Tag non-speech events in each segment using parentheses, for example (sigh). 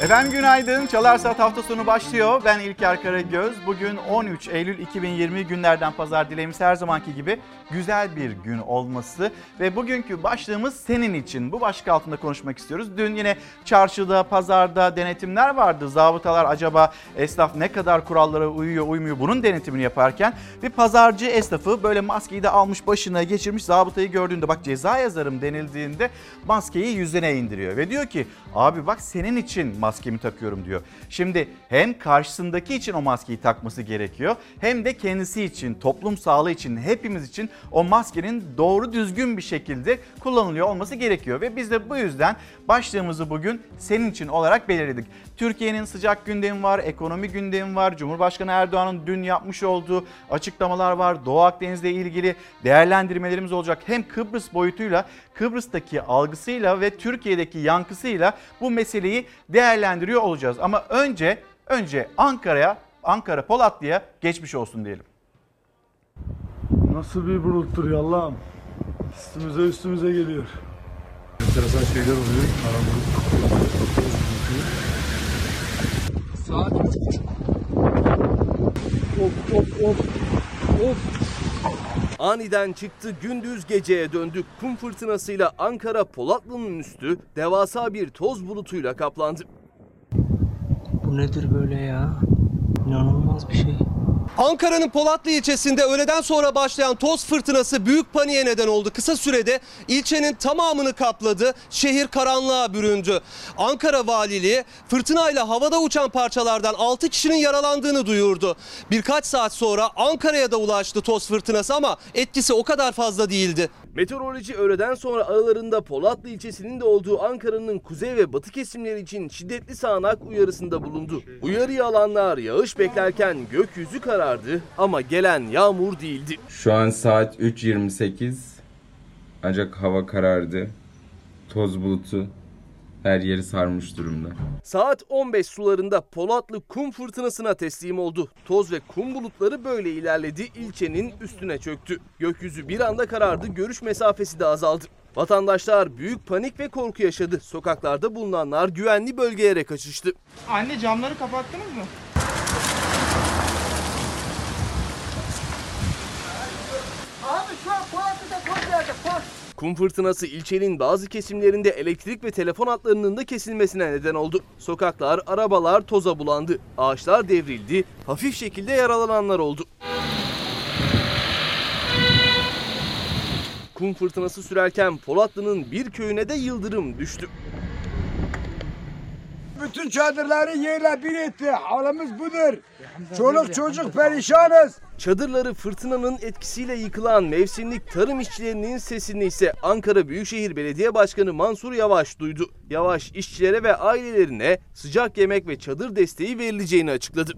Efendim günaydın. Çalar Saat hafta sonu başlıyor. Ben İlker Karagöz. Bugün 13 Eylül 2020 günlerden pazar dileğimiz her zamanki gibi güzel bir gün olması ve bugünkü başlığımız senin için. Bu başlık altında konuşmak istiyoruz. Dün yine çarşıda, pazarda denetimler vardı. Zabıtalar acaba esnaf ne kadar kurallara uyuyor, uymuyor bunun denetimini yaparken bir pazarcı esnafı böyle maskeyi de almış başına geçirmiş zabıtayı gördüğünde bak ceza yazarım denildiğinde maskeyi yüzüne indiriyor ve diyor ki abi bak senin için maskemi takıyorum diyor. Şimdi hem karşısındaki için o maskeyi takması gerekiyor hem de kendisi için, toplum sağlığı için, hepimiz için o maskenin doğru düzgün bir şekilde kullanılıyor olması gerekiyor. Ve biz de bu yüzden başlığımızı bugün senin için olarak belirledik. Türkiye'nin sıcak gündemi var, ekonomi gündemi var, Cumhurbaşkanı Erdoğan'ın dün yapmış olduğu açıklamalar var. Doğu Akdeniz'le ilgili değerlendirmelerimiz olacak. Hem Kıbrıs boyutuyla, Kıbrıs'taki algısıyla ve Türkiye'deki yankısıyla bu meseleyi değerlendiriyor olacağız. Ama önce önce Ankara'ya, Ankara Polatlı'ya geçmiş olsun diyelim. Nasıl bir buluttur ya Allah'ım. Üstümüze üstümüze geliyor. enteresan şeyler oluyor. Kara bulut. Saat Of of of. Of. Aniden çıktı gündüz geceye döndü. Kum fırtınasıyla Ankara Polatlı'nın üstü devasa bir toz bulutuyla kaplandı. bu nedir böyle ya? İnanılmaz bir şey. Ankara'nın Polatlı ilçesinde öğleden sonra başlayan toz fırtınası büyük paniğe neden oldu. Kısa sürede ilçenin tamamını kapladı. Şehir karanlığa büründü. Ankara Valiliği fırtınayla havada uçan parçalardan 6 kişinin yaralandığını duyurdu. Birkaç saat sonra Ankara'ya da ulaştı toz fırtınası ama etkisi o kadar fazla değildi. Meteoroloji öğleden sonra aralarında Polatlı ilçesinin de olduğu Ankara'nın kuzey ve batı kesimleri için şiddetli sağanak uyarısında bulundu. Uyarıyı alanlar yağış beklerken gökyüzü karardı ama gelen yağmur değildi. Şu an saat 3.28 ancak hava karardı. Toz bulutu her yeri sarmış durumda. Saat 15 sularında Polatlı kum fırtınasına teslim oldu. Toz ve kum bulutları böyle ilerledi, ilçenin üstüne çöktü. Gökyüzü bir anda karardı, görüş mesafesi de azaldı. Vatandaşlar büyük panik ve korku yaşadı. Sokaklarda bulunanlar güvenli bölgelere kaçıştı. Anne camları kapattınız mı? Kum fırtınası ilçenin bazı kesimlerinde elektrik ve telefon hatlarının da kesilmesine neden oldu. Sokaklar, arabalar toza bulandı. Ağaçlar devrildi. Hafif şekilde yaralananlar oldu. Kum fırtınası sürerken Polatlı'nın bir köyüne de yıldırım düştü. Bütün çadırları yerle bir etti. Halimiz budur. Çoluk çocuk perişanız. Çadırları fırtınanın etkisiyle yıkılan mevsimlik tarım işçilerinin sesini ise Ankara Büyükşehir Belediye Başkanı Mansur Yavaş duydu. Yavaş işçilere ve ailelerine sıcak yemek ve çadır desteği verileceğini açıkladı.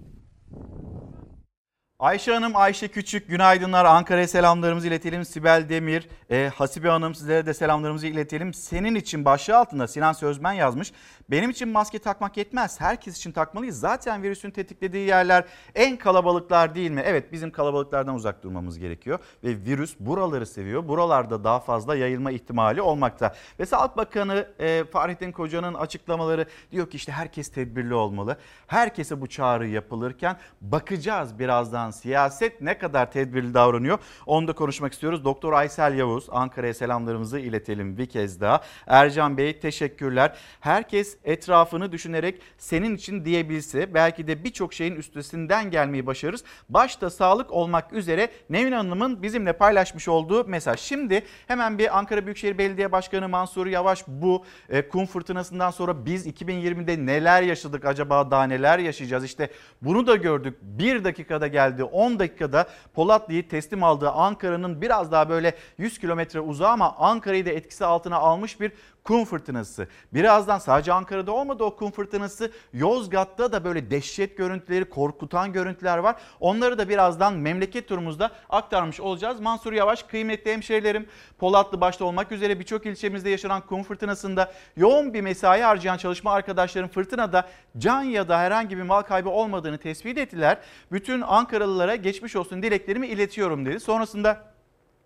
Ayşe Hanım, Ayşe Küçük günaydınlar. Ankara'ya selamlarımızı iletelim. Sibel Demir, e, Hasibe Hanım sizlere de selamlarımızı iletelim. Senin için başlığı altında Sinan Sözmen yazmış. Benim için maske takmak yetmez. Herkes için takmalıyız. Zaten virüsün tetiklediği yerler en kalabalıklar değil mi? Evet bizim kalabalıklardan uzak durmamız gerekiyor. Ve virüs buraları seviyor. Buralarda daha fazla yayılma ihtimali olmakta. Ve Sağlık Bakanı e, Fahrettin Koca'nın açıklamaları diyor ki işte herkes tedbirli olmalı. Herkese bu çağrı yapılırken bakacağız birazdan siyaset ne kadar tedbirli davranıyor. Onu da konuşmak istiyoruz. Doktor Aysel Yavuz Ankara'ya selamlarımızı iletelim bir kez daha. Ercan Bey teşekkürler. Herkes etrafını düşünerek senin için diyebilse belki de birçok şeyin üstesinden gelmeyi başarırız. Başta sağlık olmak üzere Nevin Hanım'ın bizimle paylaşmış olduğu mesaj. Şimdi hemen bir Ankara Büyükşehir Belediye Başkanı Mansur Yavaş bu e, kum fırtınasından sonra biz 2020'de neler yaşadık acaba daha neler yaşayacağız? İşte bunu da gördük. Bir dakikada geldi 10 dakikada Polatlı'yı teslim aldığı Ankara'nın biraz daha böyle 100 kilometre uzağı ama Ankara'yı da etkisi altına almış bir kum fırtınası. Birazdan sadece Ankara'da olmadı o kum fırtınası. Yozgat'ta da böyle dehşet görüntüleri, korkutan görüntüler var. Onları da birazdan memleket turumuzda aktarmış olacağız. Mansur Yavaş, kıymetli hemşehrilerim, Polatlı başta olmak üzere birçok ilçemizde yaşanan kum fırtınasında yoğun bir mesai harcayan çalışma arkadaşlarım fırtınada can ya da herhangi bir mal kaybı olmadığını tespit ettiler. Bütün Ankaralılara geçmiş olsun dileklerimi iletiyorum dedi. Sonrasında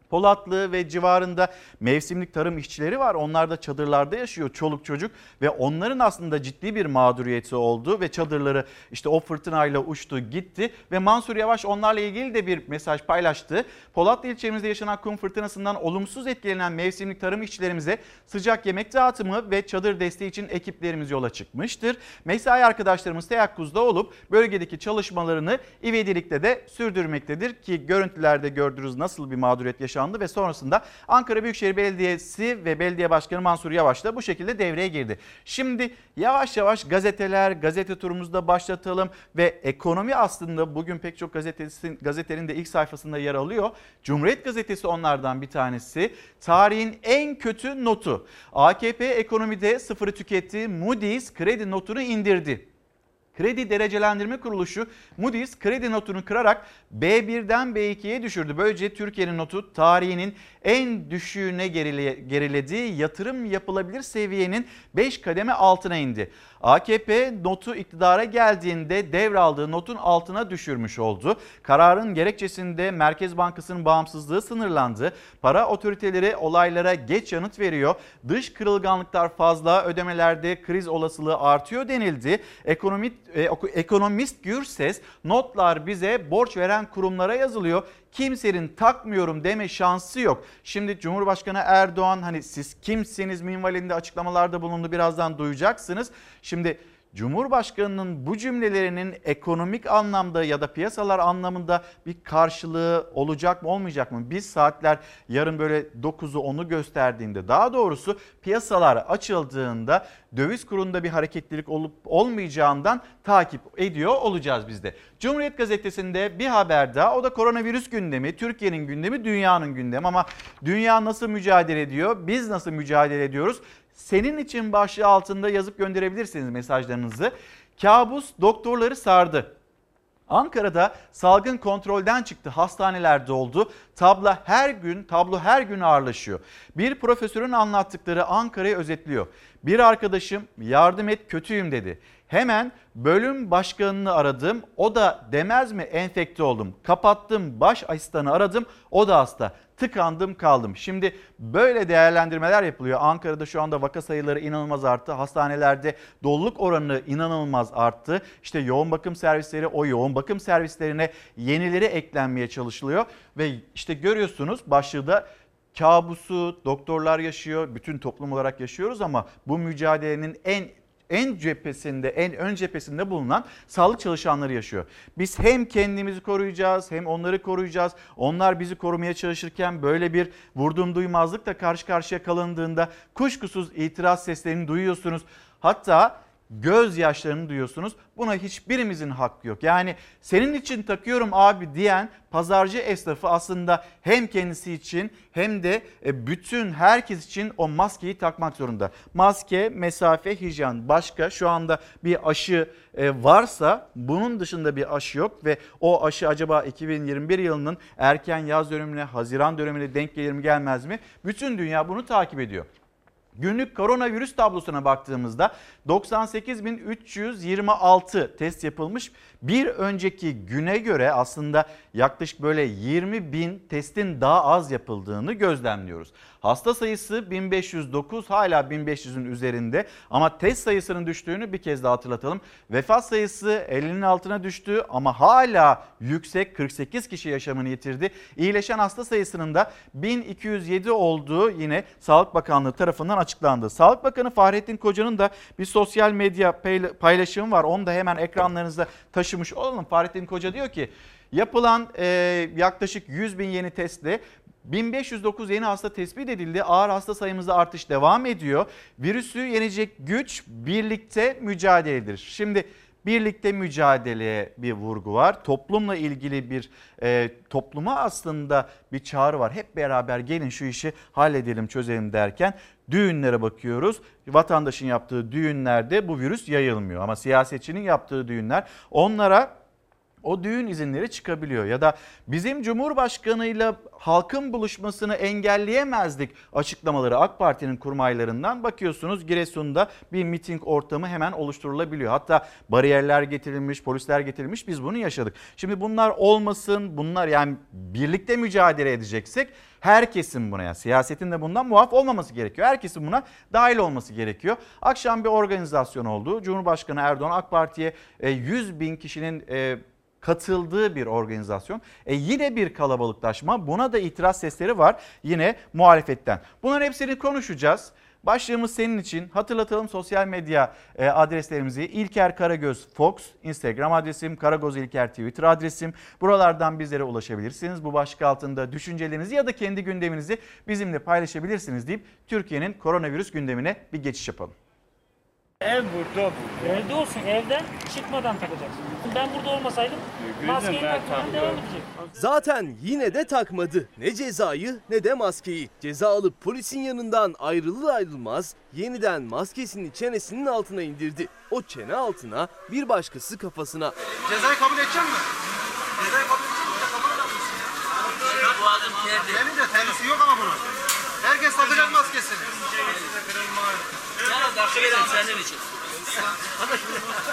Polatlı ve civarında mevsimlik tarım işçileri var. Onlar da çadırlarda yaşıyor çoluk çocuk ve onların aslında ciddi bir mağduriyeti oldu ve çadırları işte o fırtınayla uçtu gitti ve Mansur Yavaş onlarla ilgili de bir mesaj paylaştı. Polatlı ilçemizde yaşanan kum fırtınasından olumsuz etkilenen mevsimlik tarım işçilerimize sıcak yemek dağıtımı ve çadır desteği için ekiplerimiz yola çıkmıştır. Mesai arkadaşlarımız teyakkuzda olup bölgedeki çalışmalarını ivedilikte de sürdürmektedir ki görüntülerde gördünüz nasıl bir mağduriyet yaşandı ve sonrasında Ankara Büyükşehir Belediyesi ve Belediye Başkanı Mansur Yavaş da bu şekilde devreye girdi. Şimdi yavaş yavaş gazeteler, gazete turumuzu da başlatalım ve ekonomi aslında bugün pek çok gazetesi, gazetenin de ilk sayfasında yer alıyor. Cumhuriyet Gazetesi onlardan bir tanesi. Tarihin en kötü notu. AKP ekonomide sıfırı tüketti. Moody's kredi notunu indirdi. Kredi Derecelendirme Kuruluşu Moody's kredi notunu kırarak B1'den B2'ye düşürdü. Böylece Türkiye'nin notu tarihinin en düşüğüne gerile, gerilediği yatırım yapılabilir seviyenin 5 kademe altına indi. AKP notu iktidara geldiğinde devraldığı notun altına düşürmüş oldu. Kararın gerekçesinde Merkez Bankası'nın bağımsızlığı sınırlandı. Para otoriteleri olaylara geç yanıt veriyor. Dış kırılganlıklar fazla, ödemelerde kriz olasılığı artıyor denildi. Ekonomik, e, ekonomist Gürses notlar bize borç veren kurumlara yazılıyor kimsenin takmıyorum deme şansı yok. Şimdi Cumhurbaşkanı Erdoğan hani siz kimsiniz minvalinde açıklamalarda bulundu birazdan duyacaksınız. Şimdi Cumhurbaşkanının bu cümlelerinin ekonomik anlamda ya da piyasalar anlamında bir karşılığı olacak mı olmayacak mı? Biz saatler yarın böyle 9'u 10'u gösterdiğinde daha doğrusu piyasalar açıldığında döviz kurunda bir hareketlilik olup olmayacağından takip ediyor olacağız biz de. Cumhuriyet Gazetesi'nde bir haber daha o da koronavirüs gündemi, Türkiye'nin gündemi, dünyanın gündemi ama dünya nasıl mücadele ediyor, biz nasıl mücadele ediyoruz? Senin için başlığı altında yazıp gönderebilirsiniz mesajlarınızı. Kabus doktorları sardı. Ankara'da salgın kontrolden çıktı. Hastaneler doldu. Tablo her gün, tablo her gün ağırlaşıyor. Bir profesörün anlattıkları Ankara'yı özetliyor. Bir arkadaşım yardım et kötüyüm dedi. Hemen bölüm başkanını aradım. O da demez mi enfekte oldum. Kapattım baş asistanı aradım. O da hasta. Tıkandım kaldım. Şimdi böyle değerlendirmeler yapılıyor. Ankara'da şu anda vaka sayıları inanılmaz arttı. Hastanelerde doluluk oranı inanılmaz arttı. İşte yoğun bakım servisleri o yoğun bakım servislerine yenileri eklenmeye çalışılıyor. Ve işte görüyorsunuz başlığı da kabusu doktorlar yaşıyor, bütün toplum olarak yaşıyoruz ama bu mücadelenin en en cephesinde, en ön cephesinde bulunan sağlık çalışanları yaşıyor. Biz hem kendimizi koruyacağız hem onları koruyacağız. Onlar bizi korumaya çalışırken böyle bir vurdum duymazlıkla karşı karşıya kalındığında kuşkusuz itiraz seslerini duyuyorsunuz. Hatta gözyaşlarını duyuyorsunuz. Buna hiçbirimizin hakkı yok. Yani senin için takıyorum abi diyen pazarcı esnafı aslında hem kendisi için hem de e, bütün herkes için o maskeyi takmak zorunda. Maske, mesafe, hijyen başka şu anda bir aşı e, varsa bunun dışında bir aşı yok ve o aşı acaba 2021 yılının erken yaz dönemine, Haziran dönemine denk gelir mi gelmez mi? Bütün dünya bunu takip ediyor. Günlük koronavirüs tablosuna baktığımızda 98.326 test yapılmış. Bir önceki güne göre aslında yaklaşık böyle 20 bin testin daha az yapıldığını gözlemliyoruz. Hasta sayısı 1509 hala 1500'ün üzerinde ama test sayısının düştüğünü bir kez daha hatırlatalım. Vefat sayısı 50'nin altına düştü ama hala yüksek 48 kişi yaşamını yitirdi. İyileşen hasta sayısının da 1207 olduğu yine Sağlık Bakanlığı tarafından açıklandı. Sağlık Bakanı Fahrettin Koca'nın da bir sosyal medya paylaşımı var. Onu da hemen ekranlarınızda taşımış olalım. Fahrettin Koca diyor ki yapılan e, yaklaşık 100 bin yeni testle 1509 yeni hasta tespit edildi. Ağır hasta sayımızda artış devam ediyor. Virüsü yenecek güç birlikte mücadeledir. Şimdi birlikte mücadeleye bir vurgu var. Toplumla ilgili bir e, topluma aslında bir çağrı var. Hep beraber gelin şu işi halledelim çözelim derken düğünlere bakıyoruz. Vatandaşın yaptığı düğünlerde bu virüs yayılmıyor ama siyasetçinin yaptığı düğünler onlara o düğün izinleri çıkabiliyor ya da bizim Cumhurbaşkanıyla halkın buluşmasını engelleyemezdik açıklamaları AK Parti'nin kurmaylarından bakıyorsunuz Giresun'da bir miting ortamı hemen oluşturulabiliyor. Hatta bariyerler getirilmiş, polisler getirilmiş biz bunu yaşadık. Şimdi bunlar olmasın bunlar yani birlikte mücadele edeceksek herkesin buna yani siyasetin de bundan muaf olmaması gerekiyor. Herkesin buna dahil olması gerekiyor. Akşam bir organizasyon oldu. Cumhurbaşkanı Erdoğan AK Parti'ye e, 100 bin kişinin e, katıldığı bir organizasyon. E yine bir kalabalıklaşma. Buna da itiraz sesleri var yine muhalefetten. Bunların hepsini konuşacağız. Başlığımız senin için. Hatırlatalım sosyal medya e, adreslerimizi. İlker Karagöz Fox, Instagram adresim, Karagöz İlker Twitter adresim. Buralardan bizlere ulaşabilirsiniz. Bu başlık altında düşüncelerinizi ya da kendi gündeminizi bizimle paylaşabilirsiniz deyip Türkiye'nin koronavirüs gündemine bir geçiş yapalım. Ev burada. Evde olsun. Evden çıkmadan takacaksın. Ben burada olmasaydım maskeyi takmadan devam edecek. Zaten yine de takmadı. Ne cezayı ne de maskeyi. Ceza alıp polisin yanından ayrılır ayrılmaz yeniden maskesini çenesinin altına indirdi. O çene altına bir başkası kafasına. Cezayı kabul edecek misin? Cezayı kabul edecek misin? Kabul edemezsin ya. Bu adam Benim de terisi yok ama bunun. Herkes takacak maskesini. Senin için.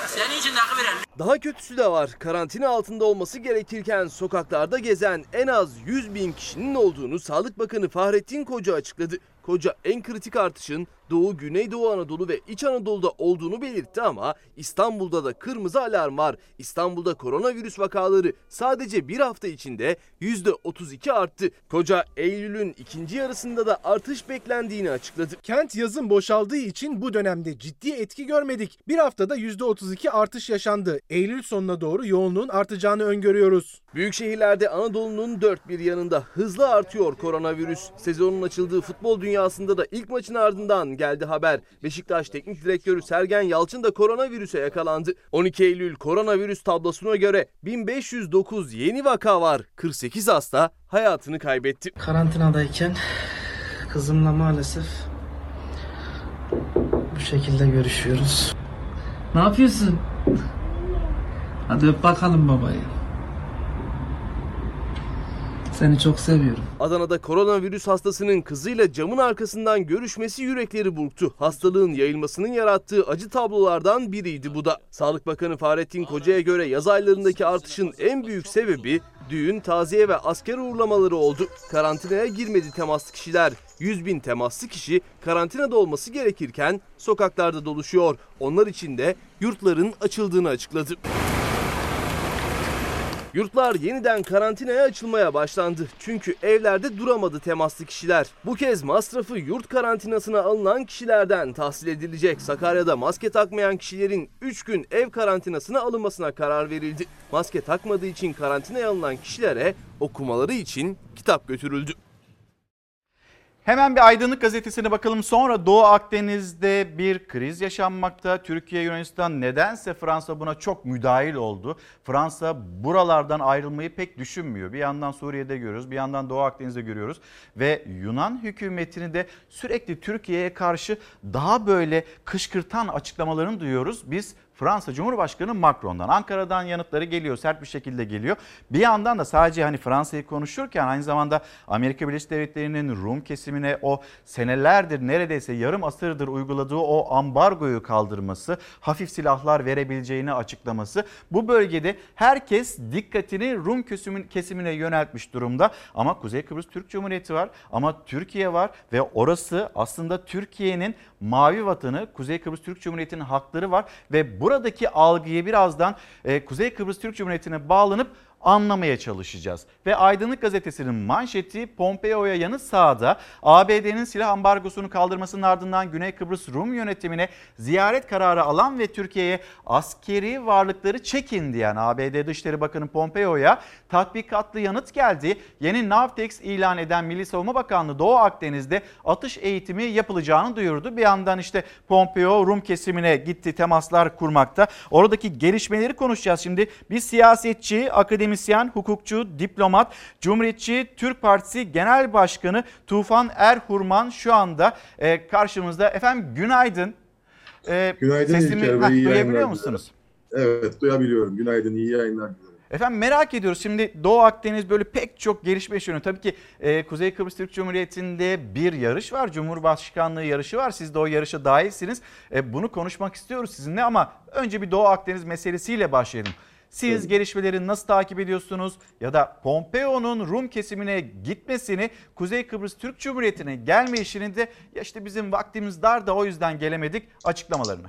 Senin veren. Daha kötüsü de var. Karantina altında olması gerekirken sokaklarda gezen en az 100 bin kişinin olduğunu Sağlık Bakanı Fahrettin Koca açıkladı. Koca en kritik artışın Doğu, Güneydoğu Anadolu ve İç Anadolu'da olduğunu belirtti ama İstanbul'da da kırmızı alarm var. İstanbul'da koronavirüs vakaları sadece bir hafta içinde %32 arttı. Koca Eylül'ün ikinci yarısında da artış beklendiğini açıkladı. Kent yazın boşaldığı için bu dönemde ciddi etki görmedik. Bir haftada %32 artış yaşandı. Eylül sonuna doğru yoğunluğun artacağını öngörüyoruz. Büyük şehirlerde Anadolu'nun dört bir yanında hızla artıyor koronavirüs. Sezonun açıldığı futbol dünyasında da ilk maçın ardından geldi haber. Beşiktaş Teknik Direktörü Sergen Yalçın da koronavirüse yakalandı. 12 Eylül koronavirüs tablosuna göre 1509 yeni vaka var. 48 hasta hayatını kaybetti. Karantinadayken kızımla maalesef bu şekilde görüşüyoruz. Ne yapıyorsun? Hadi öp bakalım babayı. Seni çok seviyorum. Adana'da koronavirüs hastasının kızıyla camın arkasından görüşmesi yürekleri burktu. Hastalığın yayılmasının yarattığı acı tablolardan biriydi bu da. Sağlık Bakanı Fahrettin Koca'ya göre yaz aylarındaki artışın en büyük sebebi düğün, taziye ve asker uğurlamaları oldu. Karantinaya girmedi temaslı kişiler. 100 bin temaslı kişi karantinada olması gerekirken sokaklarda doluşuyor. Onlar için de yurtların açıldığını açıkladı. Yurtlar yeniden karantinaya açılmaya başlandı. Çünkü evlerde duramadı temaslı kişiler. Bu kez masrafı yurt karantinasına alınan kişilerden tahsil edilecek. Sakarya'da maske takmayan kişilerin 3 gün ev karantinasına alınmasına karar verildi. Maske takmadığı için karantinaya alınan kişilere okumaları için kitap götürüldü. Hemen bir Aydınlık Gazetesi'ne bakalım. Sonra Doğu Akdeniz'de bir kriz yaşanmakta. Türkiye, Yunanistan nedense Fransa buna çok müdahil oldu. Fransa buralardan ayrılmayı pek düşünmüyor. Bir yandan Suriye'de görüyoruz, bir yandan Doğu Akdeniz'de görüyoruz. Ve Yunan hükümetini de sürekli Türkiye'ye karşı daha böyle kışkırtan açıklamalarını duyuyoruz. Biz Fransa Cumhurbaşkanı Macron'dan. Ankara'dan yanıtları geliyor, sert bir şekilde geliyor. Bir yandan da sadece hani Fransa'yı konuşurken aynı zamanda Amerika Birleşik Devletleri'nin Rum kesimine o senelerdir neredeyse yarım asırdır uyguladığı o ambargoyu kaldırması, hafif silahlar verebileceğini açıklaması. Bu bölgede herkes dikkatini Rum kesimine yöneltmiş durumda. Ama Kuzey Kıbrıs Türk Cumhuriyeti var ama Türkiye var ve orası aslında Türkiye'nin mavi vatanı Kuzey Kıbrıs Türk Cumhuriyeti'nin hakları var ve buradaki algıyı birazdan e, Kuzey Kıbrıs Türk Cumhuriyeti'ne bağlanıp anlamaya çalışacağız. Ve Aydınlık Gazetesi'nin manşeti Pompeo'ya yanı sağda ABD'nin silah ambargosunu kaldırmasının ardından Güney Kıbrıs Rum yönetimine ziyaret kararı alan ve Türkiye'ye askeri varlıkları çekin diyen ABD Dışişleri Bakanı Pompeo'ya tatbikatlı yanıt geldi. Yeni Navtex ilan eden Milli Savunma Bakanlığı Doğu Akdeniz'de atış eğitimi yapılacağını duyurdu. Bir yandan işte Pompeo Rum kesimine gitti temaslar kurmakta. Oradaki gelişmeleri konuşacağız şimdi. Bir siyasetçi, akademisyen, hukukçu, diplomat, Cumhuriyetçi Türk Partisi Genel Başkanı Tufan Erhurman şu anda e, karşımızda. Efendim günaydın. E, günaydın sesimi, İlker heh, Bey, iyi duyabiliyor musunuz? Evet duyabiliyorum. Günaydın, iyi yayınlar dilerim. Efendim merak ediyoruz şimdi Doğu Akdeniz böyle pek çok gelişme yaşanıyor. Tabii ki e, Kuzey Kıbrıs Türk Cumhuriyeti'nde bir yarış var. Cumhurbaşkanlığı yarışı var. Siz de o yarışa dahilsiniz. E, bunu konuşmak istiyoruz sizinle ama önce bir Doğu Akdeniz meselesiyle başlayalım. Siz gelişmeleri nasıl takip ediyorsunuz ya da Pompeo'nun Rum kesimine gitmesini, Kuzey Kıbrıs Türk Cumhuriyeti'ne gelme işini de ya işte bizim vaktimiz dar da o yüzden gelemedik açıklamalarını.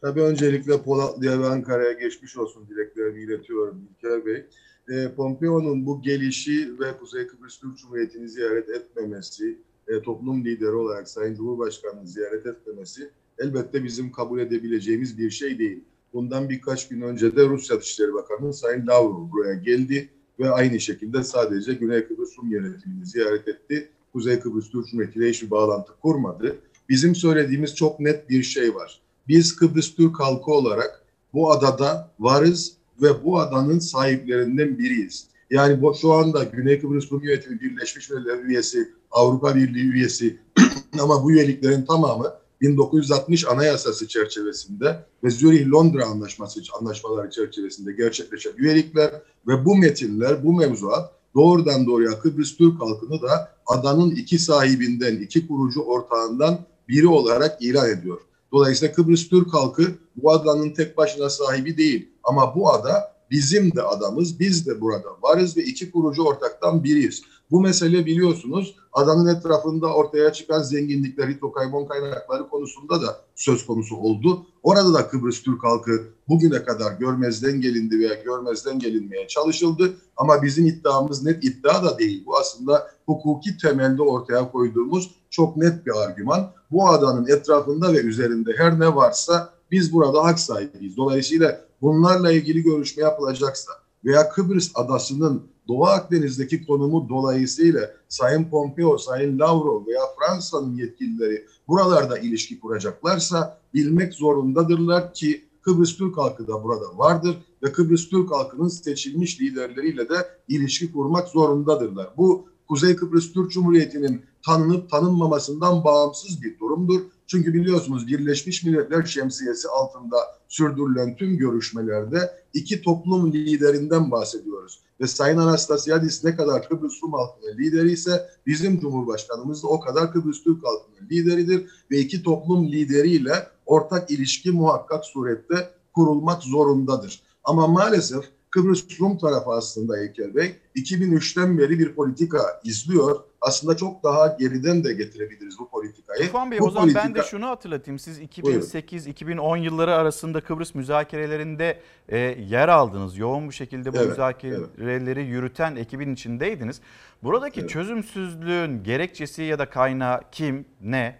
Tabii öncelikle Polatlı'ya ve Ankara'ya geçmiş olsun dileklerimi iletiyorum İlker Bey. E, Pompeo'nun bu gelişi ve Kuzey Kıbrıs Türk Cumhuriyeti'ni ziyaret etmemesi, e, toplum lideri olarak Sayın Cumhurbaşkanı'nı ziyaret etmemesi elbette bizim kabul edebileceğimiz bir şey değil. Bundan birkaç gün önce de Rusya Dışişleri Bakanı Sayın Lavrov buraya geldi ve aynı şekilde sadece Güney Kıbrıs Rum yönetimini ziyaret etti. Kuzey Kıbrıs Türk Cumhuriyeti ile hiçbir bağlantı kurmadı. Bizim söylediğimiz çok net bir şey var. Biz Kıbrıs Türk halkı olarak bu adada varız ve bu adanın sahiplerinden biriyiz. Yani bu şu anda Güney Kıbrıs Rum Yönetimi Birleşmiş Milletler üyesi, Avrupa Birliği üyesi (clears throat) ama bu üyeliklerin tamamı 1960 Anayasası çerçevesinde ve Zürih-Londra Anlaşması anlaşmaları çerçevesinde gerçekleşen üyelikler ve bu metinler, bu mevzuat doğrudan doğruya Kıbrıs Türk halkını da adanın iki sahibinden, iki kurucu ortağından biri olarak ilan ediyor. Dolayısıyla Kıbrıs Türk halkı bu adanın tek başına sahibi değil. Ama bu ada bizim de adamız, biz de burada varız ve iki kurucu ortaktan biriyiz. Bu mesele biliyorsunuz adanın etrafında ortaya çıkan zenginlikler, hidrokarbon kaynakları konusunda da söz konusu oldu. Orada da Kıbrıs Türk halkı bugüne kadar görmezden gelindi veya görmezden gelinmeye çalışıldı. Ama bizim iddiamız net iddia da değil. Bu aslında hukuki temelde ortaya koyduğumuz çok net bir argüman. Bu adanın etrafında ve üzerinde her ne varsa biz burada hak sahibiyiz. Dolayısıyla bunlarla ilgili görüşme yapılacaksa veya Kıbrıs adasının Doğu Akdeniz'deki konumu dolayısıyla Sayın Pompeo, Sayın Lavrov veya Fransa'nın yetkilileri buralarda ilişki kuracaklarsa bilmek zorundadırlar ki Kıbrıs Türk halkı da burada vardır ve Kıbrıs Türk halkının seçilmiş liderleriyle de ilişki kurmak zorundadırlar. Bu Kuzey Kıbrıs Türk Cumhuriyeti'nin tanınıp tanınmamasından bağımsız bir durumdur. Çünkü biliyorsunuz Birleşmiş Milletler şemsiyesi altında sürdürülen tüm görüşmelerde iki toplum liderinden bahsediyoruz. Ve Sayın Anastasiadis ne kadar Kıbrıs Rum halkının lideri ise bizim Cumhurbaşkanımız da o kadar Kıbrıs Türk halkının lideridir. Ve iki toplum lideriyle ortak ilişki muhakkak surette kurulmak zorundadır. Ama maalesef Kıbrıs Rum tarafı aslında İlker Bey 2003'ten beri bir politika izliyor. Aslında çok daha geriden de getirebiliriz bu politikayı. Tufan Bey bu o zaman ben de politika- şunu hatırlatayım. Siz 2008-2010 yılları arasında Kıbrıs müzakerelerinde e, yer aldınız. Yoğun bir şekilde bu Evet, müzakereleri yürüten ekibin içindeydiniz. Buradaki Evet. çözümsüzlüğün gerekçesi ya da kaynağı kim, ne?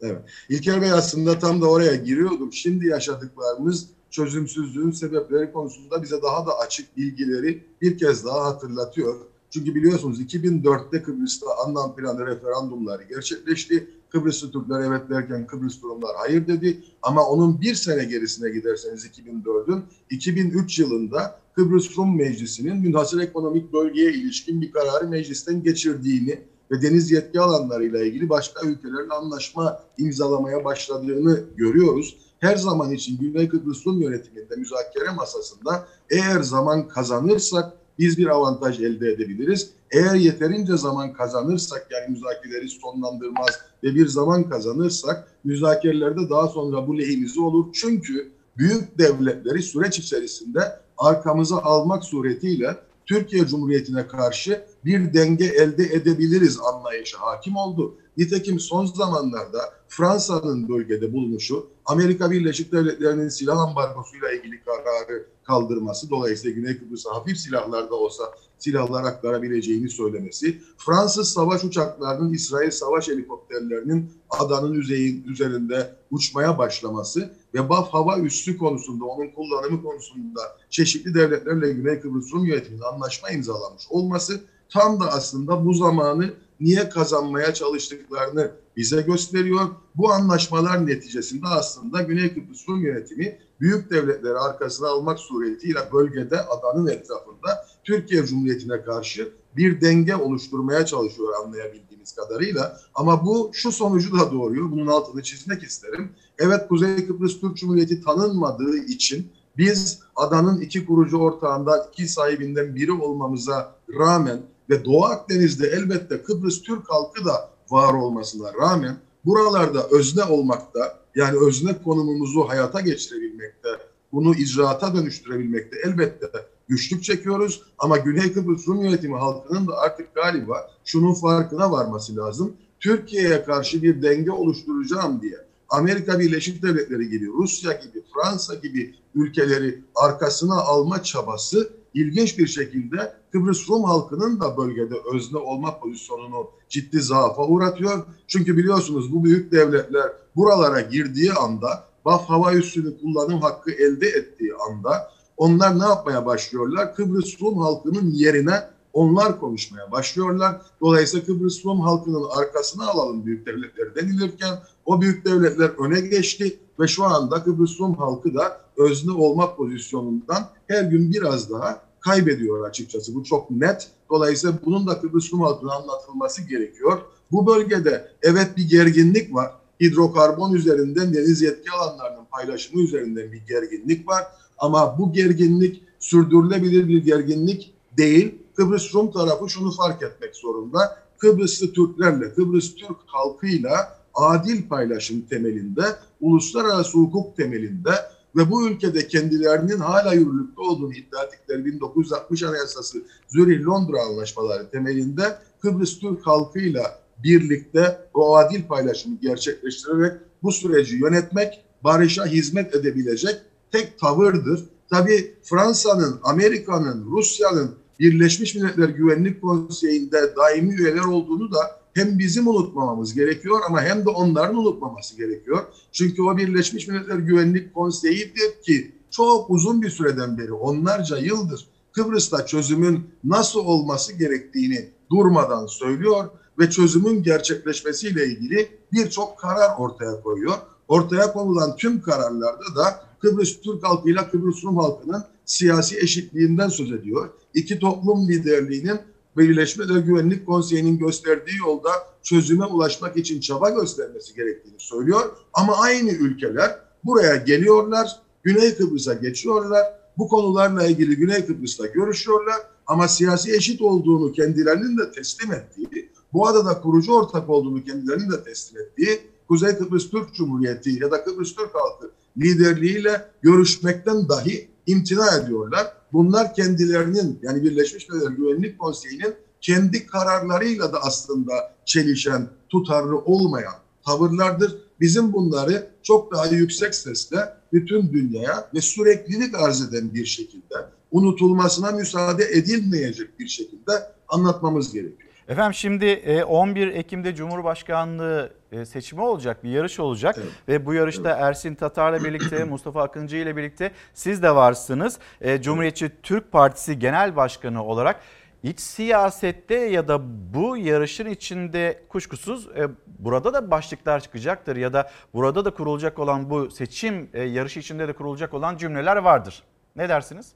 Evet. İlker Bey aslında tam da oraya giriyordum. Şimdi yaşadıklarımız çözümsüzlüğün sebepleri konusunda bize daha da açık bilgileri bir kez daha hatırlatıyor. Çünkü biliyorsunuz 2004'te Kıbrıs'ta anlam planı referandumları gerçekleşti. Kıbrıslı Türkler evet derken Kıbrıs Rumlar hayır dedi. Ama onun bir sene gerisine giderseniz 2004'ün 2003 yılında Kıbrıs Rum Meclisi'nin münhasır ekonomik bölgeye ilişkin bir kararı meclisten geçirdiğini ve deniz yetki alanlarıyla ilgili başka ülkelerle anlaşma imzalamaya başladığını görüyoruz. Her zaman için Güney Kıbrıs Rum yönetiminde müzakere masasında eğer zaman kazanırsak biz bir avantaj elde edebiliriz. Eğer yeterince zaman kazanırsak yani müzakereleri sonlandırmaz ve bir zaman kazanırsak müzakerelerde daha sonra bu lehimize olur. Çünkü büyük devletleri süreç içerisinde arkamıza almak suretiyle Türkiye Cumhuriyeti'ne karşı bir denge elde edebiliriz anlayışı hakim oldu. Nitekim son zamanlarda Fransa'nın bölgede bulunuşu, Amerika Birleşik Devletleri'nin silah ambargosuyla ilgili kararı kaldırması, dolayısıyla Güney Kıbrıs'a hafif silahlar da olsa silahlar aktarabileceğini söylemesi, Fransız savaş uçaklarının İsrail savaş helikopterlerinin adanın yüzeyi, üzerinde uçmaya başlaması ve BAF hava üssü konusunda, onun kullanımı konusunda çeşitli devletlerle Güney Kıbrıs Rum yönetiminin anlaşma imzalamış olması tam da aslında bu zamanı niye kazanmaya çalıştıklarını bize gösteriyor. Bu anlaşmalar neticesinde aslında Güney Kıbrıs Rum yönetimi büyük devletleri arkasına almak suretiyle bölgede adanın etrafında Türkiye Cumhuriyeti'ne karşı bir denge oluşturmaya çalışıyor anlayabildiğimiz kadarıyla. Ama bu şu sonucu da doğuruyor. Bunun altını çizmek isterim. Evet Kuzey Kıbrıs Türk Cumhuriyeti tanınmadığı için Biz adanın iki kurucu ortağından, iki sahibinden biri olmamıza rağmen ve Doğu Akdeniz'de elbette Kıbrıs Türk halkı da var olmasına rağmen buralarda özne olmakta, yani özne konumumuzu hayata geçirebilmekte, bunu icraata dönüştürebilmekte elbette güçlük çekiyoruz. Ama Güney Kıbrıs Rum Yönetimi halkının da artık galiba şunun farkına varması lazım. Türkiye'ye karşı bir denge oluşturacağım diye Amerika Birleşik Devletleri gibi, Rusya gibi, Fransa gibi ülkeleri arkasına alma çabası ilginç bir şekilde Kıbrıs Rum halkının da bölgede özne olma pozisyonunu ciddi zaafa uğratıyor. Çünkü biliyorsunuz bu büyük devletler buralara girdiği anda BAF hava üssünü kullanım hakkı elde ettiği anda onlar ne yapmaya başlıyorlar? Kıbrıs Rum halkının yerine onlar konuşmaya başlıyorlar. Dolayısıyla Kıbrıs Rum halkının arkasına alalım büyük devletleri denilirken o büyük devletler öne geçti ve şu anda Kıbrıs Rum halkı da özne olma pozisyonundan her gün biraz daha kaybediyor açıkçası. Bu çok net. Dolayısıyla bunun da Kıbrıs Rum halkına anlatılması gerekiyor. Bu bölgede evet bir gerginlik var. Hidrokarbon üzerinden deniz yetki alanlarının paylaşımı üzerinden bir gerginlik var. Ama bu gerginlik sürdürülebilir bir gerginlik değil. Kıbrıs Rum tarafı şunu fark etmek zorunda. Kıbrıslı Türklerle, Kıbrıs Türk halkıyla adil paylaşım temelinde, uluslararası hukuk temelinde ve bu ülkede kendilerinin hala yürürlükte olduğunu iddia ettikleri 1960 Anayasası Zürih Londra anlaşmaları temelinde Kıbrıs Türk halkıyla birlikte o adil paylaşımı gerçekleştirerek bu süreci yönetmek, barışa hizmet edebilecek tek tavırdır. Tabii Fransa'nın, Amerika'nın, Rusya'nın Birleşmiş Milletler Güvenlik Konseyi'nde daimi üyeler olduğunu da hem bizim unutmamamız gerekiyor ama hem de onların unutmaması gerekiyor. Çünkü o Birleşmiş Milletler Güvenlik Konseyi'dir ki çok uzun bir süreden beri onlarca yıldır Kıbrıs'ta çözümün nasıl olması gerektiğini durmadan söylüyor ve çözümün gerçekleşmesiyle ilgili birçok karar ortaya koyuyor. Ortaya konulan tüm kararlarda da Kıbrıs Türk halkıyla Kıbrıs Rum halkının siyasi eşitliğinden söz ediyor. İki toplum liderliğinin Birleşmiş Milletler Güvenlik Konseyi'nin gösterdiği yolda çözüme ulaşmak için çaba göstermesi gerektiğini söylüyor. Ama aynı ülkeler buraya geliyorlar, Güney Kıbrıs'a geçiyorlar. Bu konularla ilgili Güney Kıbrıs'ta görüşüyorlar. Ama siyasi eşit olduğunu kendilerinin de teslim ettiği, bu adada kurucu ortak olduğunu kendilerinin de teslim ettiği Kuzey Kıbrıs Türk Cumhuriyeti ya da Kıbrıs Türk halkı liderliğiyle görüşmekten dahi imtina ediyorlar. Bunlar kendilerinin yani Birleşmiş Milletler Güvenlik Konseyi'nin kendi kararlarıyla da aslında çelişen, tutarlı olmayan tavırlardır. Bizim bunları çok daha yüksek sesle bütün dünyaya ve süreklilik arz eden bir şekilde unutulmasına müsaade edilmeyecek bir şekilde anlatmamız gerekiyor. Efendim şimdi e, 11 Ekim'de Cumhurbaşkanlığı e, seçimi olacak, bir yarış olacak ve bu yarışta Ersin Tatar'la birlikte, (clears throat) Mustafa Akıncı ile birlikte siz de varsınız. E, Cumhuriyetçi Türk Partisi Genel Başkanı olarak iç siyasette ya da bu yarışın içinde kuşkusuz e, burada da başlıklar çıkacaktır ya da burada da kurulacak olan bu seçim e, yarışı içinde de kurulacak olan cümleler vardır. Ne dersiniz?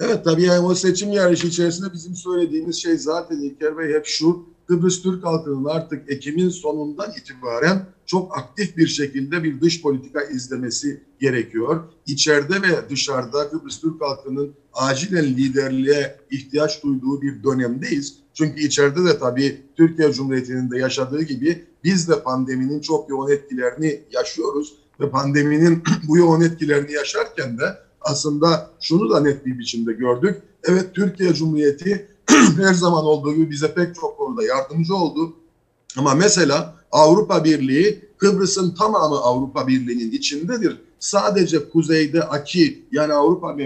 Evet tabii yani o seçim yarışı içerisinde bizim söylediğimiz şey zaten İlker Bey hep şu. Kıbrıs Türk halkının artık Ekim'in sonundan itibaren çok aktif bir şekilde bir dış politika izlemesi gerekiyor. İçeride ve dışarıda Kıbrıs Türk halkının acilen liderliğe ihtiyaç duyduğu bir dönemdeyiz. Çünkü içeride de tabii Türkiye Cumhuriyeti'nin de yaşadığı gibi biz de pandeminin çok yoğun etkilerini yaşıyoruz. Ve pandeminin (clears throat) bu yoğun etkilerini yaşarken de aslında şunu da net bir biçimde gördük. Evet Türkiye Cumhuriyeti (clears throat) her zaman olduğu gibi bize pek çok konuda yardımcı oldu. Ama mesela Avrupa Birliği Kıbrıs'ın tamamı Avrupa Birliği'nin içindedir. Sadece kuzeyde Aki yani Avrupa,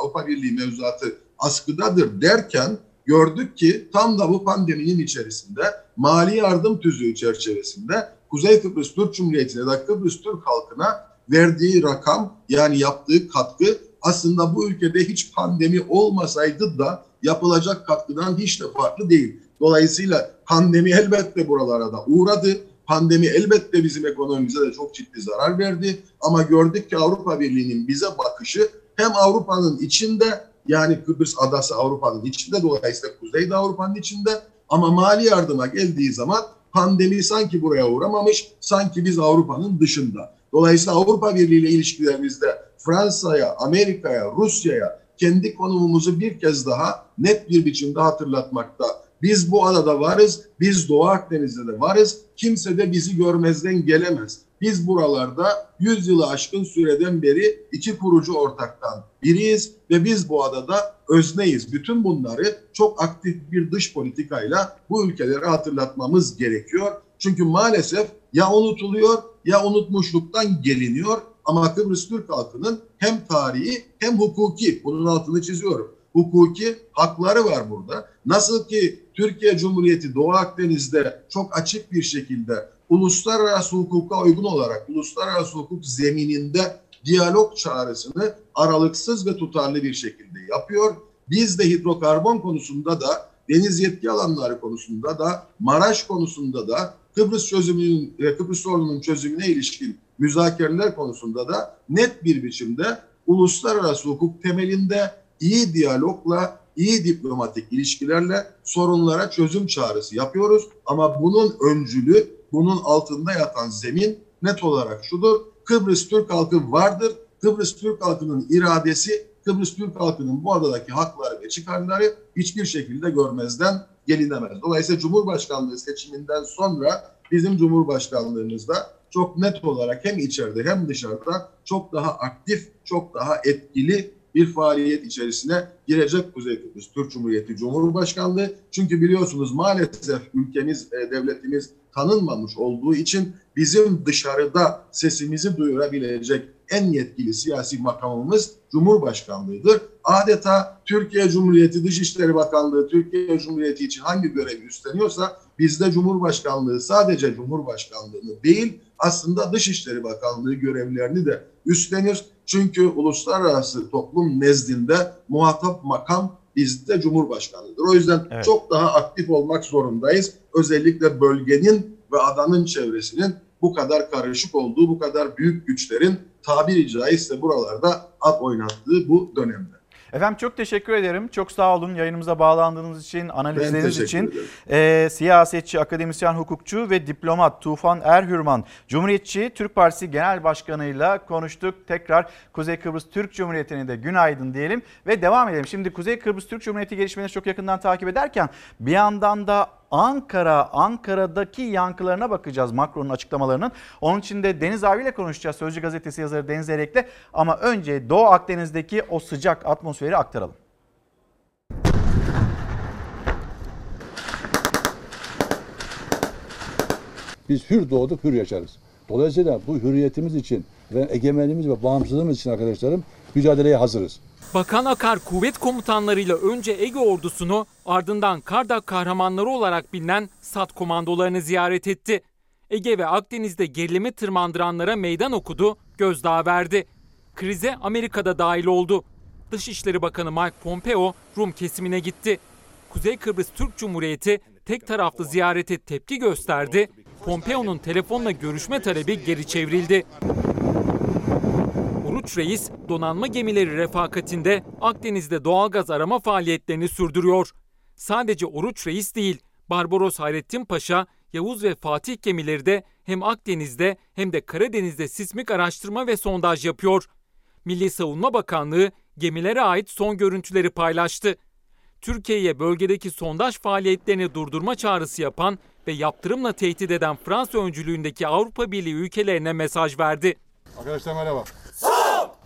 Avrupa Birliği mevzuatı askıdadır derken gördük ki tam da bu pandeminin içerisinde mali yardım tüzüğü çerçevesinde Kuzey Kıbrıs Türk Cumhuriyeti'ne da Kıbrıs Türk halkına verdiği rakam yani yaptığı katkı aslında bu ülkede hiç pandemi olmasaydı da yapılacak katkıdan hiç de farklı değil. Dolayısıyla pandemi elbette buralara da uğradı. Pandemi elbette bizim ekonomimize de çok ciddi zarar verdi. Ama gördük ki Avrupa Birliği'nin bize bakışı hem Avrupa'nın içinde yani Kıbrıs adası Avrupa'nın içinde dolayısıyla Kuzeyde Avrupa'nın içinde ama mali yardıma geldiği zaman pandemi sanki buraya uğramamış, sanki biz Avrupa'nın dışında. Dolayısıyla Avrupa Birliği ile ilişkilerimizde Fransa'ya, Amerika'ya, Rusya'ya kendi konumumuzu bir kez daha net bir biçimde hatırlatmakta. Biz bu adada varız, biz Doğu Akdeniz'de de varız. Kimse de bizi görmezden gelemez. Biz buralarda 100 yılı aşkın süreden beri iki kurucu ortaktan biriyiz ve biz bu adada özneyiz. Bütün bunları çok aktif bir dış politikayla bu ülkelere hatırlatmamız gerekiyor. Çünkü maalesef ya unutuluyor ya unutmuşluktan geliniyor ama Kıbrıs Türk halkının hem tarihi hem hukuki bunun altını çiziyorum. Hukuki hakları var burada. Nasıl ki Türkiye Cumhuriyeti Doğu Akdeniz'de çok açık bir şekilde uluslararası hukuka uygun olarak uluslararası hukuk zemininde diyalog çağrısını aralıksız ve tutarlı bir şekilde yapıyor. Biz de hidrokarbon konusunda da deniz yetki alanları konusunda da Maraş konusunda da Kıbrıs çözümünün ve Kıbrıs sorununun çözümüne ilişkin müzakereler konusunda da net bir biçimde uluslararası hukuk temelinde iyi diyalogla, iyi diplomatik ilişkilerle sorunlara çözüm çağrısı yapıyoruz. Ama bunun öncülü, bunun altında yatan zemin net olarak şudur. Kıbrıs Türk halkı vardır. Kıbrıs Türk halkının iradesi, Kıbrıs Türk halkının bu adadaki hakları ve çıkarları hiçbir şekilde görmezden gelinemez. Dolayısıyla Cumhurbaşkanlığı seçiminden sonra bizim Cumhurbaşkanlığımızda çok net olarak hem içeride hem dışarıda çok daha aktif, çok daha etkili bir faaliyet içerisine girecek Kuzey Kıbrıs Türk Cumhuriyeti Cumhurbaşkanlığı. Çünkü biliyorsunuz maalesef ülkemiz, e, devletimiz tanınmamış olduğu için bizim dışarıda sesimizi duyurabilecek en yetkili siyasi makamımız Cumhurbaşkanlığıdır. Adeta Türkiye Cumhuriyeti Dışişleri Bakanlığı Türkiye Cumhuriyeti için hangi görevi üstleniyorsa bizde Cumhurbaşkanlığı sadece Cumhurbaşkanlığını değil aslında Dışişleri Bakanlığı görevlerini de üstlenir. Çünkü uluslararası toplum nezdinde muhatap makam bizde Cumhurbaşkanlığıdır. O yüzden Evet. çok daha aktif olmak zorundayız. Özellikle bölgenin ve adanın çevresinin bu kadar karışık olduğu, bu kadar büyük güçlerin tabiri caizse buralarda at oynattığı bu dönemde. Efendim çok teşekkür ederim. Çok sağ olun yayınımıza bağlandığınız için, analizleriniz için. Ee, siyasetçi, akademisyen, hukukçu ve diplomat Tufan Erhürman, Cumhuriyetçi Türk Partisi Genel Başkanı'yla konuştuk. Tekrar Kuzey Kıbrıs Türk Cumhuriyeti'ne de günaydın diyelim ve devam edelim. Şimdi Kuzey Kıbrıs Türk Cumhuriyeti gelişmeleri çok yakından takip ederken bir yandan da Ankara, Ankara'daki yankılarına bakacağız Macron'un açıklamalarının. Onun için de Deniz Abi ile konuşacağız. Sözcü gazetesi yazarı Deniz Erek'le. Ama önce Doğu Akdeniz'deki o sıcak atmosferi aktaralım. Biz hür doğduk, hür yaşarız. Dolayısıyla bu hürriyetimiz için ve egemenliğimiz ve bağımsızlığımız için arkadaşlarım mücadeleye hazırız. Bakan Akar kuvvet komutanlarıyla önce Ege ordusunu ardından Kardak kahramanları olarak bilinen SAT komandolarını ziyaret etti. Ege ve Akdeniz'de gerilimi tırmandıranlara meydan okudu, gözdağı verdi. Krize Amerika'da dahil oldu. Dışişleri Bakanı Mike Pompeo Rum kesimine gitti. Kuzey Kıbrıs Türk Cumhuriyeti tek taraflı ziyarete tepki gösterdi. Pompeo'nun telefonla görüşme talebi geri çevrildi. Oruç Reis donanma gemileri refakatinde Akdeniz'de doğalgaz arama faaliyetlerini sürdürüyor. Sadece Oruç Reis değil, Barbaros Hayrettin Paşa, Yavuz ve Fatih gemileri de hem Akdeniz'de hem de Karadeniz'de sismik araştırma ve sondaj yapıyor. Milli Savunma Bakanlığı gemilere ait son görüntüleri paylaştı. Türkiye'ye bölgedeki sondaj faaliyetlerini durdurma çağrısı yapan ve yaptırımla tehdit eden Fransa öncülüğündeki Avrupa Birliği ülkelerine mesaj verdi. Arkadaşlar merhaba.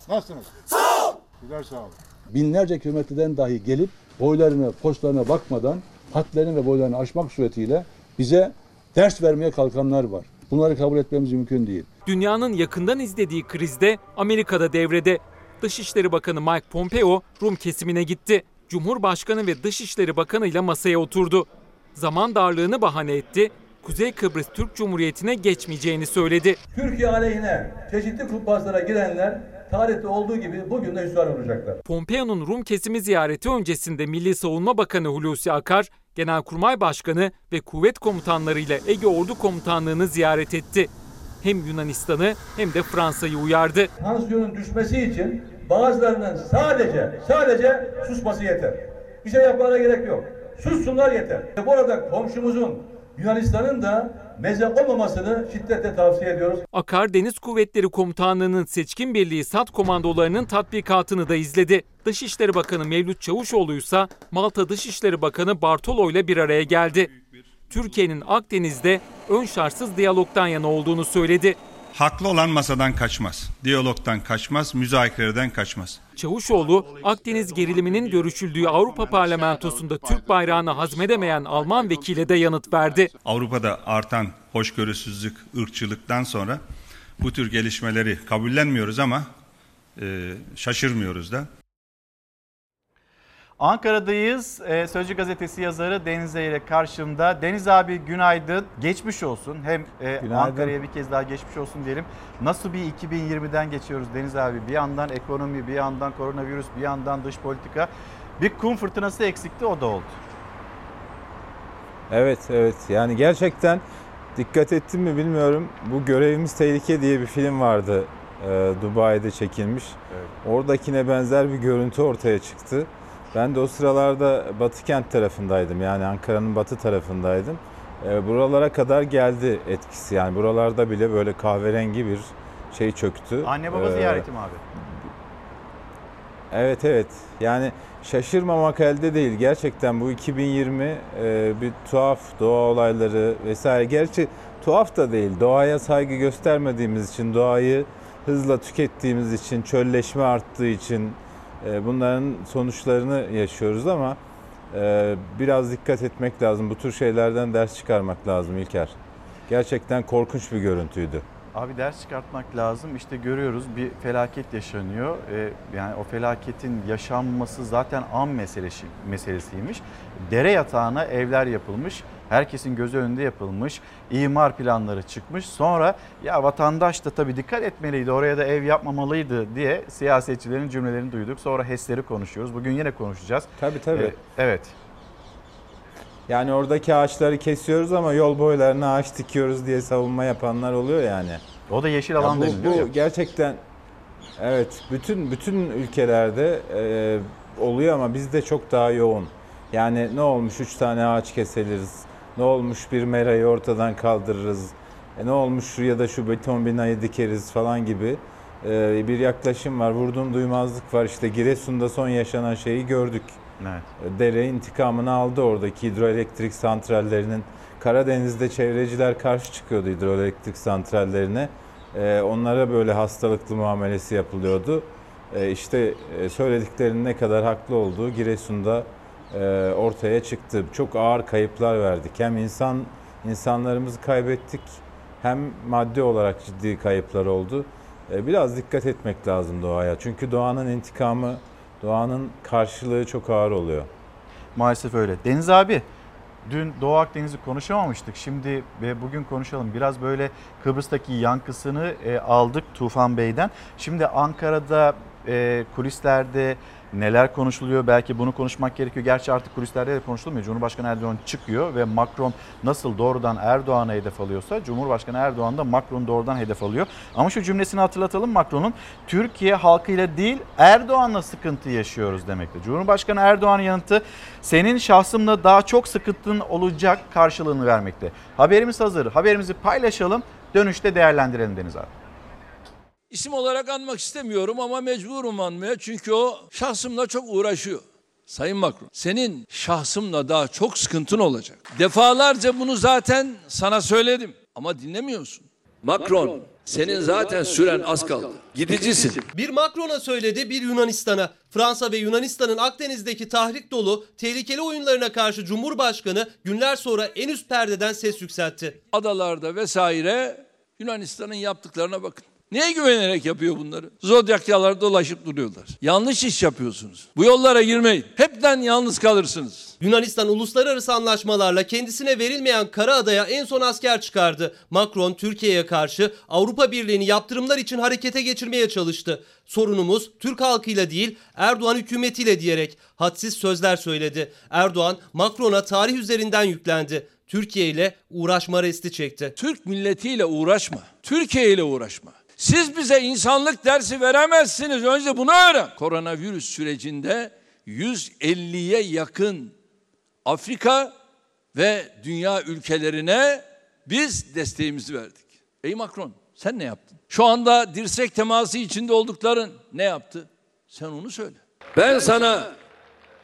Nasılsınız? Sağ ol. Güzel sağ ol. Binlerce kilometreden dahi gelip boylarına, postlarına bakmadan hatlarını ve boylarını aşmak suretiyle bize ders vermeye kalkanlar var. Bunları kabul etmemiz mümkün değil. Dünyanın yakından izlediği krizde Amerika'da devrede. Dışişleri Bakanı Mike Pompeo Rum kesimine gitti. Cumhurbaşkanı ve Dışişleri Bakanı ile masaya oturdu. Zaman darlığını bahane etti. Kuzey Kıbrıs Türk Cumhuriyeti'ne geçmeyeceğini söyledi. Türkiye aleyhine çeşitli kumpaslara girenler tarihte olduğu gibi bugün de hüsran olacaklar. Pompeo'nun Rum kesimi ziyareti öncesinde Milli Savunma Bakanı Hulusi Akar, Genelkurmay Başkanı ve kuvvet komutanlarıyla Ege Ordu Komutanlığı'nı ziyaret etti. Hem Yunanistan'ı hem de Fransa'yı uyardı. Tansiyonun düşmesi için bazılarının sadece sadece susması yeter. Bir şey yapmalarına gerek yok. Sussunlar yeter. Burada komşumuzun Yunanistan'ın da meze olmamasını şiddetle tavsiye ediyoruz. Akar Deniz Kuvvetleri Komutanlığı'nın seçkin birliği SAT komandolarının tatbikatını da izledi. Dışişleri Bakanı Mevlüt Çavuşoğlu ise Malta Dışişleri Bakanı Bartolo ile bir araya geldi. Türkiye'nin Akdeniz'de ön şartsız diyalogdan yana olduğunu söyledi. Haklı olan masadan kaçmaz. Diyalogtan kaçmaz, müzakereden kaçmaz. Çavuşoğlu, Akdeniz geriliminin görüşüldüğü Avrupa Parlamentosu'nda Türk bayrağını hazmedemeyen Alman vekile de yanıt verdi. Avrupa'da artan hoşgörüsüzlük, ırkçılıktan sonra bu tür gelişmeleri kabullenmiyoruz ama e, şaşırmıyoruz da. Ankara'dayız. Ee, Sözcü gazetesi yazarı Deniz ile karşımda. Deniz abi günaydın. Geçmiş olsun. Hem e. Ankara'ya bir kez daha geçmiş olsun diyelim. Nasıl bir 2020'den geçiyoruz Deniz abi? Bir yandan ekonomi, bir yandan koronavirüs, bir yandan dış politika. Bir kum fırtınası eksikti o da oldu. Evet evet yani gerçekten dikkat ettim mi bilmiyorum. Bu Görevimiz Tehlike diye bir film vardı. Ee, Dubai'de çekilmiş. Oradakine benzer bir görüntü ortaya çıktı. Ben de o sıralarda Batı kent tarafındaydım. Yani Ankara'nın batı tarafındaydım. Ee, buralara kadar geldi etkisi. Yani buralarda bile böyle kahverengi bir şey çöktü. Anne baba Ee, ziyareti mi abi? Evet evet. Yani şaşırmamak elde değil. Gerçekten bu 2020 e, bir tuhaf doğa olayları vesaire. Gerçi tuhaf da değil. Doğaya saygı göstermediğimiz için, doğayı hızla tükettiğimiz için, çölleşme arttığı için e, bunların sonuçlarını yaşıyoruz ama e, biraz dikkat etmek lazım. Bu tür şeylerden ders çıkarmak lazım İlker. Gerçekten korkunç bir görüntüydü. Abi ders çıkartmak lazım. İşte görüyoruz bir felaket yaşanıyor. Ee, yani o felaketin yaşanması zaten an meselesi, meselesiymiş. Dere yatağına evler yapılmış. Herkesin gözü önünde yapılmış. imar planları çıkmış. Sonra ya vatandaş da tabii dikkat etmeliydi. Oraya da ev yapmamalıydı diye siyasetçilerin cümlelerini duyduk. Sonra HES'leri konuşuyoruz. Bugün yine konuşacağız. Tabii tabii. Ee, evet. Yani oradaki ağaçları kesiyoruz ama yol boylarına ağaç dikiyoruz diye savunma yapanlar oluyor yani. O da yeşil Ya alan bu, deniliyor bu ya. gerçekten evet bütün bütün ülkelerde e, oluyor ama bizde çok daha yoğun. Yani ne olmuş üç tane ağaç keseliriz. Ne olmuş bir merayı ortadan kaldırırız. E, ne olmuş ya da şu beton binayı dikeriz falan gibi e, bir yaklaşım var. Vurdum duymazlık var. İşte Giresun'da son yaşanan şeyi gördük. Evet. Dere intikamını aldı oradaki hidroelektrik santrallerinin. Karadeniz'de çevreciler karşı çıkıyordu hidroelektrik santrallerine. Ee, onlara böyle hastalıklı muamelesi yapılıyordu. Ee, işte e, söylediklerinin ne kadar haklı olduğu Giresun'da e, ortaya çıktı. Çok ağır kayıplar verdik. Hem insan insanlarımızı kaybettik hem maddi olarak ciddi kayıplar oldu. Ee, biraz dikkat etmek lazım doğaya. Çünkü doğanın intikamı, doğanın karşılığı çok ağır oluyor. Maalesef öyle. Deniz abi dün Doğu Akdeniz'i konuşamamıştık. Şimdi ve bugün konuşalım. Biraz böyle Kıbrıs'taki yankısını e, aldık Tufan Bey'den. Şimdi Ankara'da e, kulislerde neler konuşuluyor belki bunu konuşmak gerekiyor. Gerçi artık kulislerde de konuşulmuyor. Cumhurbaşkanı Erdoğan çıkıyor ve Macron nasıl doğrudan Erdoğan'a hedef alıyorsa Cumhurbaşkanı Erdoğan da Macron doğrudan hedef alıyor. Ama şu cümlesini hatırlatalım Macron'un Türkiye halkıyla değil Erdoğan'la sıkıntı yaşıyoruz demekte. Cumhurbaşkanı Erdoğan'ın yanıtı senin şahsımla daha çok sıkıntın olacak karşılığını vermekte. Haberimiz hazır. Haberimizi paylaşalım. Dönüşte değerlendirelim Deniz abi. İsim olarak anmak istemiyorum ama mecburum anmaya çünkü o şahsımla çok uğraşıyor. Sayın Macron, senin şahsımla daha çok sıkıntın olacak. Defalarca bunu zaten sana söyledim ama dinlemiyorsun. Macron, senin zaten süren az kaldı. Gidicisin. Bir Macron'a söyledi, bir Yunanistan'a. Fransa ve Yunanistan'ın Akdeniz'deki tahrik dolu tehlikeli oyunlarına karşı Cumhurbaşkanı günler sonra en üst perdeden ses yükseltti. Adalarda vesaire Yunanistan'ın yaptıklarına bakın. Neye güvenerek yapıyor bunları? Zodyakyalar dolaşıp duruyorlar. Yanlış iş yapıyorsunuz. Bu yollara girmeyin. Hepten yalnız kalırsınız. Yunanistan uluslararası anlaşmalarla kendisine verilmeyen Karaada'ya en son asker çıkardı. Macron Türkiye'ye karşı Avrupa Birliği'ni yaptırımlar için harekete geçirmeye çalıştı. Sorunumuz Türk halkıyla değil Erdoğan hükümetiyle diyerek hadsiz sözler söyledi. Erdoğan Macron'a tarih üzerinden yüklendi. Türkiye ile uğraşma resti çekti. Türk milletiyle uğraşma. Türkiye ile uğraşma. Siz bize insanlık dersi veremezsiniz. Önce bunu öğren. Koronavirüs sürecinde 150'ye yakın Afrika ve dünya ülkelerine biz desteğimizi verdik. Ey Macron sen ne yaptın? Şu anda dirsek teması içinde oldukların ne yaptı? Sen onu söyle. Ben sana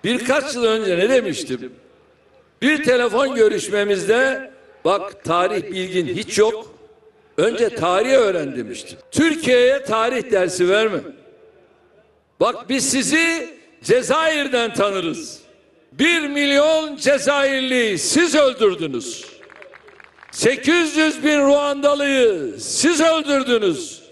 birkaç yıl önce ne demiştim? Bir telefon görüşmemizde bak tarih bilgin hiç yok. Önce tarih öğren demiştim. Türkiye'ye tarih dersi verme. Bak biz sizi Cezayir'den tanırız. Bir milyon Cezayirli siz öldürdünüz. 800 bin Ruandalıyı siz öldürdünüz.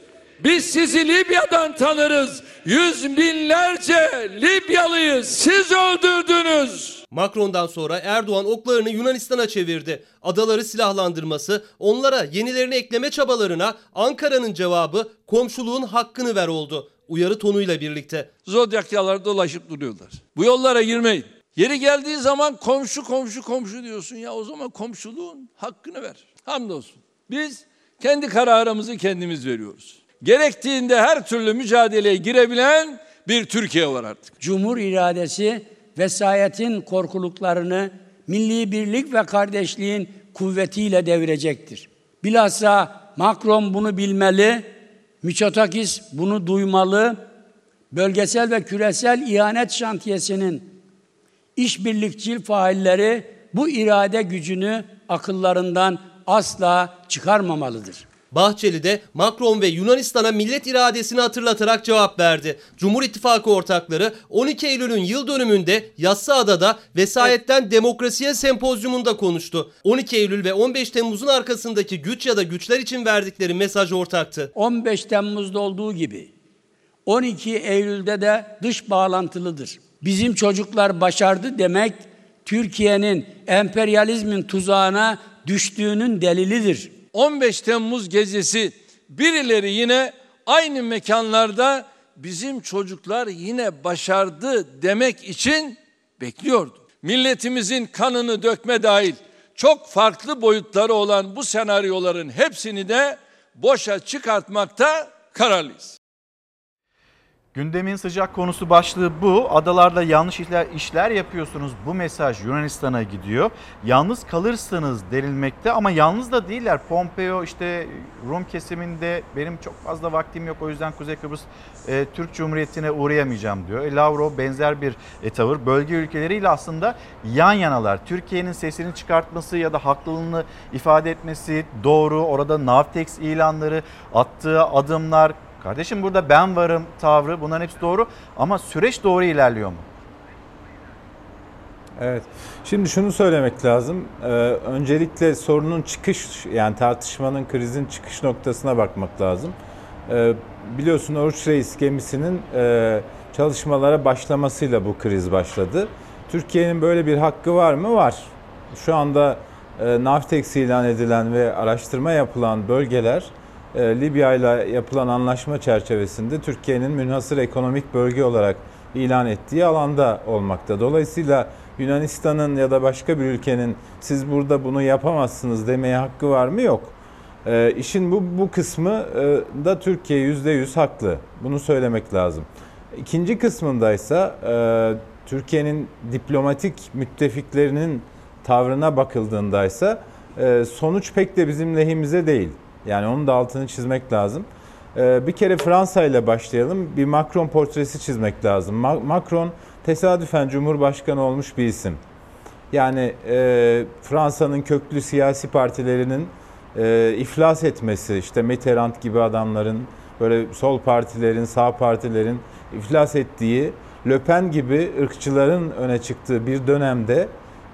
Biz sizi Libya'dan tanırız. Yüz binlerce Libyalıyı siz öldürdünüz. Macron'dan sonra Erdoğan oklarını Yunanistan'a çevirdi. Adaları silahlandırması, onlara yenilerini ekleme çabalarına Ankara'nın cevabı komşuluğun hakkını ver oldu. Uyarı tonuyla birlikte. Zodyakyalar dolaşıp duruyorlar. Bu yollara girmeyin. Yeri geldiği zaman komşu komşu komşu diyorsun ya o zaman komşuluğun hakkını ver. Hamdolsun. Biz kendi kararımızı kendimiz veriyoruz. Gerektiğinde her türlü mücadeleye girebilen bir Türkiye var artık. Cumhur iradesi vesayetin korkuluklarını milli birlik ve kardeşliğin kuvvetiyle devirecektir. Bilhassa Macron bunu bilmeli, Mitsotakis bunu duymalı, bölgesel ve küresel ihanet şantiyesinin işbirlikçil failleri bu irade gücünü akıllarından asla çıkarmamalıdır. Bahçeli de Macron ve Yunanistan'a millet iradesini hatırlatarak cevap verdi. Cumhur İttifakı ortakları 12 Eylül'ün yıl dönümünde Yassıada'da Vesayetten Demokrasiye sempozyumunda konuştu. 12 Eylül ve 15 Temmuz'un arkasındaki güç ya da güçler için verdikleri mesaj ortaktı. 15 Temmuz'da olduğu gibi 12 Eylül'de de dış bağlantılıdır. Bizim çocuklar başardı demek Türkiye'nin emperyalizmin tuzağına düştüğünün delilidir. 15 Temmuz gecesi birileri yine aynı mekanlarda bizim çocuklar yine başardı demek için bekliyordu. Milletimizin kanını dökme dahil çok farklı boyutları olan bu senaryoların hepsini de boşa çıkartmakta kararlıyız. Gündemin sıcak konusu başlığı bu. Adalarda yanlış işler, işler yapıyorsunuz. Bu mesaj Yunanistan'a gidiyor. Yalnız kalırsınız denilmekte ama yalnız da değiller. Pompeo işte Rum kesiminde benim çok fazla vaktim yok o yüzden Kuzey Kıbrıs e, Türk Cumhuriyeti'ne uğrayamayacağım diyor. E, Lavrov benzer bir e, tavır. Bölge ülkeleriyle aslında yan yanalar. Türkiye'nin sesini çıkartması ya da haklılığını ifade etmesi doğru. Orada Navtex ilanları, attığı adımlar, Kardeşim burada ben varım tavrı bunların hepsi doğru ama süreç doğru ilerliyor mu? Evet. Şimdi şunu söylemek lazım. Ee, öncelikle sorunun çıkış yani tartışmanın krizin çıkış noktasına bakmak lazım. Ee, biliyorsun Oruç Reis gemisinin e, çalışmalara başlamasıyla bu kriz başladı. Türkiye'nin böyle bir hakkı var mı? Var. Şu anda e, Navtex ilan edilen ve araştırma yapılan bölgeler e, Libya ile yapılan anlaşma çerçevesinde Türkiye'nin münhasır ekonomik bölge olarak ilan ettiği alanda olmakta. Dolayısıyla Yunanistan'ın ya da başka bir ülkenin siz burada bunu yapamazsınız demeye hakkı var mı? Yok. E, işin bu, bu kısmı e, da Türkiye %100 haklı. Bunu söylemek lazım. İkinci kısmındaysa e, Türkiye'nin diplomatik müttefiklerinin tavrına bakıldığındaysa e, sonuç pek de bizim lehimize değil. Yani onun da altını çizmek lazım. Ee, bir kere Fransa ile başlayalım. Bir Macron portresi çizmek lazım. Macron tesadüfen Cumhurbaşkanı olmuş bir isim. Yani e, Fransa'nın köklü siyasi partilerinin e, iflas etmesi, işte Mitterrand gibi adamların, böyle sol partilerin, sağ partilerin iflas ettiği, Le Pen gibi ırkçıların öne çıktığı bir dönemde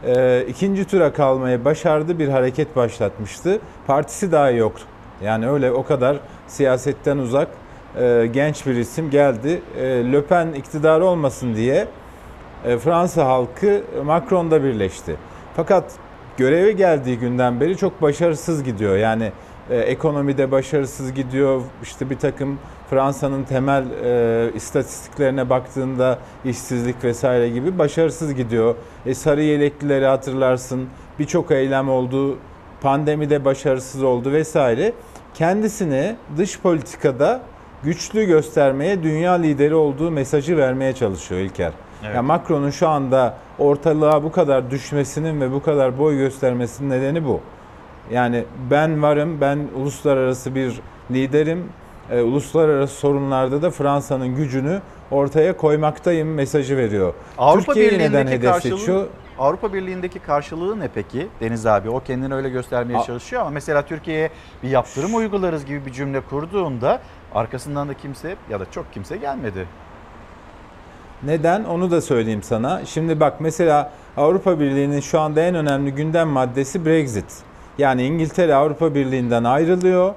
e, ikinci tura kalmayı başardı bir hareket başlatmıştı. Partisi daha yoktu. Yani öyle o kadar siyasetten uzak e, genç bir isim geldi. E, Le Pen iktidar olmasın diye e, Fransa halkı Macron'da birleşti. Fakat göreve geldiği günden beri çok başarısız gidiyor. Yani e, ekonomide başarısız gidiyor. İşte bir takım Fransa'nın temel e, istatistiklerine baktığında işsizlik vesaire gibi başarısız gidiyor. E, sarı yeleklileri hatırlarsın. Birçok eylem oldu. Pandemide başarısız oldu vesaire kendisini dış politikada güçlü göstermeye, dünya lideri olduğu mesajı vermeye çalışıyor İlker. Evet. Yani Macron'un şu anda ortalığa bu kadar düşmesinin ve bu kadar boy göstermesinin nedeni bu. Yani ben varım, ben uluslararası bir liderim. E, uluslararası sorunlarda da Fransa'nın gücünü ortaya koymaktayım mesajı veriyor. Avrupa Türkiye'yi neden hedef seçiyor? Avrupa Birliği'ndeki karşılığı ne peki Deniz abi? O kendini öyle göstermeye A- çalışıyor ama mesela Türkiye'ye bir yaptırım uygularız gibi bir cümle kurduğunda arkasından da kimse ya da çok kimse gelmedi. Neden? Onu da söyleyeyim sana. Şimdi bak mesela Avrupa Birliği'nin şu anda en önemli gündem maddesi Brexit. Yani İngiltere Avrupa Birliği'nden ayrılıyor.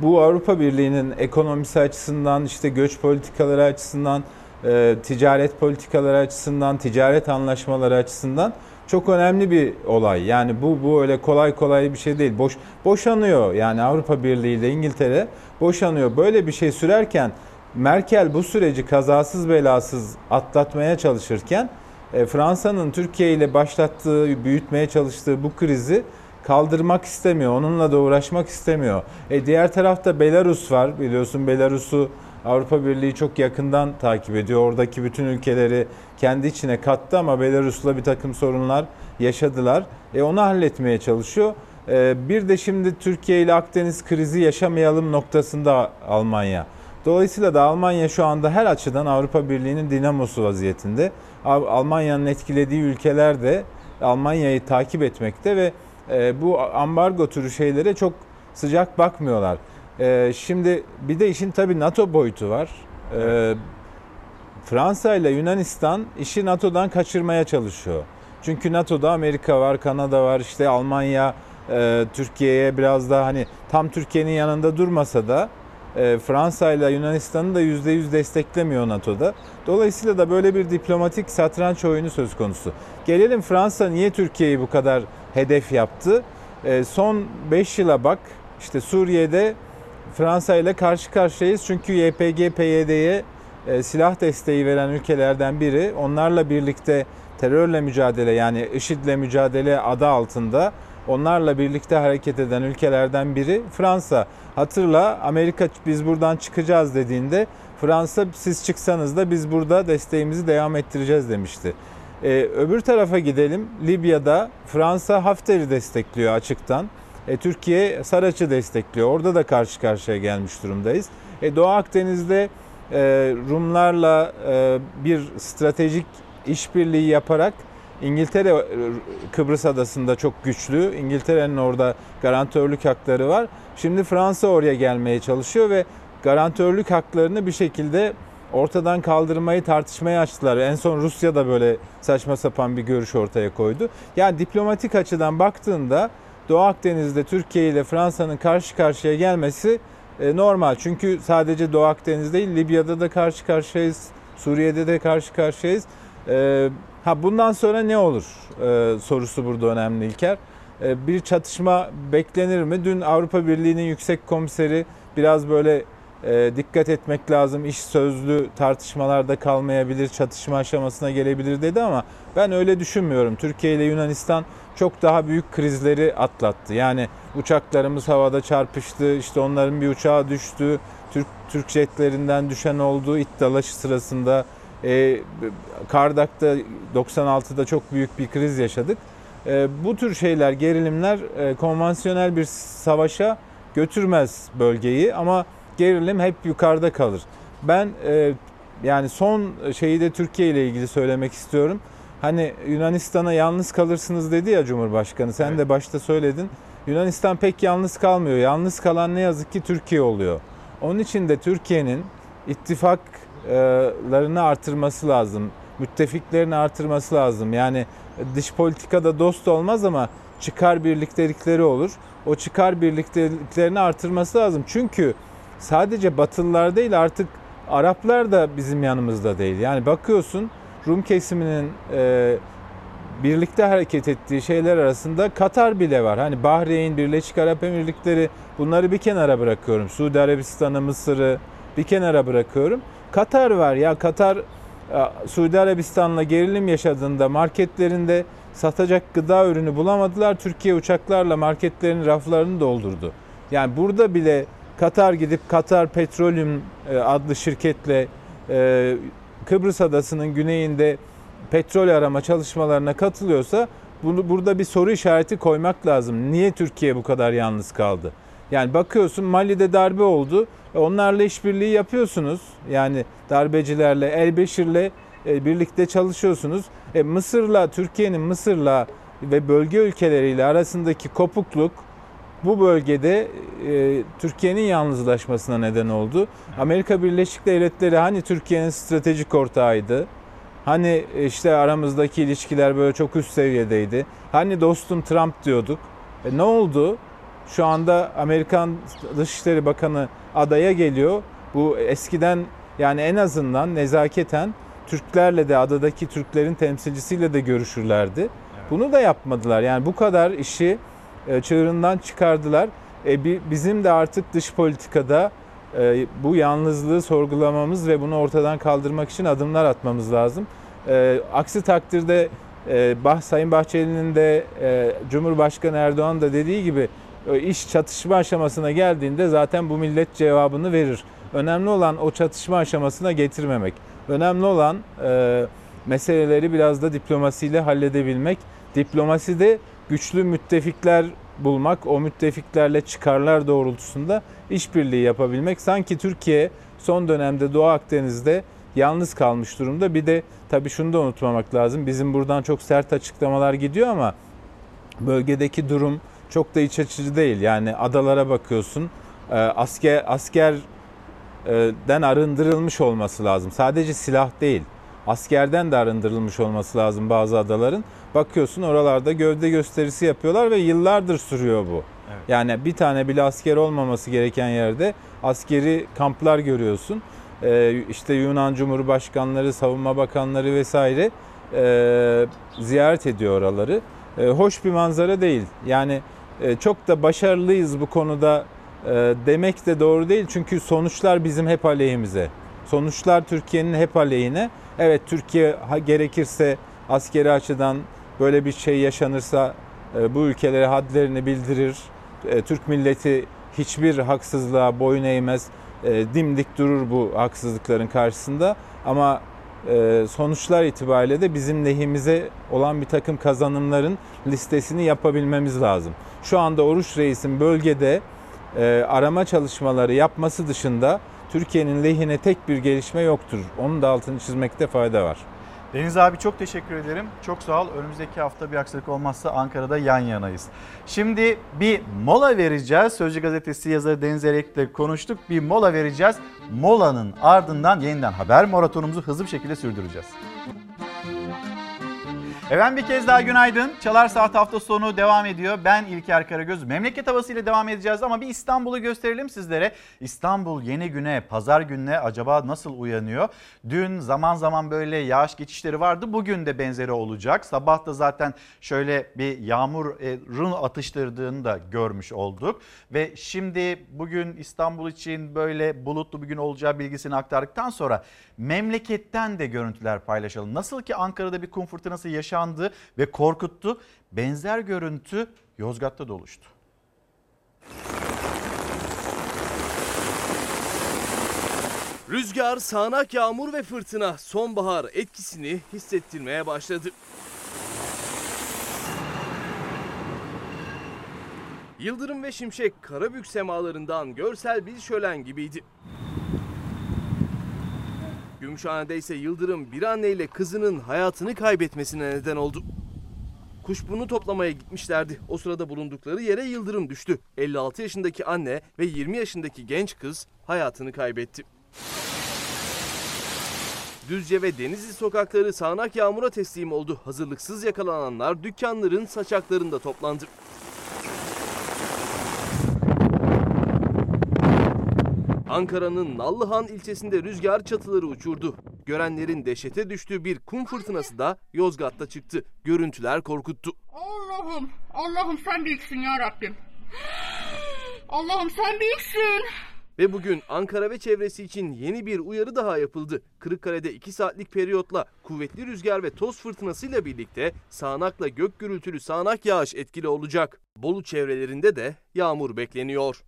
Bu Avrupa Birliği'nin ekonomisi açısından, işte göç politikaları açısından, e, ticaret politikaları açısından, ticaret anlaşmaları açısından çok önemli bir olay. Yani bu bu öyle kolay kolay bir şey değil. Boş boşanıyor. Yani Avrupa Birliği ile İngiltere boşanıyor. Böyle bir şey sürerken Merkel bu süreci kazasız belasız atlatmaya çalışırken e, Fransa'nın Türkiye ile başlattığı, büyütmeye çalıştığı bu krizi kaldırmak istemiyor. Onunla da uğraşmak istemiyor. E, diğer tarafta Belarus var. Biliyorsun Belarus'u Avrupa Birliği çok yakından takip ediyor. Oradaki bütün ülkeleri kendi içine kattı ama Belarus'la bir takım sorunlar yaşadılar. E, onu halletmeye çalışıyor. E, bir de şimdi Türkiye ile Akdeniz krizi yaşamayalım noktasında Almanya. Dolayısıyla da Almanya şu anda her açıdan Avrupa Birliği'nin dinamosu vaziyetinde. Al- Almanya'nın etkilediği ülkeler de Almanya'yı takip etmekte ve e, bu ambargo türü şeylere çok sıcak bakmıyorlar. E, şimdi bir de işin tabii NATO boyutu var. E, Fransa ile Yunanistan işi NATO'dan kaçırmaya çalışıyor. Çünkü NATO'da Amerika var, Kanada var, işte Almanya e, Türkiye'ye biraz daha hani tam Türkiye'nin yanında durmasa da e, Fransa ile Yunanistan'ı da %100 desteklemiyor NATO'da. Dolayısıyla da böyle bir diplomatik satranç oyunu söz konusu. Gelelim Fransa niye Türkiye'yi bu kadar hedef yaptı? E, son 5 yıla bak işte Suriye'de Fransa ile karşı karşıyayız. Çünkü YPG, PYD'ye e, silah desteği veren ülkelerden biri. Onlarla birlikte terörle mücadele yani IŞİD'le mücadele adı altında onlarla birlikte hareket eden ülkelerden biri Fransa. Hatırla Amerika biz buradan çıkacağız dediğinde Fransa siz çıksanız da biz burada desteğimizi devam ettireceğiz demişti. Ee, öbür tarafa gidelim. Libya'da Fransa Hafter'i destekliyor açıktan. E, Türkiye Saraç'ı destekliyor. Orada da karşı karşıya gelmiş durumdayız. E, Doğu Akdeniz'de e, Rumlarla e, bir stratejik işbirliği yaparak İngiltere e, Kıbrıs adasında çok güçlü. İngiltere'nin orada garantörlük hakları var. Şimdi Fransa oraya gelmeye çalışıyor ve garantörlük haklarını bir şekilde ortadan kaldırmayı tartışmaya açtılar. En son Rusya da böyle saçma sapan bir görüş ortaya koydu. Yani diplomatik açıdan baktığında Doğu Akdeniz'de Türkiye ile Fransa'nın karşı karşıya gelmesi e, normal. Çünkü sadece Doğu Akdeniz değil Libya'da da karşı karşıyayız. Suriye'de de karşı karşıyayız. E, ha bundan sonra ne olur e, sorusu burada önemli İlker. Bir çatışma beklenir mi? Dün Avrupa Birliği'nin yüksek komiseri biraz böyle dikkat etmek lazım. İş sözlü tartışmalarda kalmayabilir, çatışma aşamasına gelebilir dedi ama ben öyle düşünmüyorum. Türkiye ile Yunanistan çok daha büyük krizleri atlattı. Yani uçaklarımız havada çarpıştı, işte onların bir uçağı düştü, Türk Türk jetlerinden düşen oldu it sırasında. E, Kardak'ta 96'da çok büyük bir kriz yaşadık. E, bu tür şeyler, gerilimler e, konvansiyonel bir savaşa götürmez bölgeyi ama gerilim hep yukarıda kalır. Ben e, yani son şeyi de Türkiye ile ilgili söylemek istiyorum. Hani Yunanistan'a yalnız kalırsınız dedi ya Cumhurbaşkanı. Sen de başta söyledin. Yunanistan pek yalnız kalmıyor. Yalnız kalan ne yazık ki Türkiye oluyor. Onun için de Türkiye'nin ittifaklarını artırması lazım. Müttefiklerini artırması lazım. Yani dış politikada dost olmaz ama çıkar birliktelikleri olur. O çıkar birlikteliklerini artırması lazım. Çünkü sadece Batılılar değil artık Araplar da bizim yanımızda değil. Yani bakıyorsun Rum kesiminin e, birlikte hareket ettiği şeyler arasında Katar bile var. Hani Bahreyn, Birleşik Arap Emirlikleri bunları bir kenara bırakıyorum. Suudi Arabistan'ı, Mısır'ı bir kenara bırakıyorum. Katar var ya Katar Suudi Arabistan'la gerilim yaşadığında marketlerinde satacak gıda ürünü bulamadılar. Türkiye uçaklarla marketlerin raflarını doldurdu. Yani burada bile Katar gidip Katar Petroleum adlı şirketle Kıbrıs adasının güneyinde petrol arama çalışmalarına katılıyorsa bunu burada bir soru işareti koymak lazım. Niye Türkiye bu kadar yalnız kaldı? Yani bakıyorsun Mali'de darbe oldu. E, Onlarla işbirliği yapıyorsunuz. Yani darbecilerle, Elbeşir'le e, birlikte çalışıyorsunuz. E, Mısır'la, Türkiye'nin Mısır'la ve bölge ülkeleriyle arasındaki kopukluk bu bölgede e, Türkiye'nin yalnızlaşmasına neden oldu. Amerika Birleşik Devletleri hani Türkiye'nin stratejik ortağıydı. Hani işte aramızdaki ilişkiler böyle çok üst seviyedeydi. Hani dostum Trump diyorduk. E, ne oldu? Şu anda Amerikan Dışişleri Bakanı adaya geliyor. Bu eskiden yani en azından nezaketen Türklerle de adadaki Türklerin temsilcisiyle de görüşürlerdi. Bunu da yapmadılar. Yani bu kadar işi e, çığırından çıkardılar. E, bi- bizim de artık dış politikada e, bu yalnızlığı sorgulamamız ve bunu ortadan kaldırmak için adımlar atmamız lazım. E, aksi takdirde e, Sayın Bahçeli'nin de e, Cumhurbaşkanı Erdoğan da dediği gibi e, iş çatışma aşamasına geldiğinde zaten bu millet cevabını verir. Önemli olan o çatışma aşamasına getirmemek. Önemli olan e, meseleleri biraz da diplomasiyle halledebilmek. Diplomaside güçlü müttefikler bulmak, o müttefiklerle çıkarlar doğrultusunda işbirliği yapabilmek. Sanki Türkiye son dönemde Doğu Akdeniz'de yalnız kalmış durumda. Bir de tabii şunu da unutmamak lazım. Bizim buradan çok sert açıklamalar gidiyor ama bölgedeki durum çok da iç açıcı değil. Yani adalara bakıyorsun. e, Asker askerden arındırılmış olması lazım. Sadece silah değil. Askerden de arındırılmış olması lazım bazı adaların. Bakıyorsun oralarda gövde gösterisi yapıyorlar ve yıllardır sürüyor bu. Yani bir tane bile asker olmaması gereken yerde askeri kamplar görüyorsun. Ee, işte Yunan Cumhurbaşkanları, savunma bakanları vesaire e, ziyaret ediyor oraları. E, hoş bir manzara değil. Yani e, çok da başarılıyız bu konuda e, demek de doğru değil. Çünkü sonuçlar bizim hep aleyhimize. Sonuçlar Türkiye'nin hep aleyhine. Evet Türkiye gerekirse askeri açıdan böyle bir şey yaşanırsa e, bu ülkelere hadlerini bildirir. E, Türk milleti hiçbir haksızlığa boyun eğmez. E, dimdik durur bu haksızlıkların karşısında. Ama sonuçlar itibariyle de bizim lehimize olan bir takım kazanımların listesini yapabilmemiz lazım. Şu anda Oruç Reis'in bölgede arama çalışmaları yapması dışında Türkiye'nin lehine tek bir gelişme yoktur. Onun da altını çizmekte fayda var. Deniz abi çok teşekkür ederim. Çok sağ ol. Önümüzdeki hafta bir aksilik olmazsa Ankara'da yan yanayız. Şimdi bir mola vereceğiz. Sözcü gazetesi yazarı Deniz Erek'le konuştuk. Bir mola vereceğiz. Molanın ardından yeniden haber maratonumuzu hızlı bir şekilde sürdüreceğiz. Efendim bir kez daha günaydın. Çalar Saat hafta sonu devam ediyor. Ben İlker Karagöz. Memleket havasıyla devam edeceğiz ama bir İstanbul'u gösterelim sizlere. İstanbul yeni güne, pazar gününe acaba nasıl uyanıyor? Dün zaman zaman böyle yağış geçişleri vardı. Bugün de benzeri olacak. Sabah da zaten şöyle bir yağmurun atıştırdığını da görmüş olduk. Ve şimdi bugün İstanbul için böyle bulutlu bir gün olacağı bilgisini aktardıktan sonra memleketten de görüntüler paylaşalım. Nasıl ki Ankara'da bir kum fırtınası yaşandı ve korkuttu. Benzer görüntü Yozgat'ta da oluştu. Rüzgar, sağanak yağmur ve fırtına sonbahar etkisini hissettirmeye başladı. Yıldırım ve Şimşek Karabük semalarından görsel bir şölen gibiydi. Gümüşhane'de ise Yıldırım bir anneyle kızının hayatını kaybetmesine neden oldu. Kuşburnu toplamaya gitmişlerdi. O sırada bulundukları yere yıldırım düştü. 56 yaşındaki anne ve 20 yaşındaki genç kız hayatını kaybetti. Düzce ve Denizli sokakları sağanak yağmura teslim oldu. Hazırlıksız yakalananlar dükkanların saçaklarında toplandı. Ankara'nın Nallıhan ilçesinde rüzgar çatıları uçurdu. Görenlerin dehşete düştüğü bir kum fırtınası da Yozgat'ta çıktı. Görüntüler korkuttu. Allah'ım, Allah'ım sen büyüksün ya Rabbim. Allah'ım sen büyüksün. Ve bugün Ankara ve çevresi için yeni bir uyarı daha yapıldı. Kırıkkale'de 2 saatlik periyotla kuvvetli rüzgar ve toz fırtınasıyla birlikte sağanakla gök gürültülü sağanak yağış etkili olacak. Bolu çevrelerinde de yağmur bekleniyor.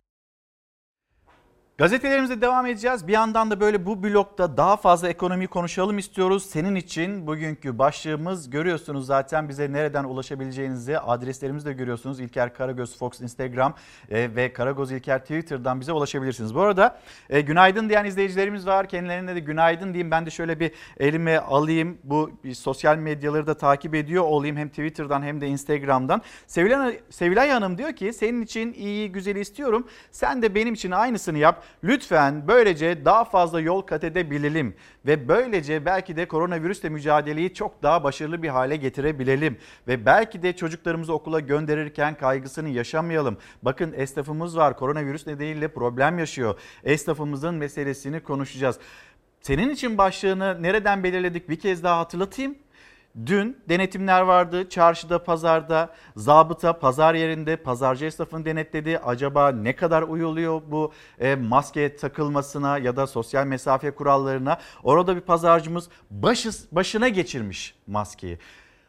Gazetelerimize devam edeceğiz. Bir yandan da böyle bu blokta daha fazla ekonomi konuşalım istiyoruz. Senin için bugünkü başlığımız görüyorsunuz zaten bize nereden ulaşabileceğinizi adreslerimizi de görüyorsunuz. İlker Karagöz Fox Instagram e, ve Karagöz İlker Twitter'dan bize ulaşabilirsiniz. Bu arada e, günaydın diyen izleyicilerimiz var. Kendilerine de günaydın diyeyim. Ben de şöyle bir elime alayım. Bu sosyal medyaları da takip ediyor olayım hem Twitter'dan hem de Instagram'dan. Sevilay Hanım diyor ki senin için iyi güzeli istiyorum. Sen de benim için aynısını yap. Lütfen böylece daha fazla yol kat edebilelim ve böylece belki de koronavirüsle mücadeleyi çok daha başarılı bir hale getirebilelim ve belki de çocuklarımızı okula gönderirken kaygısını yaşamayalım. Bakın esnafımız var koronavirüs nedeniyle problem yaşıyor. Esnafımızın meselesini konuşacağız. Senin için başlığını nereden belirledik bir kez daha hatırlatayım. Dün denetimler vardı çarşıda, pazarda, zabıta pazar yerinde pazarcı esnafını denetledi. Acaba ne kadar uyuluyor bu e, maske takılmasına ya da sosyal mesafe kurallarına? Orada bir pazarcımız başı, başına geçirmiş maskeyi.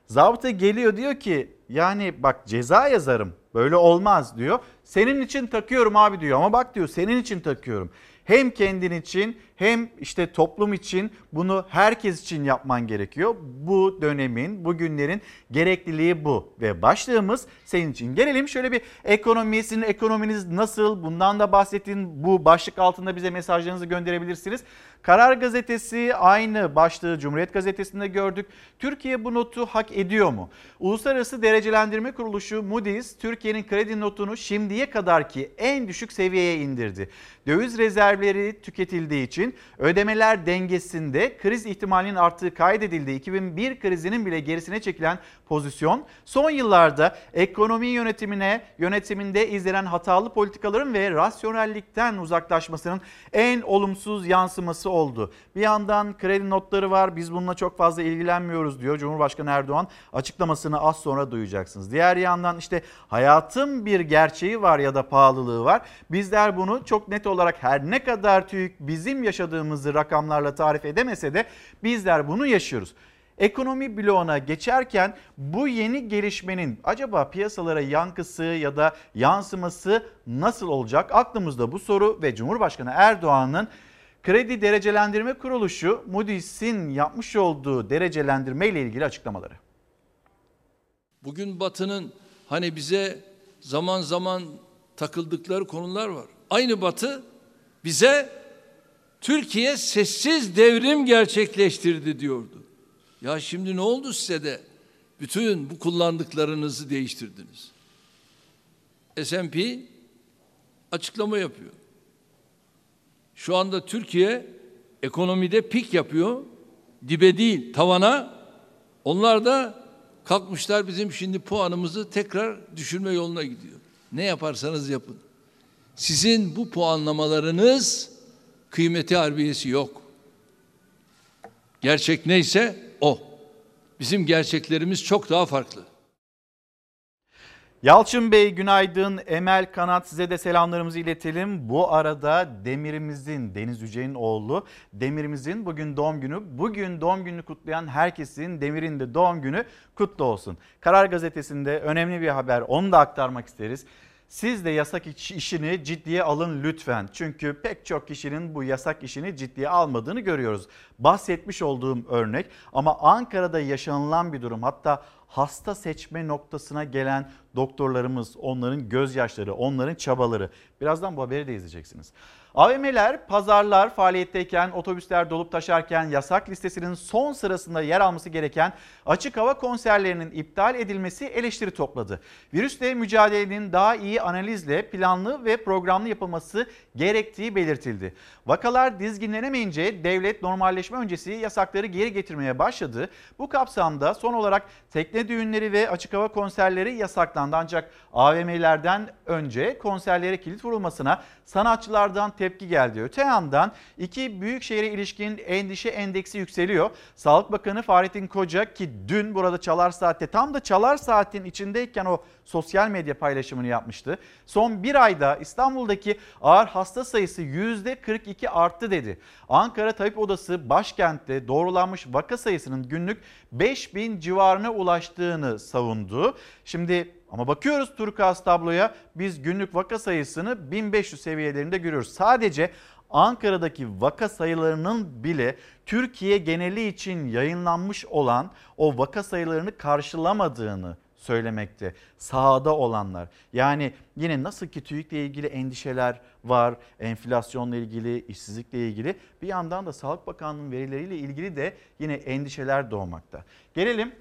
Zabıta geliyor diyor ki yani bak ceza yazarım böyle olmaz diyor. Senin için takıyorum abi diyor ama bak diyor senin için takıyorum. Hem kendin için hem işte toplum için bunu herkes için yapman gerekiyor. Bu dönemin, bu günlerin gerekliliği bu. Ve başlığımız senin için. Gelelim şöyle bir ekonomi, sizin ekonominiz nasıl? Bundan da bahsettin. Bu başlık altında bize mesajlarınızı gönderebilirsiniz. Karar Gazetesi aynı başlığı Cumhuriyet Gazetesi'nde gördük. Türkiye bu notu hak ediyor mu? Uluslararası Derecelendirme Kuruluşu Moody's Türkiye'nin kredi notunu şimdiye kadarki en düşük seviyeye indirdi. Döviz rezervleri tüketildiği için ödemeler dengesinde kriz ihtimalinin arttığı kaydedildi. 2001 krizinin bile gerisine çekilen pozisyon son yıllarda ekonomi yönetimine yönetiminde izlenen hatalı politikaların ve rasyonellikten uzaklaşmasının en olumsuz yansıması oldu. Bir yandan kredi notları var biz bununla çok fazla ilgilenmiyoruz diyor Cumhurbaşkanı Erdoğan açıklamasını az sonra duyacaksınız. Diğer yandan işte hayatın bir gerçeği var ya da pahalılığı var. Bizler bunu çok net olarak her ne kadar TÜİK bizim yaşadığımızı rakamlarla tarif edemese de bizler bunu yaşıyoruz. Ekonomi bloğuna geçerken bu yeni gelişmenin acaba piyasalara yankısı ya da yansıması nasıl olacak? Aklımızda bu soru ve Cumhurbaşkanı Erdoğan'ın Kredi Derecelendirme Kuruluşu Moody's'in yapmış olduğu derecelendirme ile ilgili açıklamaları. Bugün Batı'nın hani bize zaman zaman takıldıkları konular var. Aynı Batı bize Türkiye sessiz devrim gerçekleştirdi diyordu. Ya şimdi ne oldu size de bütün bu kullandıklarınızı değiştirdiniz? S&P açıklama yapıyor. Şu anda Türkiye ekonomide pik yapıyor. Dibe değil, tavana. Onlar da kalkmışlar bizim şimdi puanımızı tekrar düşürme yoluna gidiyor. Ne yaparsanız yapın. Sizin bu puanlamalarınız kıymeti harbiyesi yok. Gerçek neyse o. Bizim gerçeklerimiz çok daha farklı. Yalçın Bey günaydın. Emel Kanat size de selamlarımızı iletelim. Bu arada Demir'imizin, Deniz Yücel'in oğlu Demir'imizin bugün doğum günü. Bugün doğum gününü kutlayan herkesin Demir'in de doğum günü kutlu olsun. Karar Gazetesi'nde önemli bir haber onu da aktarmak isteriz. Siz de yasak işini ciddiye alın lütfen. Çünkü pek çok kişinin bu yasak işini ciddiye almadığını görüyoruz. Bahsetmiş olduğum örnek ama Ankara'da yaşanılan bir durum. Hatta hasta seçme noktasına gelen doktorlarımız, onların gözyaşları, onların çabaları. Birazdan bu haberi de izleyeceksiniz. AVM'ler, pazarlar faaliyetteyken, otobüsler dolup taşarken yasak listesinin son sırasında yer alması gereken açık hava konserlerinin iptal edilmesi eleştiri topladı. Virüsle mücadelenin daha iyi analizle planlı ve programlı yapılması gerektiği belirtildi. Vakalar dizginlenemeyince devlet normalleşme öncesi yasakları geri getirmeye başladı. Bu kapsamda son olarak tekne düğünleri ve açık hava konserleri yasaklandı. Ancak AVM'lerden önce konserlere kilit vurulmasına sanatçılardan tepki geldi. Öte yandan iki büyük şehre ilişkin endişe endeksi yükseliyor. Sağlık Bakanı Fahrettin Koca ki dün burada Çalar Saat'te tam da Çalar Saat'in içindeyken o sosyal medya paylaşımını yapmıştı. Son bir ayda İstanbul'daki ağır hasta sayısı %42 arttı dedi. Ankara Tabip Odası başkentte doğrulanmış vaka sayısının günlük 5000 civarına ulaştığını savundu. Şimdi Ama bakıyoruz turkuaz tabloya biz günlük vaka sayısını 1500 seviyelerinde görüyoruz. Sadece Ankara'daki vaka sayılarının bile Türkiye geneli için yayınlanmış olan o vaka sayılarını karşılamadığını söylemekte. Sahada olanlar. Yani yine nasıl ki TÜİK'le ilgili endişeler var, enflasyonla ilgili, işsizlikle ilgili bir yandan da Sağlık Bakanlığı'nın verileriyle ilgili de yine endişeler doğmakta. Gelelim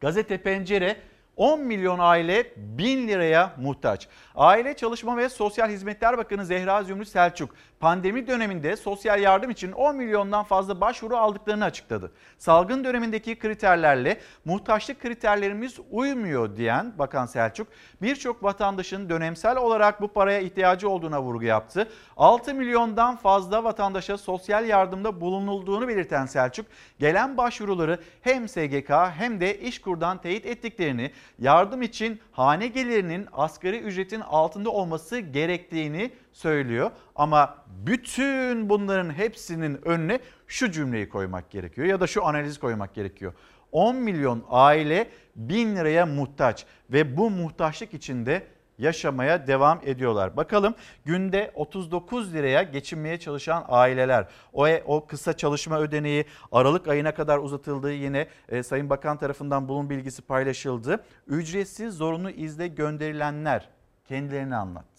Gazete Pencere 10 milyon aile 1000 liraya muhtaç. Aile Çalışma ve Sosyal Hizmetler Bakanı Zehra Zümrüt Selçuk pandemi döneminde sosyal yardım için 10 milyondan fazla başvuru aldıklarını açıkladı. Salgın dönemindeki kriterlerle muhtaçlık kriterlerimiz uymuyor diyen Bakan Selçuk birçok vatandaşın dönemsel olarak bu paraya ihtiyacı olduğuna vurgu yaptı. 6 milyondan fazla vatandaşa sosyal yardımda bulunulduğunu belirten Selçuk gelen başvuruları hem SGK hem de İşkur'dan teyit ettiklerini, yardım için hane gelirinin asgari ücretin altında olması gerektiğini söylüyor. Ama bütün bunların hepsinin önüne şu cümleyi koymak gerekiyor ya da şu analizi koymak gerekiyor. 10 milyon aile 1000 liraya muhtaç ve bu muhtaçlık içinde yaşamaya devam ediyorlar. Bakalım günde 39 liraya geçinmeye çalışan aileler. O, o kısa çalışma ödeneği Aralık ayına kadar uzatıldığı yine e, Sayın Bakan tarafından bunun bilgisi paylaşıldı. Ücretsiz zorunlu izle gönderilenler kendilerini anlattı.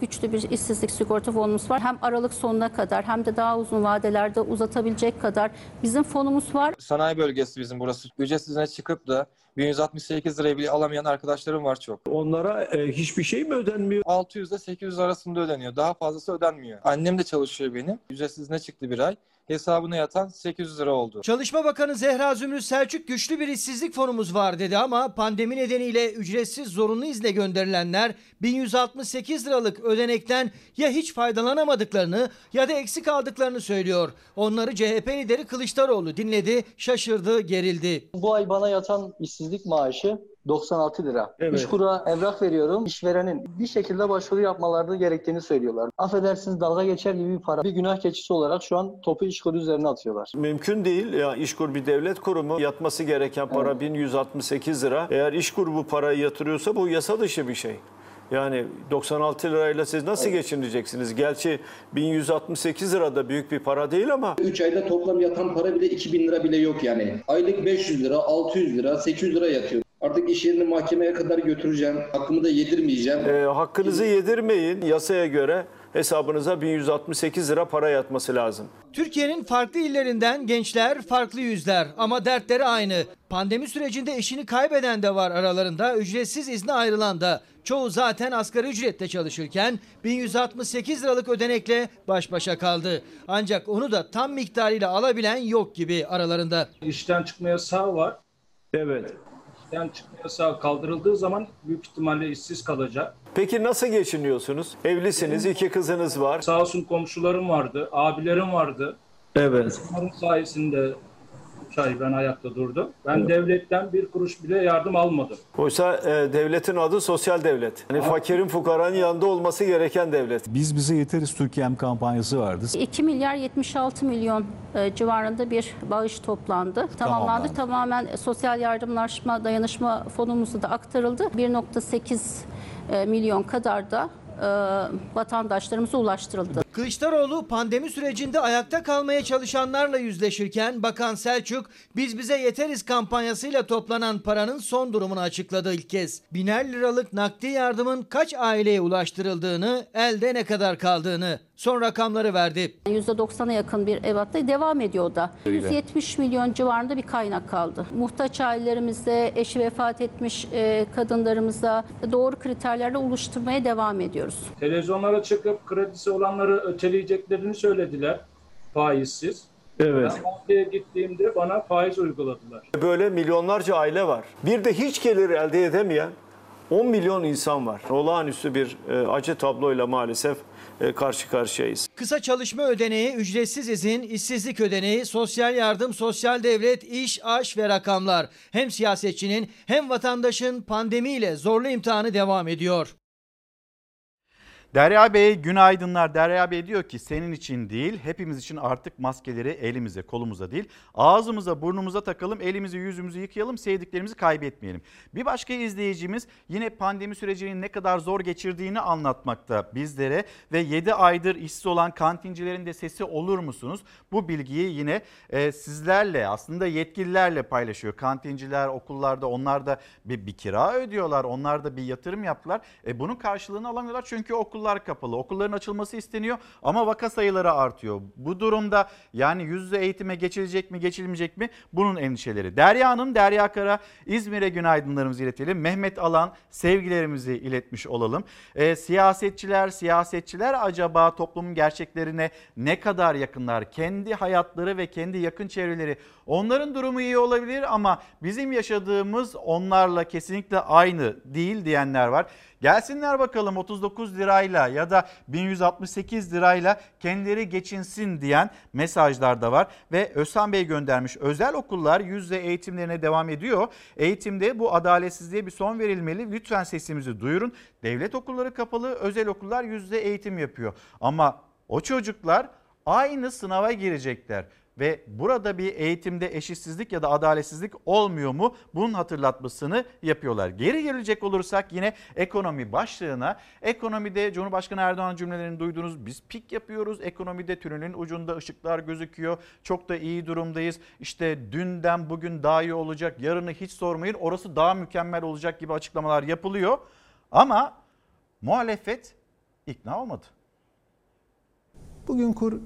Güçlü bir işsizlik sigorta fonumuz var. Hem Aralık sonuna kadar hem de daha uzun vadelerde uzatabilecek kadar bizim fonumuz var. Sanayi bölgesi bizim burası. Ücretsizine çıkıp da 1168 liraya bile alamayan arkadaşlarım var çok. Onlara e, hiçbir şey mi ödenmiyor? 600 ile 800 arasında ödeniyor. Daha fazlası ödenmiyor. Annem de çalışıyor benim. Ücretsizine çıktı bir ay. Hesabına yatan 800 lira oldu. Çalışma Bakanı Zehra Zümrüt Selçuk güçlü bir işsizlik fonumuz var dedi ama pandemi nedeniyle ücretsiz zorunlu izne gönderilenler 1168 liralık ödenekten ya hiç faydalanamadıklarını ya da eksik aldıklarını söylüyor. Onları CHP lideri Kılıçdaroğlu dinledi, şaşırdı, gerildi. Bu ay bana yatan işsizlik maaşı 96 lira. Evet. İşkur'a evrak veriyorum. İşverenin bir şekilde başvuru yapmaları gerektiğini söylüyorlar. Affedersiniz dalga geçer gibi bir para. Bir günah keçisi olarak şu an topu İşkur üzerine atıyorlar. Mümkün değil. Ya İşkur bir devlet kurumu. Yatması gereken para 1168 lira. Eğer İşkur bu parayı yatırıyorsa bu yasa dışı bir şey. Yani 96 lirayla siz nasıl geçineceksiniz? Gerçi 1168 lira da büyük bir para değil ama 3 ayda toplam yatan para bile 2000 lira bile yok yani. Aylık 500 lira, 600 lira, 800 lira yatıyor. Artık iş yerini mahkemeye kadar götüreceğim. Hakkımı da yedirmeyeceğim. e, hakkınızı yedirmeyin. Yasaya göre hesabınıza 1168 lira para yatması lazım. Türkiye'nin farklı illerinden gençler, farklı yüzler ama dertleri aynı. Pandemi sürecinde eşini kaybeden de var aralarında, ücretsiz izne ayrılan da. Çoğu zaten asgari ücretle çalışırken 1168 liralık ödenekle baş başa kaldı. Ancak onu da tam miktarıyla alabilen yok gibi aralarında. İşten çıkma yasağı var. Evet. İşten çıkma yasağı kaldırıldığı zaman büyük ihtimalle işsiz kalacak. Peki nasıl geçiniyorsunuz? Evlisiniz, iki kızınız var. Sağ olsun komşularım vardı, abilerim vardı. Evet. Onların sayesinde 3 ay ben ayakta durdum. Ben Evet. devletten bir kuruş bile yardım almadım. Oysa e, devletin adı sosyal devlet. Yani fakirin fukaranın yanında olması gereken devlet. Biz bize yeteriz Türkiye'm kampanyası vardı. 2 milyar 76 milyon e, civarında bir bağış toplandı. Tamamlandı. Tamamen sosyal yardımlaşma dayanışma fonumuza da aktarıldı. 1.8 e, milyon kadar da e, vatandaşlarımıza ulaştırıldı. Kılıçdaroğlu pandemi sürecinde ayakta kalmaya çalışanlarla yüzleşirken Bakan Selçuk biz bize yeteriz kampanyasıyla toplanan paranın son durumunu açıkladı ilk kez. Biner liralık nakdi yardımın kaç aileye ulaştırıldığını, elde ne kadar kaldığını son rakamları verdi. %90'a yakın bir evatta devam ediyor da. Öyle. 170 milyon civarında bir kaynak kaldı. Muhtaç ailelerimizde eşi vefat etmiş e, kadınlarımıza doğru kriterlerle oluşturmaya devam ediyoruz. Televizyonlara çıkıp kredisi olanları öteleyeceklerini söylediler faizsiz. Evet. Ben bankaya gittiğimde bana faiz uyguladılar. Böyle milyonlarca aile var. Bir de hiç gelir elde edemeyen 10 milyon insan var. Olağanüstü bir e, acı tabloyla maalesef e, karşı karşıyayız. Kısa çalışma ödeneği, ücretsiz izin, işsizlik ödeneği, sosyal yardım, sosyal devlet, iş, aş ve rakamlar. Hem siyasetçinin hem vatandaşın pandemiyle zorlu imtihanı devam ediyor. Derya Bey günaydınlar. Derya Bey diyor ki senin için değil hepimiz için artık maskeleri elimize kolumuza değil ağzımıza burnumuza takalım elimizi yüzümüzü yıkayalım sevdiklerimizi kaybetmeyelim. Bir başka izleyicimiz yine pandemi sürecinin ne kadar zor geçirdiğini anlatmakta bizlere ve 7 aydır işsiz olan kantincilerin de sesi olur musunuz? Bu bilgiyi yine e, sizlerle aslında yetkililerle paylaşıyor. Kantinciler okullarda onlar da bir, bir kira ödüyorlar onlar da bir yatırım yaptılar. E, bunun karşılığını alamıyorlar çünkü okullar kapalı. Okulların açılması isteniyor ama vaka sayıları artıyor. Bu durumda yani yüz yüze eğitime geçilecek mi geçilmeyecek mi bunun endişeleri. Derya Hanım, Derya Kara İzmir'e günaydınlarımızı iletelim. Mehmet Alan sevgilerimizi iletmiş olalım. E, siyasetçiler, siyasetçiler acaba toplumun gerçeklerine ne kadar yakınlar? Kendi hayatları ve kendi yakın çevreleri onların durumu iyi olabilir ama bizim yaşadığımız onlarla kesinlikle aynı değil diyenler var. Gelsinler bakalım 39 lirayla ya da 1168 lirayla kendileri geçinsin diyen mesajlar da var. Ve Özhan Bey göndermiş özel okullar yüzde eğitimlerine devam ediyor. Eğitimde bu adaletsizliğe bir son verilmeli. Lütfen sesimizi duyurun. Devlet okulları kapalı özel okullar yüzde eğitim yapıyor. Ama o çocuklar aynı sınava girecekler ve burada bir eğitimde eşitsizlik ya da adaletsizlik olmuyor mu? Bunun hatırlatmasını yapıyorlar. Geri gelecek olursak yine ekonomi başlığına ekonomide Cumhurbaşkanı Erdoğan cümlelerini duydunuz. Biz pik yapıyoruz. Ekonomide tünelin ucunda ışıklar gözüküyor. Çok da iyi durumdayız. İşte dünden bugün daha iyi olacak. Yarını hiç sormayın. Orası daha mükemmel olacak gibi açıklamalar yapılıyor. Ama muhalefet ikna olmadı. Bugün kur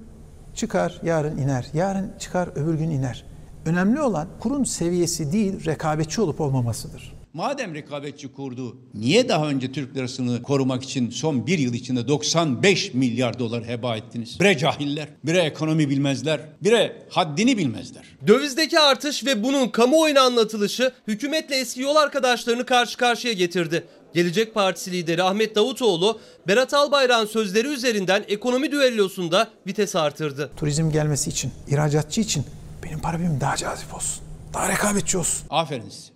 çıkar, yarın iner. Yarın çıkar, öbür gün iner. Önemli olan kurun seviyesi değil, rekabetçi olup olmamasıdır. Madem rekabetçi kurdu, niye daha önce Türk lirasını korumak için son bir yıl içinde 95 milyar dolar heba ettiniz? Bire cahiller, bire ekonomi bilmezler, bire haddini bilmezler. Dövizdeki artış ve bunun kamuoyuna anlatılışı hükümetle eski yol arkadaşlarını karşı karşıya getirdi. Gelecek Partisi lideri Ahmet Davutoğlu, Berat Albayrak'ın sözleri üzerinden ekonomi düellosunda vites artırdı. Turizm gelmesi için, ihracatçı için benim para birimim daha cazip olsun. Daha rekabetçi olsun. Aferin size.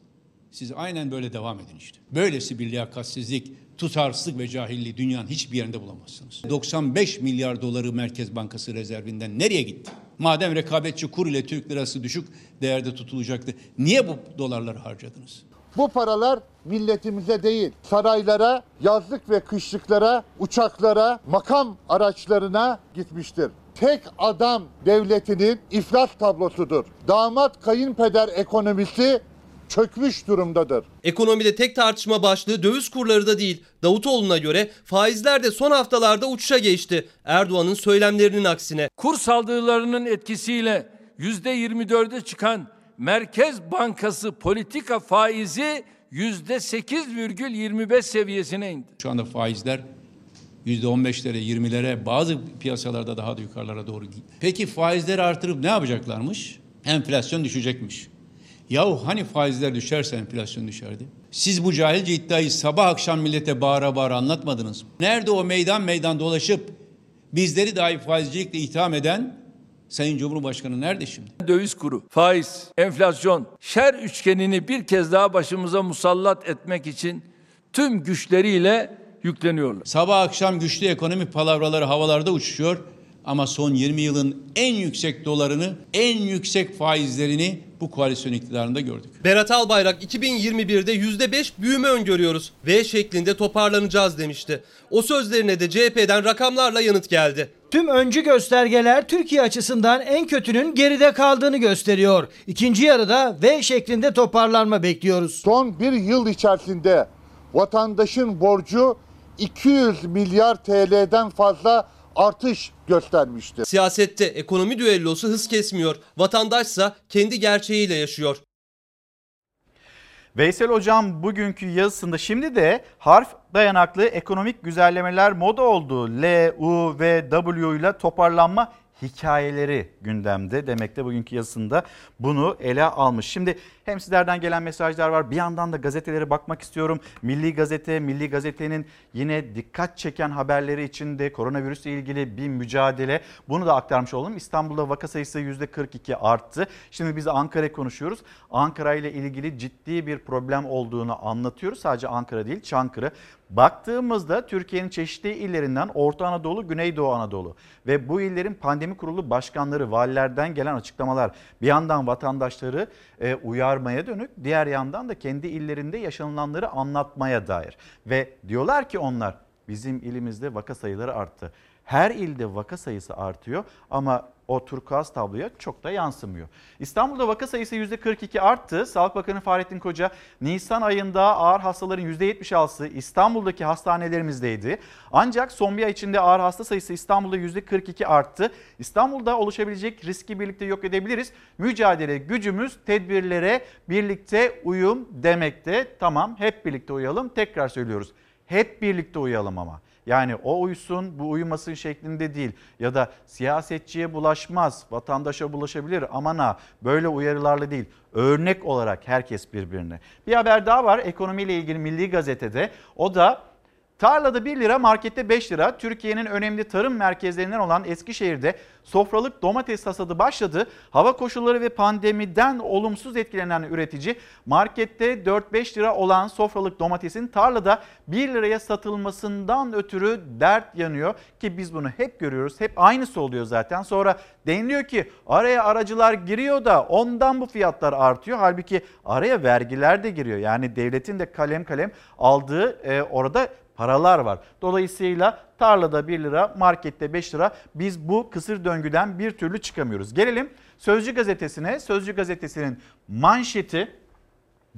Siz aynen böyle devam edin işte. Böylesi bir liyakatsizlik, tutarsızlık ve cahilliği dünyanın hiçbir yerinde bulamazsınız. 95 milyar doları Merkez Bankası rezervinden nereye gitti? Madem rekabetçi kur ile Türk lirası düşük değerde tutulacaktı. Niye bu dolarları harcadınız? Bu paralar milletimize değil, saraylara, yazlık ve kışlıklara, uçaklara, makam araçlarına gitmiştir. Tek adam devletinin iflas tablosudur. Damat kayınpeder ekonomisi çökmüş durumdadır. Ekonomide tek tartışma başlığı döviz kurları da değil. Davutoğlu'na göre faizler de son haftalarda uçuşa geçti. Erdoğan'ın söylemlerinin aksine. Kur saldırılarının etkisiyle %24'e çıkan Merkez Bankası politika faizi %8,25 seviyesine indi. Şu anda faizler %15'lere, 20'lere, bazı piyasalarda daha da yukarılara doğru gidiyor. Peki faizleri artırıp ne yapacaklarmış? Enflasyon düşecekmiş. Yahu hani faizler düşerse enflasyon düşerdi? Siz bu cahilce iddiayı sabah akşam millete bağıra bağıra anlatmadınız mı? Nerede o meydan meydan dolaşıp bizleri dahi faizcilikle itham eden Sayın Cumhurbaşkanı nerede şimdi? Döviz kuru, faiz, enflasyon, şer üçgenini bir kez daha başımıza musallat etmek için tüm güçleriyle yükleniyorlar. Sabah akşam güçlü ekonomi palavraları havalarda uçuşuyor ama son 20 yılın en yüksek dolarını, en yüksek faizlerini bu koalisyon iktidarında gördük. Berat Albayrak 2021'de %5 büyüme öngörüyoruz. V şeklinde toparlanacağız demişti. O sözlerine de CHP'den rakamlarla yanıt geldi. Tüm öncü göstergeler Türkiye açısından en kötünün geride kaldığını gösteriyor. İkinci yarıda V şeklinde toparlanma bekliyoruz. Son bir yıl içerisinde vatandaşın borcu 200 milyar TL'den fazla artış göstermiştir. Siyasette ekonomi düellosu hız kesmiyor. Vatandaşsa kendi gerçeğiyle yaşıyor. Veysel Hocam bugünkü yazısında şimdi de harf dayanaklı ekonomik güzellemeler moda oldu. L, U ve W ile toparlanma hikayeleri gündemde demekte bugünkü yazısında bunu ele almış. Şimdi hem sizlerden gelen mesajlar var bir yandan da gazetelere bakmak istiyorum. Milli Gazete, Milli Gazete'nin yine dikkat çeken haberleri içinde koronavirüsle ilgili bir mücadele. Bunu da aktarmış olalım. İstanbul'da vaka sayısı %42 arttı. Şimdi biz Ankara konuşuyoruz. Ankara ile ilgili ciddi bir problem olduğunu anlatıyoruz. Sadece Ankara değil Çankırı. Baktığımızda Türkiye'nin çeşitli illerinden Orta Anadolu, Güneydoğu Anadolu ve bu illerin pandemi kurulu başkanları, valilerden gelen açıklamalar bir yandan vatandaşları e, uyarmaya dönük, diğer yandan da kendi illerinde yaşanılanları anlatmaya dair. Ve diyorlar ki onlar bizim ilimizde vaka sayıları arttı. Her ilde vaka sayısı artıyor ama o turkuaz tabloya çok da yansımıyor. İstanbul'da vaka sayısı %42 arttı. Sağlık Bakanı Fahrettin Koca Nisan ayında ağır hastaların %76'sı İstanbul'daki hastanelerimizdeydi. Ancak son bir ay içinde ağır hasta sayısı İstanbul'da %42 arttı. İstanbul'da oluşabilecek riski birlikte yok edebiliriz. Mücadele gücümüz tedbirlere birlikte uyum demekte. Tamam hep birlikte uyalım tekrar söylüyoruz. Hep birlikte uyalım ama. Yani o uysun bu uyumasın şeklinde değil. Ya da siyasetçiye bulaşmaz vatandaşa bulaşabilir aman ha böyle uyarılarla değil. Örnek olarak herkes birbirine. Bir haber daha var ekonomiyle ilgili Milli Gazete'de. O da Tarlada 1 lira, markette 5 lira. Türkiye'nin önemli tarım merkezlerinden olan Eskişehir'de sofralık domates hasadı başladı. Hava koşulları ve pandemiden olumsuz etkilenen üretici markette 4-5 lira olan sofralık domatesin tarlada 1 liraya satılmasından ötürü dert yanıyor ki biz bunu hep görüyoruz. Hep aynısı oluyor zaten. Sonra deniliyor ki araya aracılar giriyor da ondan bu fiyatlar artıyor. Halbuki araya vergiler de giriyor. Yani devletin de kalem kalem aldığı e, orada paralar var. Dolayısıyla tarlada 1 lira, markette 5 lira. Biz bu kısır döngüden bir türlü çıkamıyoruz. Gelelim Sözcü gazetesine. Sözcü gazetesinin manşeti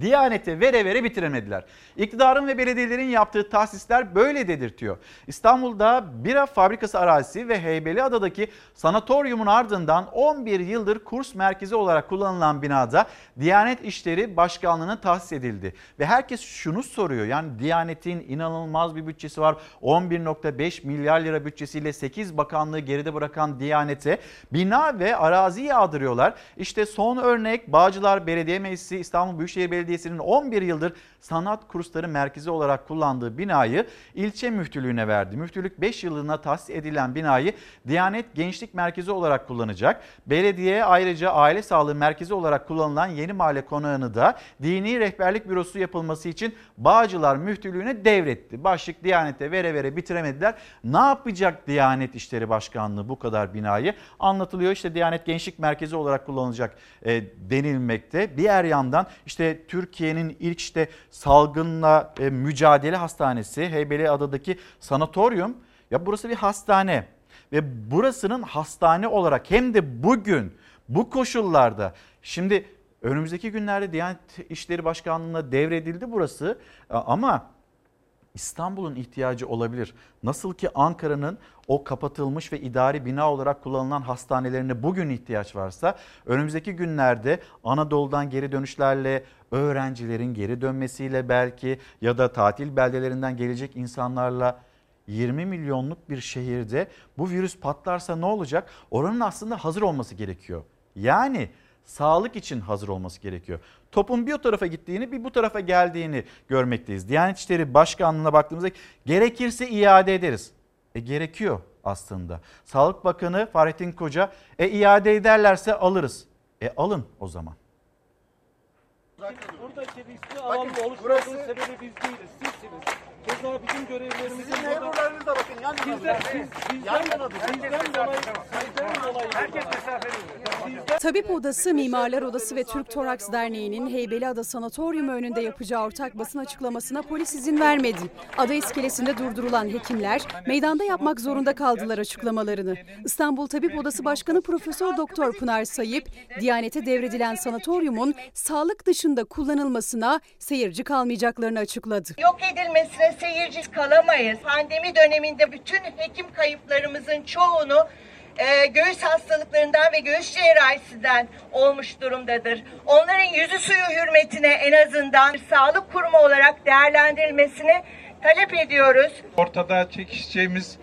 Diyanete vere vere bitiremediler. İktidarın ve belediyelerin yaptığı tahsisler böyle dedirtiyor. İstanbul'da bira fabrikası arazisi ve Heybeliada'daki sanatoryumun ardından 11 yıldır kurs merkezi olarak kullanılan binada Diyanet İşleri Başkanlığı'na tahsis edildi. Ve herkes şunu soruyor yani Diyanet'in inanılmaz bir bütçesi var. 11.5 milyar lira bütçesiyle 8 bakanlığı geride bırakan Diyanet'e bina ve arazi yağdırıyorlar. İşte son örnek Bağcılar Belediye Meclisi İstanbul Büyükşehir Belediyesi Belediyesi'nin 11 yıldır sanat kursları merkezi olarak kullandığı binayı ilçe müftülüğüne verdi. Müftülük 5 yılına tahsis edilen binayı Diyanet Gençlik Merkezi olarak kullanacak. Belediye ayrıca aile sağlığı merkezi olarak kullanılan yeni mahalle konağını da dini rehberlik bürosu yapılması için Bağcılar Müftülüğü'ne devretti. Başlık Diyanet'e vere vere bitiremediler. Ne yapacak Diyanet İşleri Başkanlığı bu kadar binayı? Anlatılıyor işte Diyanet Gençlik Merkezi olarak kullanılacak e, denilmekte. Diğer yandan işte Türkiye'nin ilk işte salgınla e, mücadele hastanesi Heybeliada'daki sanatoryum ya burası bir hastane. Ve burasının hastane olarak hem de bugün bu koşullarda şimdi önümüzdeki günlerde Diyanet İşleri Başkanlığı'na devredildi burası. Ama İstanbul'un ihtiyacı olabilir. Nasıl ki Ankara'nın o kapatılmış ve idari bina olarak kullanılan hastanelerine bugün ihtiyaç varsa önümüzdeki günlerde Anadolu'dan geri dönüşlerle öğrencilerin geri dönmesiyle belki ya da tatil beldelerinden gelecek insanlarla 20 milyonluk bir şehirde bu virüs patlarsa ne olacak? Oranın aslında hazır olması gerekiyor. Yani sağlık için hazır olması gerekiyor. Topun bir o tarafa gittiğini bir bu tarafa geldiğini görmekteyiz. Diyanet İşleri Başkanlığı'na baktığımızda gerekirse iade ederiz. E gerekiyor aslında. Sağlık Bakanı Fahrettin Koca e iade ederlerse alırız. E alın o zaman. Buradaki riskli alanda oluşturduğun sebebi biz değiliz, sizsiniz. Keza bizim görevlerimizin Sizin memurlarınız da bakın yan yana. Bizden, biz, bizden, bizden dolayı, bizden dolayı. Herkes mesafeli. Tabip Odası, Mimarlar Odası ve Türk Toraks Derneği'nin Heybeliada Sanatoryumu önünde yapacağı ortak basın açıklamasına polis izin vermedi. Ada iskelesinde durdurulan hekimler meydanda yapmak zorunda kaldılar açıklamalarını. İstanbul Tabip Odası Başkanı Profesör Doktor Pınar Sayıp, Diyanete devredilen sanatoryumun sağlık dışında kullanılmasına seyirci kalmayacaklarını açıkladı. Yok edilmesine seyirci kalamayız. Pandemi döneminde bütün hekim kayıplarımızın çoğunu e, göğüs hastalıklarından ve göğüs cerrahisinden olmuş durumdadır. Onların yüzü suyu hürmetine en azından bir sağlık kurumu olarak değerlendirilmesini talep ediyoruz. Ortada çekişeceğimiz,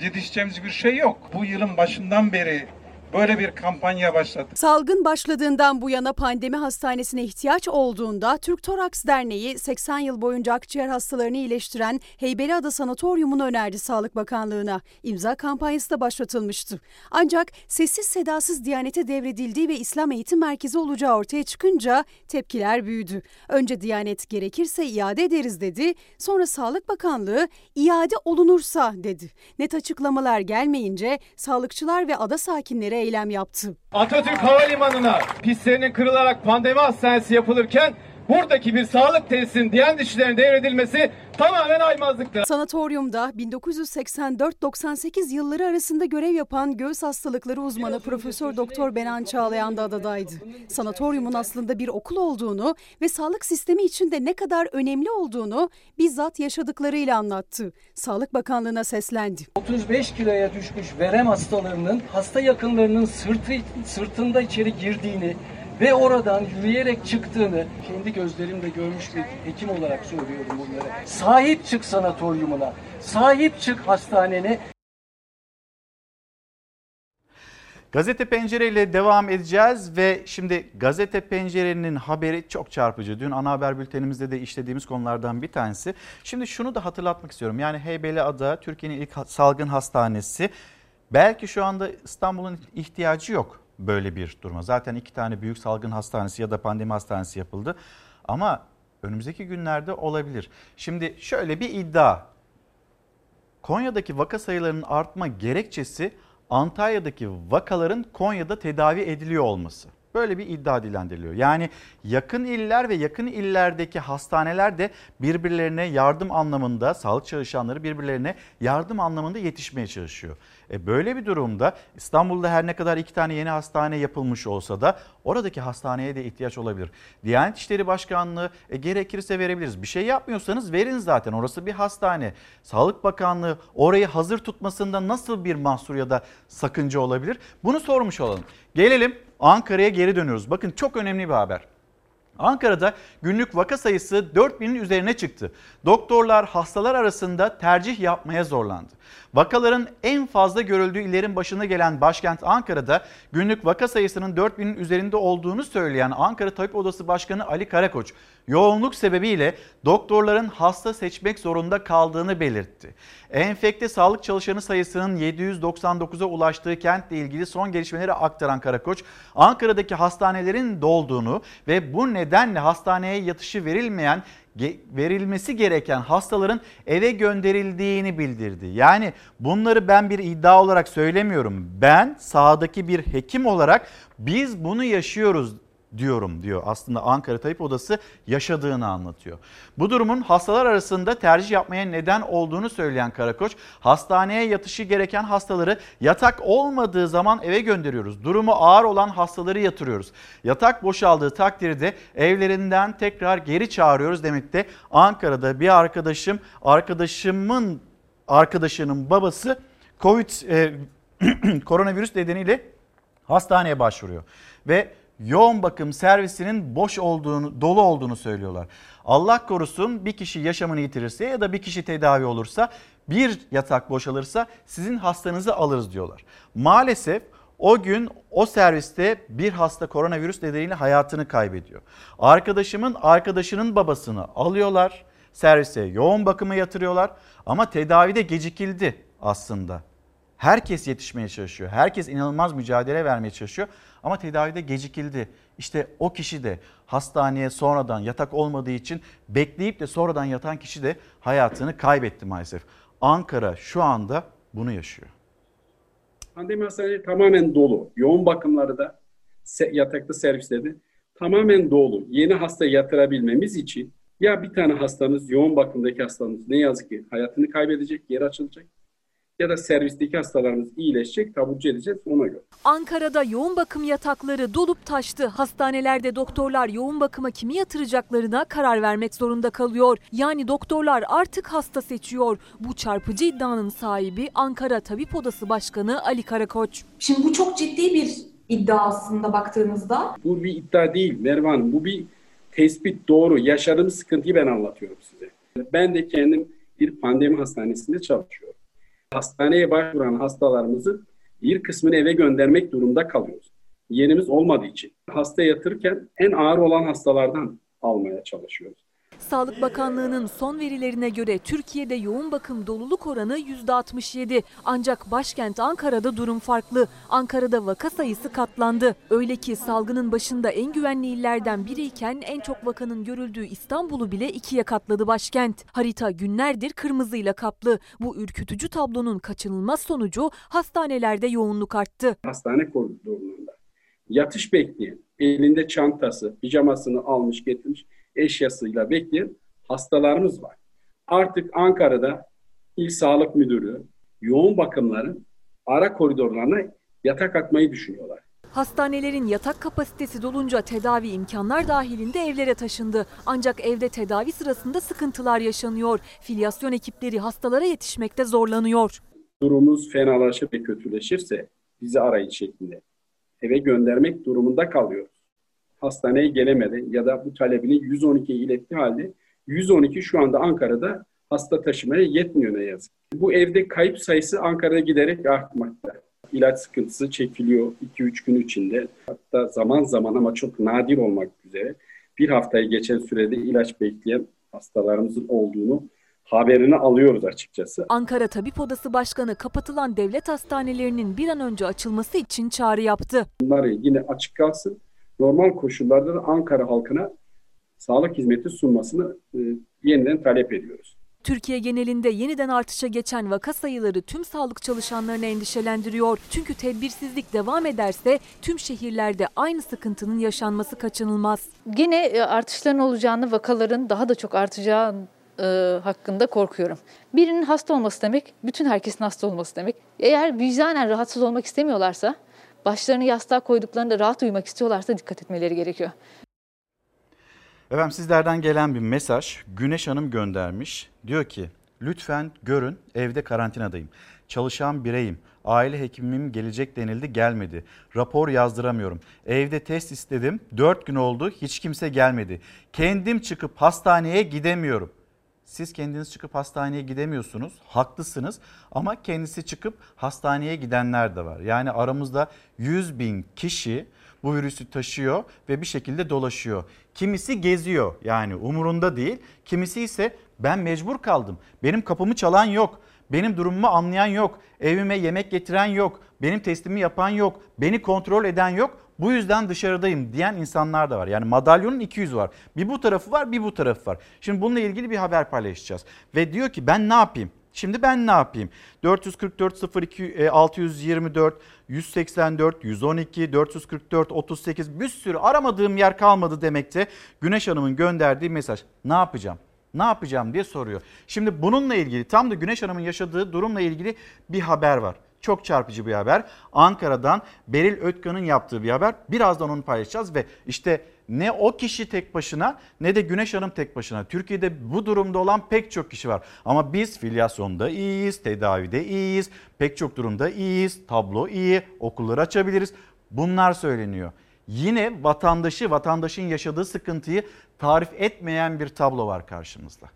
didişeceğimiz bir şey yok. Bu yılın başından beri böyle bir kampanya başladı. Salgın başladığından bu yana pandemi hastanesine ihtiyaç olduğunda Türk Toraks Derneği 80 yıl boyunca akciğer hastalarını iyileştiren Heybeliada Sanatoryumu'nu önerdi Sağlık Bakanlığı'na. İmza kampanyası da başlatılmıştı. Ancak sessiz sedasız Diyanet'e devredildiği ve İslam Eğitim Merkezi olacağı ortaya çıkınca tepkiler büyüdü. Önce Diyanet gerekirse iade ederiz dedi. Sonra Sağlık Bakanlığı iade olunursa dedi. Net açıklamalar gelmeyince sağlıkçılar ve ada sakinleri eylem yaptı. Atatürk Havalimanı'na pistlerinin kırılarak pandemi hastanesi yapılırken buradaki bir sağlık tesisinin Diyanet İşleri'ne devredilmesi tamamen aymazlıktır. Sanatoryumda 1984-98 yılları arasında görev yapan göğüs hastalıkları uzmanı Profesör Doktor Benan Çağlayan da adadaydı. Sanatoryumun aslında bir okul olduğunu ve sağlık sistemi için de ne kadar önemli olduğunu bizzat yaşadıklarıyla anlattı. Sağlık Bakanlığı'na seslendi. 35 kiloya düşmüş verem hastalarının hasta yakınlarının sırtı, sırtında içeri girdiğini ve oradan yürüyerek çıktığını kendi gözlerimle görmüş bir hekim olarak söylüyorum bunları. Sahip çık sanatoryumuna, sahip çık hastanene. Gazete Pencere ile devam edeceğiz ve şimdi Gazete Pencere'nin haberi çok çarpıcı. Dün ana haber bültenimizde de işlediğimiz konulardan bir tanesi. Şimdi şunu da hatırlatmak istiyorum. Yani Heybeliada Türkiye'nin ilk salgın hastanesi. Belki şu anda İstanbul'un ihtiyacı yok böyle bir duruma. Zaten iki tane büyük salgın hastanesi ya da pandemi hastanesi yapıldı. Ama önümüzdeki günlerde olabilir. Şimdi şöyle bir iddia. Konya'daki vaka sayılarının artma gerekçesi Antalya'daki vakaların Konya'da tedavi ediliyor olması. Böyle bir iddia dilendiriliyor. Yani yakın iller ve yakın illerdeki hastaneler de birbirlerine yardım anlamında, sağlık çalışanları birbirlerine yardım anlamında yetişmeye çalışıyor. E böyle bir durumda İstanbul'da her ne kadar iki tane yeni hastane yapılmış olsa da oradaki hastaneye de ihtiyaç olabilir. Diyanet İşleri Başkanlığı e, gerekirse verebiliriz. Bir şey yapmıyorsanız verin zaten orası bir hastane. Sağlık Bakanlığı orayı hazır tutmasında nasıl bir mahsur ya da sakınca olabilir? Bunu sormuş olalım. Gelelim Ankara'ya geri dönüyoruz. Bakın çok önemli bir haber. Ankara'da günlük vaka sayısı 4000'in üzerine çıktı. Doktorlar hastalar arasında tercih yapmaya zorlandı. Vakaların en fazla görüldüğü illerin başına gelen başkent Ankara'da günlük vaka sayısının 4000'in üzerinde olduğunu söyleyen Ankara Tabip Odası Başkanı Ali Karakoç, yoğunluk sebebiyle doktorların hasta seçmek zorunda kaldığını belirtti. Enfekte sağlık çalışanı sayısının 799'a ulaştığı kentle ilgili son gelişmeleri aktaran Karakoç, Ankara'daki hastanelerin dolduğunu ve bu nedenle hastaneye yatışı verilmeyen verilmesi gereken hastaların eve gönderildiğini bildirdi. Yani bunları ben bir iddia olarak söylemiyorum. Ben sahadaki bir hekim olarak biz bunu yaşıyoruz diyorum diyor. Aslında Ankara Tabip Odası yaşadığını anlatıyor. Bu durumun hastalar arasında tercih yapmaya neden olduğunu söyleyen Karakoç, hastaneye yatışı gereken hastaları yatak olmadığı zaman eve gönderiyoruz. Durumu ağır olan hastaları yatırıyoruz. Yatak boşaldığı takdirde evlerinden tekrar geri çağırıyoruz demekte. Ankara'da bir arkadaşım, arkadaşımın arkadaşının babası Covid e, (clears throat) koronavirüs nedeniyle hastaneye başvuruyor ve yoğun bakım servisinin boş olduğunu, dolu olduğunu söylüyorlar. Allah korusun bir kişi yaşamını yitirirse ya da bir kişi tedavi olursa bir yatak boşalırsa sizin hastanızı alırız diyorlar. Maalesef o gün o serviste bir hasta koronavirüs nedeniyle hayatını kaybediyor. Arkadaşımın arkadaşının babasını alıyorlar servise yoğun bakıma yatırıyorlar ama tedavide gecikildi aslında. Herkes yetişmeye çalışıyor. Herkes inanılmaz mücadele vermeye çalışıyor ama tedavide gecikildi. İşte o kişi de hastaneye sonradan yatak olmadığı için bekleyip de sonradan yatan kişi de hayatını kaybetti maalesef. Ankara şu anda bunu yaşıyor. Pandemi hastaneleri tamamen dolu. Yoğun bakımları da yataklı servisleri tamamen dolu. Yeni hasta yatırabilmemiz için ya bir tane hastamız yoğun bakımdaki hastamız ne yazık ki hayatını kaybedecek, yer açılacak ya da servisteki hastalarımız iyileşecek, taburcu edeceğiz ona göre. Ankara'da yoğun bakım yatakları dolup taştı. Hastanelerde doktorlar yoğun bakıma kimi yatıracaklarına karar vermek zorunda kalıyor. Yani doktorlar artık hasta seçiyor. Bu çarpıcı iddianın sahibi Ankara Tabip Odası Başkanı Ali Karakoç. Şimdi bu çok ciddi bir iddia aslında baktığınızda. Bu bir iddia değil Merve Hanım. Bu bir tespit doğru. Yaşadığım sıkıntıyı ben anlatıyorum size. Ben de kendim bir pandemi hastanesinde çalışıyorum hastaneye başvuran hastalarımızın Bir kısmını eve göndermek durumunda kalıyoruz. Yerimiz olmadığı için. Hasta yatırırken en ağır olan hastalardan almaya çalışıyoruz. Sağlık Bakanlığı'nın son verilerine göre Türkiye'de yoğun bakım doluluk oranı %67. Ancak başkent Ankara'da durum farklı. Ankara'da vaka sayısı katlandı. Öyle ki salgının başında en güvenli illerden biriyken en çok vakanın görüldüğü İstanbul'u bile ikiye katladı başkent. Harita günlerdir kırmızıyla kaplı. Bu ürkütücü tablonun kaçınılmaz sonucu hastanelerde yoğunluk arttı. Hastane koridorlarında yatış bekleyen, elinde çantası, pijamasını almış getirmiş eşyasıyla bekleyen hastalarımız var. Artık Ankara'da İl Sağlık Müdürü yoğun bakımların ara koridorlarına yatak atmayı düşünüyorlar. Hastanelerin yatak kapasitesi dolunca tedavi imkanlar dahilinde evlere taşındı. Ancak evde tedavi sırasında sıkıntılar yaşanıyor. Filyasyon ekipleri hastalara yetişmekte zorlanıyor. Durumumuz fenalaşır ve kötüleşirse bizi arayın şeklinde eve göndermek durumunda kalıyoruz. Hastaneye gelemeden ya da bu talebini 112'ye ilettiği halde 112 şu anda Ankara'da hasta taşımaya yetmiyor ne yazık. Bu evde kayıp sayısı Ankara'da giderek artmakta. İlaç sıkıntısı çekiliyor 2-3 gün içinde. Hatta zaman zaman ama çok nadir olmak üzere bir haftayı geçen sürede ilaç bekleyen hastalarımızın olduğunu haberini alıyoruz açıkçası. Ankara Tabip Odası Başkanı kapatılan devlet hastanelerinin bir an önce açılması için çağrı yaptı. Bunları yine açık kalsın. Normal koşullarda da Ankara halkına sağlık hizmeti sunmasını e, yeniden talep ediyoruz. Türkiye genelinde yeniden artışa geçen vaka sayıları tüm sağlık çalışanlarını endişelendiriyor. Çünkü tedbirsizlik devam ederse tüm şehirlerde aynı sıkıntının yaşanması kaçınılmaz. Yine e, artışların olacağını, vakaların daha da çok artacağı e, hakkında korkuyorum. Birinin hasta olması demek, bütün herkesin hasta olması demek. Eğer vicdanen rahatsız olmak istemiyorlarsa, başlarını yastığa koyduklarında rahat uyumak istiyorlarsa dikkat etmeleri gerekiyor. Efendim sizlerden gelen bir mesaj Güneş Hanım göndermiş. Diyor ki lütfen görün evde karantinadayım. Çalışan bireyim. Aile hekimim gelecek denildi gelmedi. Rapor yazdıramıyorum. Evde test istedim 4 gün oldu hiç kimse gelmedi. Kendim çıkıp hastaneye gidemiyorum. Siz kendiniz çıkıp hastaneye gidemiyorsunuz. Haklısınız ama kendisi çıkıp hastaneye gidenler de var. Yani aramızda 100 bin kişi bu virüsü taşıyor ve bir şekilde dolaşıyor. Kimisi geziyor yani umurunda değil. Kimisi ise ben mecbur kaldım. Benim kapımı çalan yok. Benim durumumu anlayan yok. Evime yemek getiren yok. Benim testimi yapan yok. Beni kontrol eden yok. Bu yüzden dışarıdayım diyen insanlar da var. Yani madalyonun iki yüzü var. Bir bu tarafı var bir bu tarafı var. Şimdi bununla ilgili bir haber paylaşacağız. Ve diyor ki ben ne yapayım? Şimdi ben ne yapayım? 444 02 624 184 112 444 38 bir sürü aramadığım yer kalmadı demekte. Güneş Hanım'ın gönderdiği mesaj. Ne yapacağım? Ne yapacağım diye soruyor. Şimdi bununla ilgili tam da Güneş Hanım'ın yaşadığı durumla ilgili bir haber var. Çok çarpıcı bir haber. Ankara'dan Beril Ötkan'ın yaptığı bir haber. Birazdan onu paylaşacağız ve işte ne o kişi tek başına ne de Güneş Hanım tek başına. Türkiye'de bu durumda olan pek çok kişi var. Ama biz filyasyonda iyiyiz, tedavide iyiyiz, pek çok durumda iyiyiz, tablo iyi, okulları açabiliriz. Bunlar söyleniyor. Yine vatandaşı, vatandaşın yaşadığı sıkıntıyı tarif etmeyen bir tablo var karşımızda.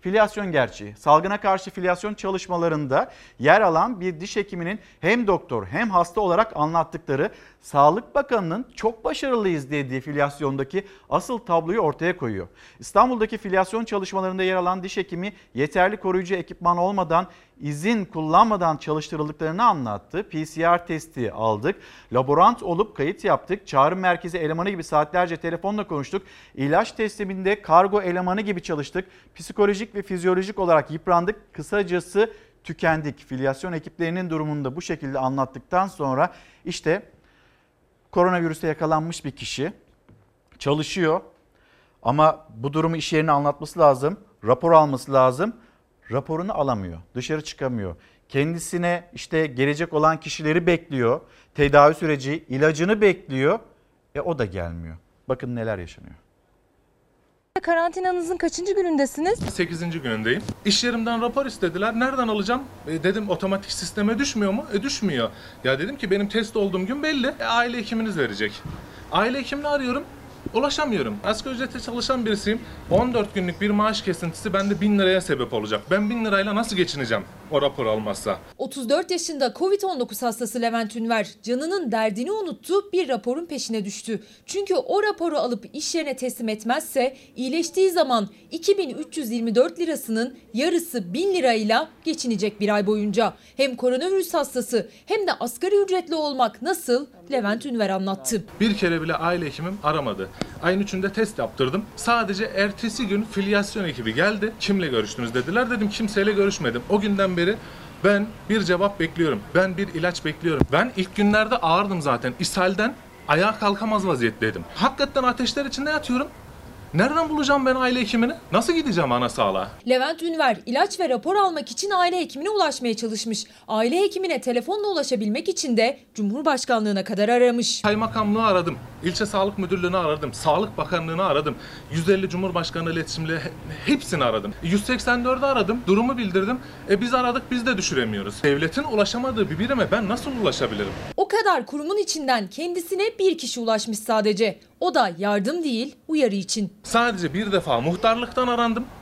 Filyasyon gerçeği. Salgına karşı filyasyon çalışmalarında yer alan bir diş hekiminin hem doktor hem hasta olarak anlattıkları Sağlık Bakanı'nın çok başarılıyız dediği filyasyondaki asıl tabloyu ortaya koyuyor. İstanbul'daki filyasyon çalışmalarında yer alan diş hekimi yeterli koruyucu ekipman olmadan izin kullanmadan çalıştırıldıklarını anlattı. PCR testi aldık. Laborant olup kayıt yaptık. Çağrı merkezi elemanı gibi saatlerce telefonla konuştuk. İlaç tesliminde kargo elemanı gibi çalıştık. Psikolojik ve fizyolojik olarak yıprandık. Kısacası tükendik. Filyasyon ekiplerinin durumunda bu şekilde anlattıktan sonra işte koronavirüste yakalanmış bir kişi çalışıyor ama bu durumu iş yerine anlatması lazım, rapor alması lazım. Raporunu alamıyor, dışarı çıkamıyor. Kendisine işte gelecek olan kişileri bekliyor. Tedavi süreci, ilacını bekliyor. E o da gelmiyor. Bakın neler yaşanıyor. Karantinanızın kaçıncı günündesiniz? 8. günündeyim. İş yerimden rapor istediler. Nereden alacağım? E, dedim otomatik sisteme düşmüyor mu? E düşmüyor. Ya dedim ki benim test olduğum gün belli. E, aile hekiminiz verecek. Aile hekimini arıyorum. Ulaşamıyorum. Asgari ücrete çalışan birisiyim. 14 günlük bir maaş kesintisi bende 1000 liraya sebep olacak. Ben 1000 lirayla nasıl geçineceğim? O rapor almazsa. 34 yaşında Covid-19 hastası Levent Ünver canının derdini unuttu bir raporun peşine düştü. Çünkü o raporu alıp iş yerine teslim etmezse iyileştiği zaman 2324 lirasının yarısı 1000 lirayla geçinecek bir ay boyunca. Hem koronavirüs hastası hem de asgari ücretli olmak nasıl Levent Ünver anlattı. Bir kere bile aile hekimim aramadı. Ayın üçünde test yaptırdım. Sadece ertesi gün filyasyon ekibi geldi. Kimle görüştünüz dediler. Dedim kimseyle görüşmedim. O günden beri ben bir cevap bekliyorum. Ben bir ilaç bekliyorum. Ben ilk günlerde ağırdım zaten. İshalden ayağa kalkamaz vaziyetteydim. Hakikaten ateşler içinde yatıyorum. Nereden bulacağım ben aile hekimini? Nasıl gideceğim ana sağlığa? Levent Ünver ilaç ve rapor almak için aile hekimine ulaşmaya çalışmış. Aile hekimine telefonla ulaşabilmek için de Cumhurbaşkanlığına kadar aramış. Kaymakamlığı aradım. İlçe Sağlık Müdürlüğü'nü aradım. Sağlık Bakanlığı'nı aradım. 150 Cumhurbaşkanı iletişimle he- hepsini aradım. 184'ü aradım. Durumu bildirdim. E biz aradık biz de düşüremiyoruz. Devletin ulaşamadığı bir birime ben nasıl ulaşabilirim? O kadar kurumun içinden kendisine bir kişi ulaşmış sadece. O da yardım değil uyarı için. Sadece bir defa muhtarlıktan arandım. (laughs)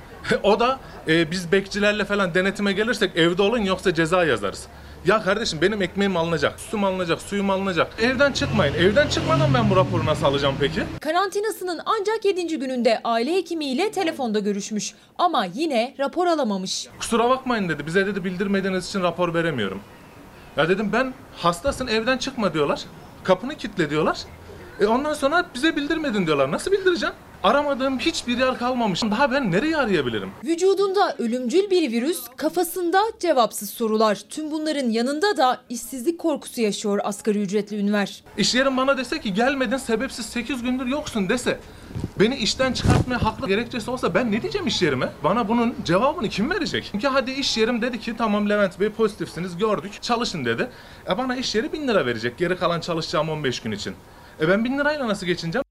O da e, biz bekçilerle falan denetime gelirsek evde olun yoksa ceza yazarız. Ya kardeşim benim ekmeğim alınacak, suyum alınacak, suyum alınacak. Evden çıkmayın. Evden çıkmadan ben bu raporu nasıl alacağım peki? Karantinasının ancak 7. gününde aile hekimiyle telefonda görüşmüş. Ama yine rapor alamamış. Kusura bakmayın dedi. Bize dedi bildirmediğiniz için rapor veremiyorum. Ya dedim ben hastasın evden çıkma diyorlar. Kapını kilitle diyorlar. E ondan sonra bize bildirmedin diyorlar. Nasıl bildireceğim? Aramadığım hiçbir yer kalmamış. Daha ben nereye arayabilirim? Vücudunda ölümcül bir virüs, kafasında cevapsız sorular. Tüm bunların yanında da işsizlik korkusu yaşıyor asgari ücretli Ünver. İş yerim bana dese ki gelmedin sebepsiz 8 gündür yoksun dese. Beni işten çıkartmaya haklı gerekçesi olsa ben ne diyeceğim iş yerime? Bana bunun cevabını kim verecek? Çünkü hadi iş yerim dedi ki tamam Levent Bey pozitifsiniz gördük çalışın dedi. E bana iş yeri 1000 lira verecek geri kalan çalışacağım 15 gün için. E ben 1000 lirayla nasıl geçineceğim?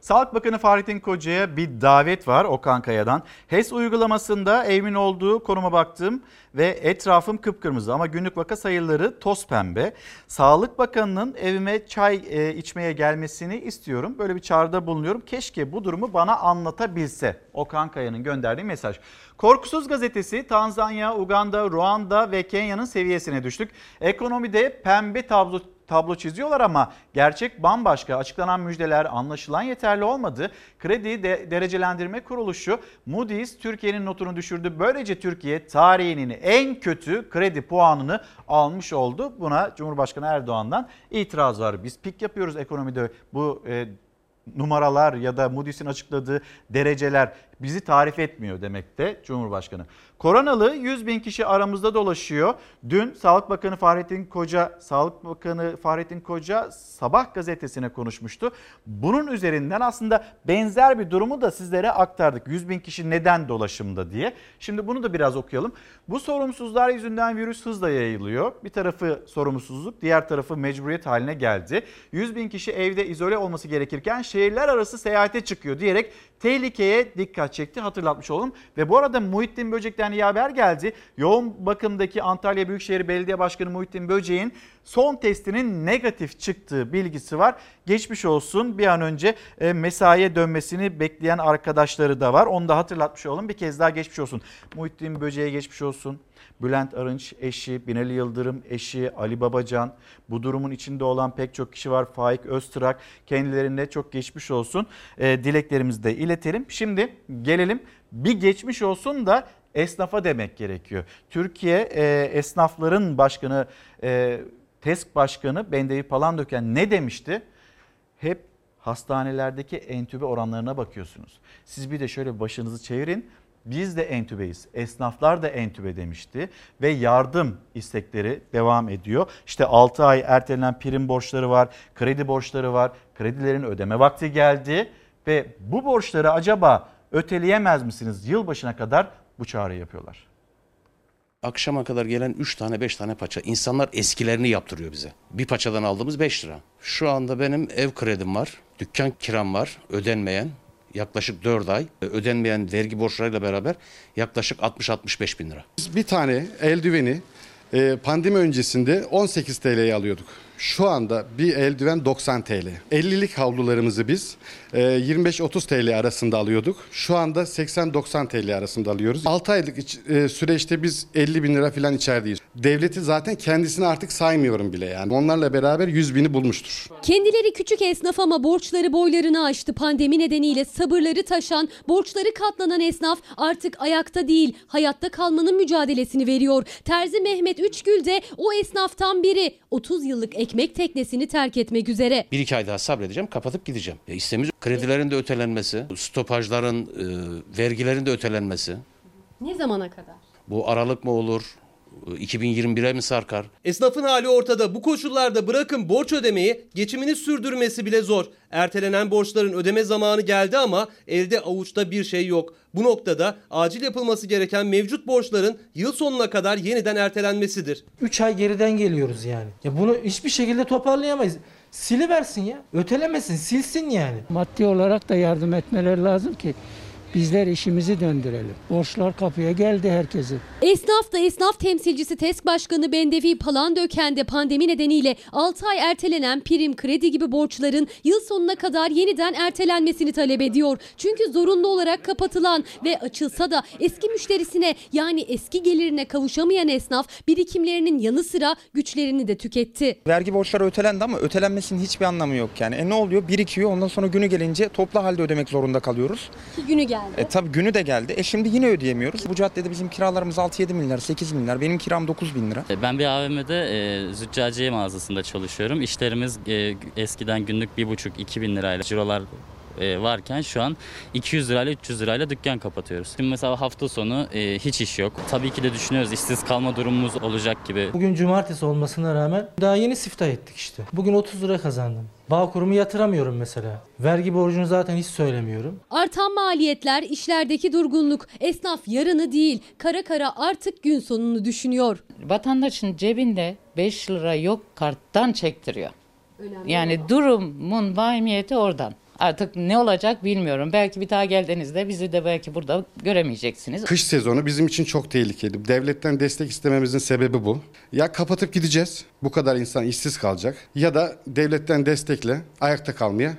Sağlık Bakanı Fahrettin Koca'ya bir davet var Okan Kaya'dan. HES uygulamasında evimin olduğu konuma baktım ve etrafım kıpkırmızı ama günlük vaka sayıları toz pembe. Sağlık Bakanı'nın evime çay e, içmeye gelmesini istiyorum. Böyle bir çağrıda bulunuyorum. Keşke bu durumu bana anlatabilse. Okan Kaya'nın gönderdiği mesaj. Korkusuz gazetesi Tanzanya, Uganda, Ruanda ve Kenya'nın seviyesine düştük. Ekonomide pembe tablo tablo çiziyorlar ama gerçek bambaşka. Açıklanan müjdeler anlaşılan yeterli olmadı. Kredi de, derecelendirme kuruluşu Moody's Türkiye'nin notunu düşürdü. Böylece Türkiye tarihinin en kötü kredi puanını almış oldu. Buna Cumhurbaşkanı Erdoğan'dan itiraz var. Biz pik yapıyoruz ekonomide bu e, numaralar ya da Moody's'in açıkladığı dereceler bizi tarif etmiyor demekte Cumhurbaşkanı. Koronalı 100 bin kişi aramızda dolaşıyor. Dün Sağlık Bakanı Fahrettin Koca, Sağlık Bakanı Fahrettin Koca Sabah gazetesine konuşmuştu. Bunun üzerinden aslında benzer bir durumu da sizlere aktardık. 100 bin kişi neden dolaşımda diye. Şimdi bunu da biraz okuyalım. Bu sorumsuzlar yüzünden virüs hızla yayılıyor. Bir tarafı sorumsuzluk, diğer tarafı mecburiyet haline geldi. 100 bin kişi evde izole olması gerekirken şehirler arası seyahate çıkıyor diyerek tehlikeye dikkat çekti hatırlatmış olalım. Ve bu arada Muhittin Böcek'ten iyi haber geldi. Yoğun bakımdaki Antalya Büyükşehir Belediye Başkanı Muhittin Böcek'in son testinin negatif çıktığı bilgisi var. Geçmiş olsun bir an önce e, mesaiye dönmesini bekleyen arkadaşları da var. Onu da hatırlatmış olalım. Bir kez daha geçmiş olsun. Muhittin Böcek'e geçmiş olsun. Bülent Arınç eşi, Binali Yıldırım eşi, Ali Babacan, bu durumun içinde olan pek çok kişi var. Faik Öztrak kendilerine çok geçmiş olsun. E, dileklerimizi de iletelim. Şimdi gelelim bir geçmiş olsun da esnafa demek gerekiyor. Türkiye e, Esnafların Başkanı, e, TESK Başkanı Bendevi Palandöken ne demişti? Hep hastanelerdeki entübe oranlarına bakıyorsunuz. Siz bir de şöyle başınızı çevirin. Biz de entübeyiz. Esnaflar da entübe demişti ve yardım istekleri devam ediyor. İşte 6 ay ertelenen prim borçları var, kredi borçları var. Kredilerin ödeme vakti geldi ve bu borçları acaba öteleyemez misiniz? Yılbaşına kadar bu çağrı yapıyorlar. Akşama kadar gelen 3 tane 5 tane paça. İnsanlar eskilerini yaptırıyor bize. Bir paçadan aldığımız 5 lira. Şu anda benim ev kredim var. Dükkan kiram var. Ödenmeyen. Yaklaşık 4 ay. Ödenmeyen vergi borçlarıyla beraber yaklaşık 60-65 bin lira. Biz bir tane eldiveni e, pandemi öncesinde 18 TL'ye alıyorduk. Şu anda bir eldiven 90 TL. 50'lik havlularımızı biz e, 25-30 TL arasında alıyorduk. Şu anda 80-90 TL arasında alıyoruz. 6 aylık e, süreçte biz 50 bin lira falan içerideyiz. Devleti zaten kendisini artık saymıyorum bile yani. Onlarla beraber 100 bini bulmuştur. Kendileri küçük esnaf ama borçları boylarını aştı. Pandemi nedeniyle sabırları taşan, borçları katlanan esnaf artık ayakta değil, hayatta kalmanın mücadelesini veriyor. Terzi Mehmet Üçgül de o esnaftan biri. 30 yıllık ekmek teknesini terk etmek üzere. Bir iki ay daha sabredeceğim, kapatıp gideceğim. E, istemiyoruz. Kredilerin de ötelenmesi, stopajların, e, vergilerin de ötelenmesi. Ne zamana kadar? Bu Aralık mı olur? E, 2021'e mi sarkar? Esnafın hali ortada. Bu koşullarda bırakın borç ödemeyi, geçimini sürdürmesi bile zor. Ertelenen borçların ödeme zamanı geldi ama elde avuçta bir şey yok. Bu noktada acil yapılması gereken mevcut borçların yıl sonuna kadar yeniden ertelenmesidir. 3 ay geriden geliyoruz yani. Ya bunu hiçbir şekilde toparlayamayız. Siliversin ya. Ötelemesin, silsin yani. Maddi olarak da yardım etmeleri lazım ki bizler işimizi döndürelim. Borçlar kapıya geldi herkesin. Esnaf da esnaf temsilcisi TESK Başkanı Bendevi Palandöken de pandemi nedeniyle 6 ay ertelenen prim, kredi gibi borçların yıl sonuna kadar yeniden ertelenmesini talep ediyor. Çünkü zorunlu olarak kapatılan ve açılsa da eski müşterisine yani eski gelirine kavuşamayan esnaf birikimlerinin yanı sıra güçlerini de tüketti. Vergi borçları ötelendi ama ötelenmesinin hiçbir anlamı yok yani. E ne oluyor? Birikiyor ondan sonra günü gelince toplu halde ödemek zorunda kalıyoruz. Ki günü geldi. E tabi günü de geldi. E şimdi yine ödeyemiyoruz. Bu caddede bizim kiralarımız 6-7 bin lira, 8 bin lira. Benim kiram 9 bin lira. Ben bir AVM'de e, züccaciye mağazasında çalışıyorum. İşlerimiz e, eskiden günlük 1,5-2 bin lirayla cirolar e, varken şu an 200 lirayla 300 lirayla dükkan kapatıyoruz. Şimdi mesela hafta sonu e, hiç iş yok. Tabii ki de düşünüyoruz işsiz kalma durumumuz olacak gibi. Bugün cumartesi olmasına rağmen daha yeni siftah ettik işte. Bugün 30 lira kazandım. Bağ kurumu yatıramıyorum mesela. Vergi borcunu zaten hiç söylemiyorum. Artan maliyetler, işlerdeki durgunluk, esnaf yarını değil, kara kara artık gün sonunu düşünüyor. Vatandaşın cebinde 5 lira yok karttan çektiriyor. Yani durumun vahimiyeti oradan. Artık ne olacak bilmiyorum. Belki bir daha geldiğinizde bizi de belki burada göremeyeceksiniz. Kış sezonu bizim için çok tehlikeli. Devletten destek istememizin sebebi bu. Ya kapatıp gideceğiz. Bu kadar insan işsiz kalacak. Ya da devletten destekle ayakta kalmaya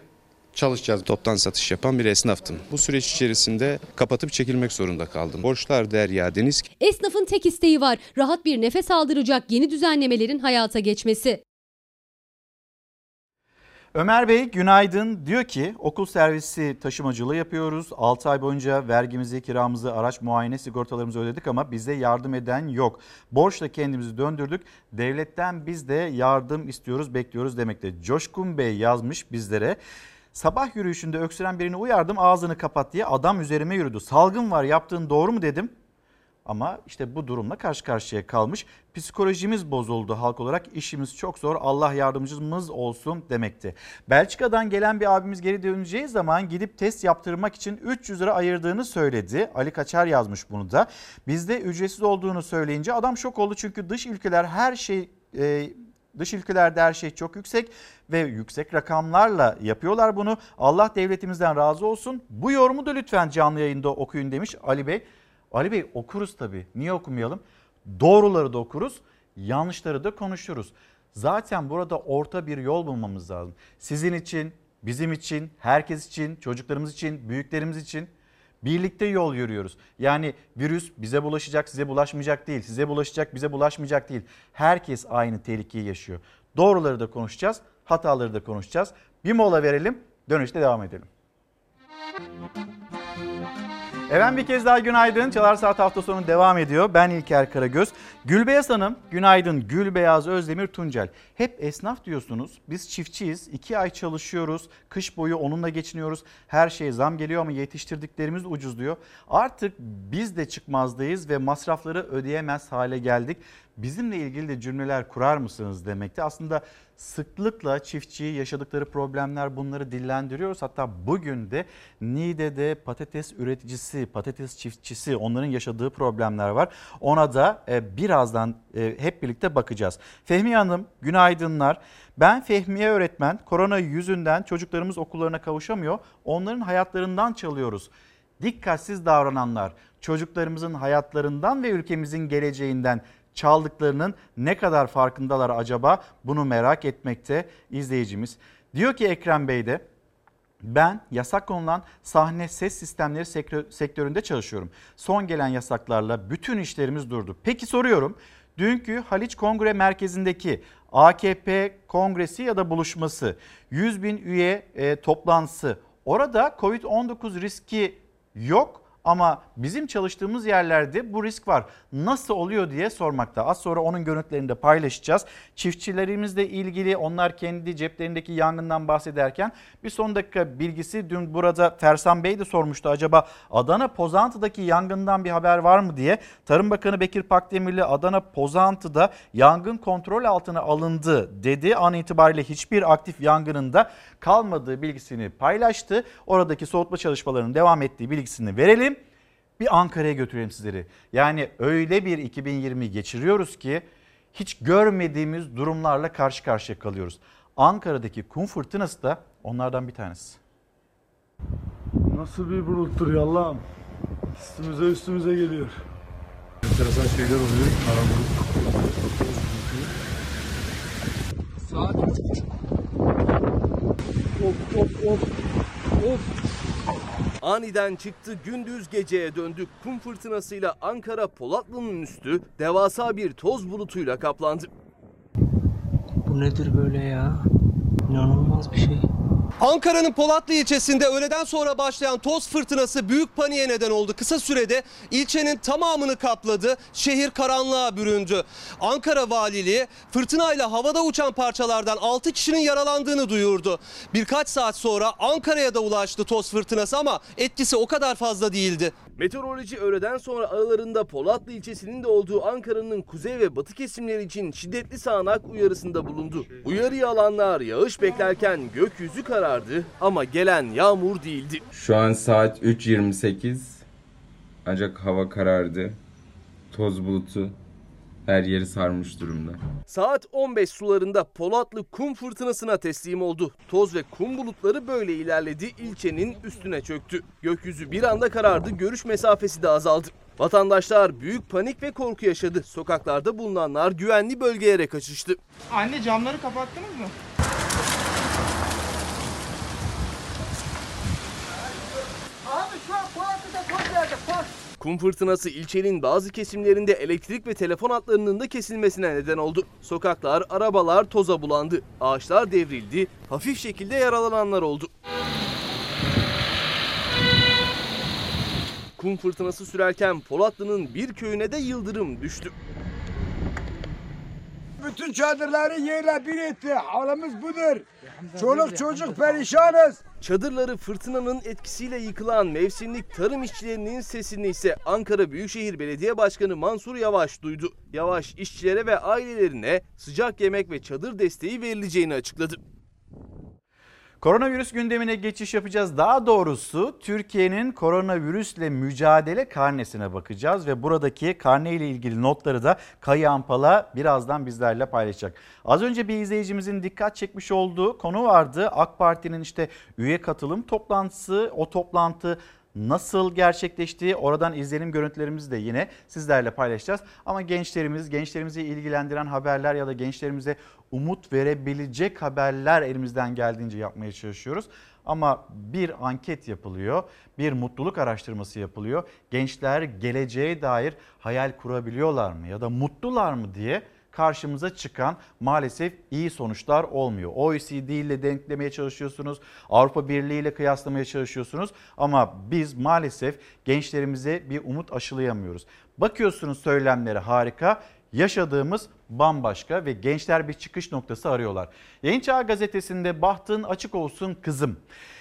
çalışacağız. Toptan satış yapan bir esnaftım. Bu süreç içerisinde kapatıp çekilmek zorunda kaldım. Borçlar derya deniz. Esnafın tek isteği var. Rahat bir nefes aldıracak yeni düzenlemelerin hayata geçmesi. Ömer Bey günaydın. Diyor ki okul servisi taşımacılığı yapıyoruz. 6 ay boyunca vergimizi, kiramızı, araç muayene sigortalarımızı ödedik ama bize yardım eden yok. Borçla kendimizi döndürdük. Devletten biz de yardım istiyoruz, bekliyoruz demekte. Coşkun Bey yazmış bizlere. Sabah yürüyüşünde öksüren birini uyardım ağzını kapat diye adam üzerime yürüdü. Salgın var yaptığın doğru mu dedim. Ama işte bu durumla karşı karşıya kalmış. Psikolojimiz bozuldu halk olarak. işimiz çok zor. Allah yardımcımız olsun demekti. Belçika'dan gelen bir abimiz geri döneceği zaman gidip test yaptırmak için 300 lira ayırdığını söyledi. Ali Kaçar yazmış bunu da. Bizde ücretsiz olduğunu söyleyince adam şok oldu. Çünkü dış ülkeler her şey e, Dış ülkelerde her şey çok yüksek ve yüksek rakamlarla yapıyorlar bunu. Allah devletimizden razı olsun. Bu yorumu da lütfen canlı yayında okuyun demiş Ali Bey. Ali Bey okuruz tabii. Niye okumayalım? Doğruları da okuruz, yanlışları da konuşuruz. Zaten burada orta bir yol bulmamız lazım. Sizin için, bizim için, herkes için, çocuklarımız için, büyüklerimiz için birlikte yol yürüyoruz. Yani virüs bize bulaşacak, size bulaşmayacak değil. Size bulaşacak, bize bulaşmayacak değil. Herkes aynı tehlikeyi yaşıyor. Doğruları da konuşacağız, hataları da konuşacağız. Bir mola verelim, dönüşte devam edelim. Efendim bir kez daha günaydın. Çalar Saat hafta sonu devam ediyor. Ben İlker Karagöz. Gülbeyaz Hanım, günaydın. Gülbeyaz Özdemir Tuncel. Hep esnaf diyorsunuz. Biz çiftçiyiz. İki ay çalışıyoruz. Kış boyu onunla geçiniyoruz. Her şeye zam geliyor ama yetiştirdiklerimiz ucuz diyor. Artık biz de çıkmazdayız ve masrafları ödeyemez hale geldik. Bizimle ilgili de cümleler kurar mısınız demekti. Aslında sıklıkla çiftçiyi yaşadıkları problemler bunları dillendiriyoruz. Hatta bugün de Niğde'de patates üreticisi, patates çiftçisi onların yaşadığı problemler var. Ona da e, birazdan e, hep birlikte bakacağız. Fehmiye Hanım günaydınlar. Ben Fehmiye öğretmen. Korona yüzünden çocuklarımız okullarına kavuşamıyor. Onların hayatlarından çalıyoruz. Dikkatsiz davrananlar çocuklarımızın hayatlarından ve ülkemizin geleceğinden çaldıklarının ne kadar farkındalar acaba bunu merak etmekte izleyicimiz. Diyor ki Ekrem Bey de ben yasak konulan sahne ses sistemleri sektö- sektöründe çalışıyorum. Son gelen yasaklarla bütün işlerimiz durdu. Peki soruyorum. Dünkü Haliç Kongre Merkezi'ndeki AKP kongresi ya da buluşması 100 bin üye e, toplantısı orada Covid-19 riski yok ama bizim çalıştığımız yerlerde bu risk var. Nasıl oluyor diye sormakta. Az sonra onun görüntülerini de paylaşacağız. Çiftçilerimizle ilgili onlar kendi ceplerindeki yangından bahsederken bir son dakika bilgisi dün burada Fersan Bey de sormuştu. Acaba Adana Pozantı'daki yangından bir haber var mı diye. Tarım Bakanı Bekir Pakdemirli Adana Pozantı'da yangın kontrol altına alındı dedi. An itibariyle hiçbir aktif yangınında kalmadığı bilgisini paylaştı. Oradaki soğutma çalışmalarının devam ettiği bilgisini verelim bir Ankara'ya götüreyim sizleri. Yani öyle bir 2020 geçiriyoruz ki hiç görmediğimiz durumlarla karşı karşıya kalıyoruz. Ankara'daki kum fırtınası da onlardan bir tanesi. Nasıl bir buluttur ya Allah'ım. Üstümüze üstümüze geliyor. Enteresan şeyler oluyor. Kara. Saat Aniden çıktı gündüz geceye döndü. Kum fırtınasıyla Ankara Polatlı'nın üstü devasa bir toz bulutuyla kaplandı. Bu nedir böyle ya? İnanılmaz bir şey. Ankara'nın Polatlı ilçesinde öğleden sonra başlayan toz fırtınası büyük paniğe neden oldu. Kısa sürede ilçenin tamamını kapladı. Şehir karanlığa büründü. Ankara Valiliği fırtınayla havada uçan parçalardan 6 kişinin yaralandığını duyurdu. Birkaç saat sonra Ankara'ya da ulaştı toz fırtınası ama etkisi o kadar fazla değildi. Meteoroloji öğleden sonra aralarında Polatlı ilçesinin de olduğu Ankara'nın kuzey ve batı kesimleri için şiddetli sağanak uyarısında bulundu. Uyarıyı alanlar yağış beklerken gökyüzü karardı ama gelen yağmur değildi. Şu an saat 3.28 ancak hava karardı. Toz bulutu her yeri sarmış durumda. Saat 15 sularında Polatlı kum fırtınasına teslim oldu. Toz ve kum bulutları böyle ilerledi, ilçenin üstüne çöktü. Gökyüzü bir anda karardı, görüş mesafesi de azaldı. Vatandaşlar büyük panik ve korku yaşadı. Sokaklarda bulunanlar güvenli bölgelere kaçıştı. Anne camları kapattınız mı? Abi şu an Polatlı'da koş yerde koş. Kum fırtınası ilçenin bazı kesimlerinde elektrik ve telefon hatlarının da kesilmesine neden oldu. Sokaklar, arabalar toza bulandı. Ağaçlar devrildi. Hafif şekilde yaralananlar oldu. Kum fırtınası sürerken Polatlı'nın bir köyüne de yıldırım düştü. Bütün çadırları yerle bir etti. Halimiz budur. Çoluk çocuk perişanız. Çadırları fırtınanın etkisiyle yıkılan mevsimlik tarım işçilerinin sesini ise Ankara Büyükşehir Belediye Başkanı Mansur Yavaş duydu. Yavaş işçilere ve ailelerine sıcak yemek ve çadır desteği verileceğini açıkladı. Koronavirüs gündemine geçiş yapacağız. Daha doğrusu Türkiye'nin koronavirüsle mücadele karnesine bakacağız ve buradaki karne ile ilgili notları da Kayı Ampala birazdan bizlerle paylaşacak. Az önce bir izleyicimizin dikkat çekmiş olduğu konu vardı. AK Parti'nin işte üye katılım toplantısı, o toplantı nasıl gerçekleştiği oradan izlenim görüntülerimizi de yine sizlerle paylaşacağız. Ama gençlerimiz, gençlerimizi ilgilendiren haberler ya da gençlerimize umut verebilecek haberler elimizden geldiğince yapmaya çalışıyoruz. Ama bir anket yapılıyor, bir mutluluk araştırması yapılıyor. Gençler geleceğe dair hayal kurabiliyorlar mı ya da mutlular mı diye karşımıza çıkan maalesef iyi sonuçlar olmuyor. OECD ile denklemeye çalışıyorsunuz, Avrupa Birliği ile kıyaslamaya çalışıyorsunuz ama biz maalesef gençlerimize bir umut aşılayamıyoruz. Bakıyorsunuz söylemleri harika, yaşadığımız bambaşka ve gençler bir çıkış noktası arıyorlar. Yeni Çağ Gazetesi'nde bahtın açık olsun kızım.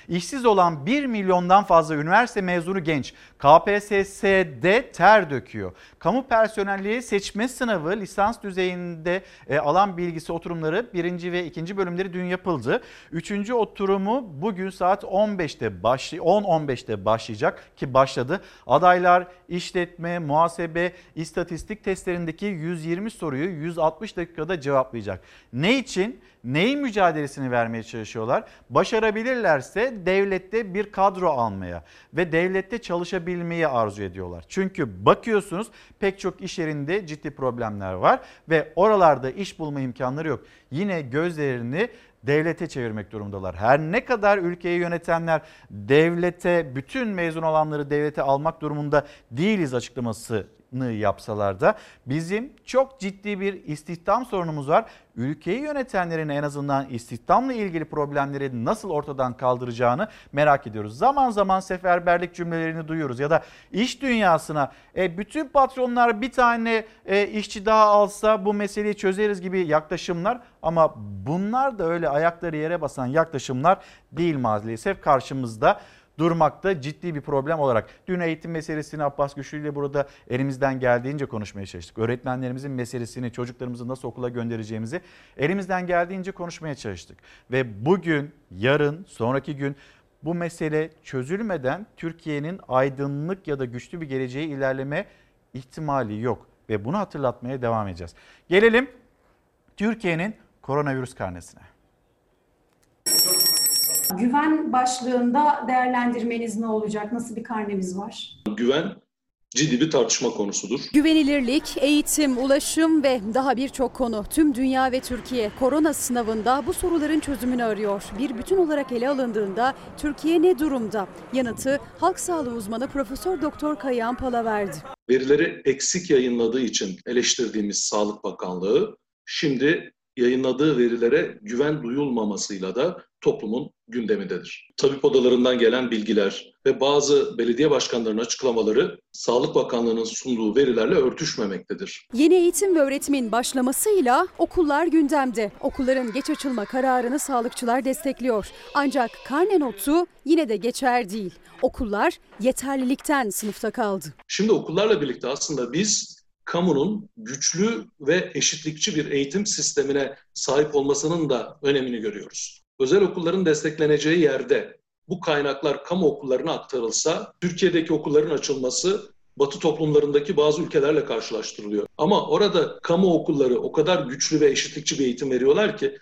İşsiz olan 1 milyondan fazla üniversite mezunu genç KPSS'de ter döküyor. Kamu personelliği seçme sınavı lisans düzeyinde e, alan bilgisi oturumları birinci ve ikinci bölümleri dün yapıldı. Üçüncü oturumu bugün saat 15'te başlay 10-15'te başlayacak ki başladı. Adaylar işletme, muhasebe, istatistik testlerindeki 120 soruyu 360 dakikada cevaplayacak. Ne için? Neyin mücadelesini vermeye çalışıyorlar? Başarabilirlerse devlette bir kadro almaya ve devlette çalışabilmeyi arzu ediyorlar. Çünkü bakıyorsunuz pek çok iş yerinde ciddi problemler var ve oralarda iş bulma imkanları yok. Yine gözlerini devlete çevirmek durumundalar. Her ne kadar ülkeyi yönetenler devlete bütün mezun olanları devlete almak durumunda değiliz açıklaması yapsalar da bizim çok ciddi bir istihdam sorunumuz var. Ülkeyi yönetenlerin en azından istihdamla ilgili problemleri nasıl ortadan kaldıracağını merak ediyoruz. Zaman zaman seferberlik cümlelerini duyuyoruz ya da iş dünyasına e, bütün patronlar bir tane e, işçi daha alsa bu meseleyi çözeriz gibi yaklaşımlar ama bunlar da öyle ayakları yere basan yaklaşımlar değil maalesef karşımızda durmakta ciddi bir problem olarak. Dün eğitim meselesini Abbas Güçlü ile burada elimizden geldiğince konuşmaya çalıştık. Öğretmenlerimizin meselesini, çocuklarımızı nasıl okula göndereceğimizi elimizden geldiğince konuşmaya çalıştık. Ve bugün, yarın, sonraki gün bu mesele çözülmeden Türkiye'nin aydınlık ya da güçlü bir geleceğe ilerleme ihtimali yok. Ve bunu hatırlatmaya devam edeceğiz. Gelelim Türkiye'nin koronavirüs karnesine. Güven başlığında değerlendirmeniz ne olacak? Nasıl bir karnemiz var? Güven ciddi bir tartışma konusudur. Güvenilirlik, eğitim, ulaşım ve daha birçok konu. Tüm dünya ve Türkiye korona sınavında bu soruların çözümünü arıyor. Bir bütün olarak ele alındığında Türkiye ne durumda? Yanıtı halk sağlığı uzmanı Profesör Doktor Kayahan Pala verdi. Verileri eksik yayınladığı için eleştirdiğimiz Sağlık Bakanlığı şimdi yayınladığı verilere güven duyulmamasıyla da toplumun gündemindedir. Tabip odalarından gelen bilgiler ve bazı belediye başkanlarının açıklamaları Sağlık Bakanlığı'nın sunduğu verilerle örtüşmemektedir. Yeni eğitim ve öğretimin başlamasıyla okullar gündemde. Okulların geç açılma kararını sağlıkçılar destekliyor. Ancak karne notu yine de geçer değil. Okullar yeterlilikten sınıfta kaldı. Şimdi okullarla birlikte aslında biz kamunun güçlü ve eşitlikçi bir eğitim sistemine sahip olmasının da önemini görüyoruz. Özel okulların destekleneceği yerde bu kaynaklar kamu okullarına aktarılsa Türkiye'deki okulların açılması Batı toplumlarındaki bazı ülkelerle karşılaştırılıyor. Ama orada kamu okulları o kadar güçlü ve eşitlikçi bir eğitim veriyorlar ki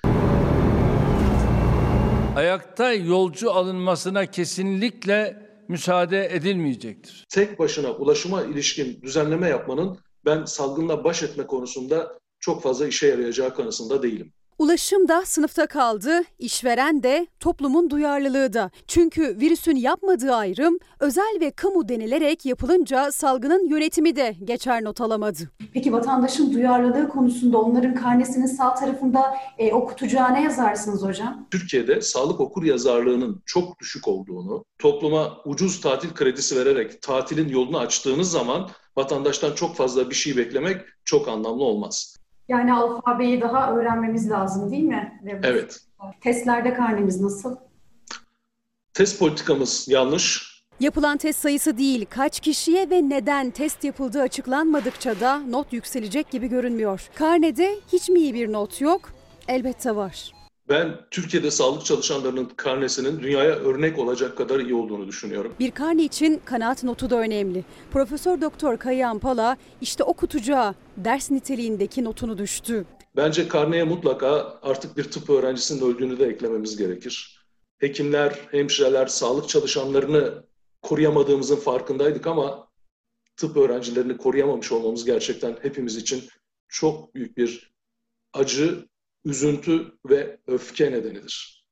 ayakta yolcu alınmasına kesinlikle müsaade edilmeyecektir. tek başına ulaşıma ilişkin düzenleme yapmanın ben salgınla baş etme konusunda çok fazla işe yarayacağı kanısında değilim. Ulaşım da sınıfta kaldı, işveren de, toplumun duyarlılığı da. Çünkü virüsün yapmadığı ayrım özel ve kamu denilerek yapılınca salgının yönetimi de geçer not alamadı. Peki vatandaşın duyarlılığı konusunda onların karnesinin sağ tarafında e, okutacağı ne yazarsınız hocam? Türkiye'de sağlık okur yazarlığının çok düşük olduğunu, topluma ucuz tatil kredisi vererek tatilin yolunu açtığınız zaman vatandaştan çok fazla bir şey beklemek çok anlamlı olmaz. Yani alfabeyi daha öğrenmemiz lazım değil mi? Evet, Testlerde karnemiz nasıl? test politikamız yanlış. Yapılan test sayısı değil, kaç kişiye ve neden test yapıldığı açıklanmadıkça da not yükselecek gibi görünmüyor. Karnede hiç mi iyi bir not yok? Elbette var. Ben Türkiye'de sağlık çalışanlarının karnesinin dünyaya örnek olacak kadar iyi olduğunu düşünüyorum. Bir karne için kanaat notu da önemli. Profesör Doktor Kayahan Pala işte okutacağı ders niteliğindeki notunu düştü. Bence karneye mutlaka artık bir tıp öğrencisinin öldüğünü de eklememiz gerekir. Hekimler, hemşireler, sağlık çalışanlarını koruyamadığımızın farkındaydık ama tıp öğrencilerini koruyamamış olmamız gerçekten hepimiz için çok büyük bir acı, üzüntü ve öfke nedenidir.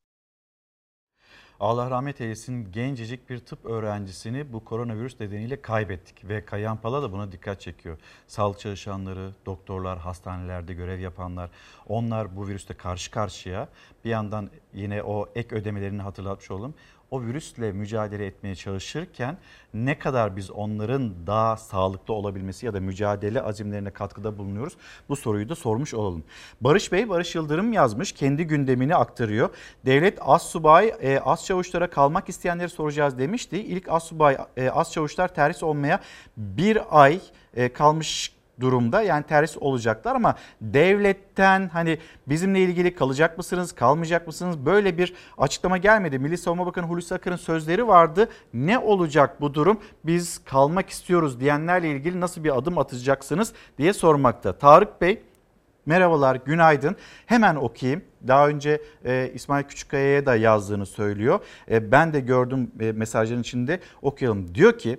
Allah rahmet eylesin gencecik bir tıp öğrencisini bu koronavirüs nedeniyle kaybettik ve Kayan Pala da buna dikkat çekiyor. Sağlık çalışanları, doktorlar, hastanelerde görev yapanlar onlar bu virüste karşı karşıya bir yandan yine o ek ödemelerini hatırlatmış olalım. O virüsle mücadele etmeye çalışırken ne kadar biz onların daha sağlıklı olabilmesi ya da mücadele azimlerine katkıda bulunuyoruz bu soruyu da sormuş olalım. Barış Bey, Barış Yıldırım yazmış kendi gündemini aktarıyor. Devlet az subay, e, az çavuşlara kalmak isteyenleri soracağız demişti. İlk az subay, e, az çavuşlar terhis olmaya bir ay e, kalmış durumda yani terhis olacaklar ama devletten hani bizimle ilgili kalacak mısınız kalmayacak mısınız böyle bir açıklama gelmedi. Milli Savunma Bakanı Hulusi Akar'ın sözleri vardı. Ne olacak bu durum biz kalmak istiyoruz diyenlerle ilgili nasıl bir adım atacaksınız diye sormakta. Tarık Bey Merhabalar, günaydın. Hemen okuyayım. Daha önce e, İsmail Küçükkaya'ya da yazdığını söylüyor. E, ben de gördüm e, mesajların içinde okuyalım. Diyor ki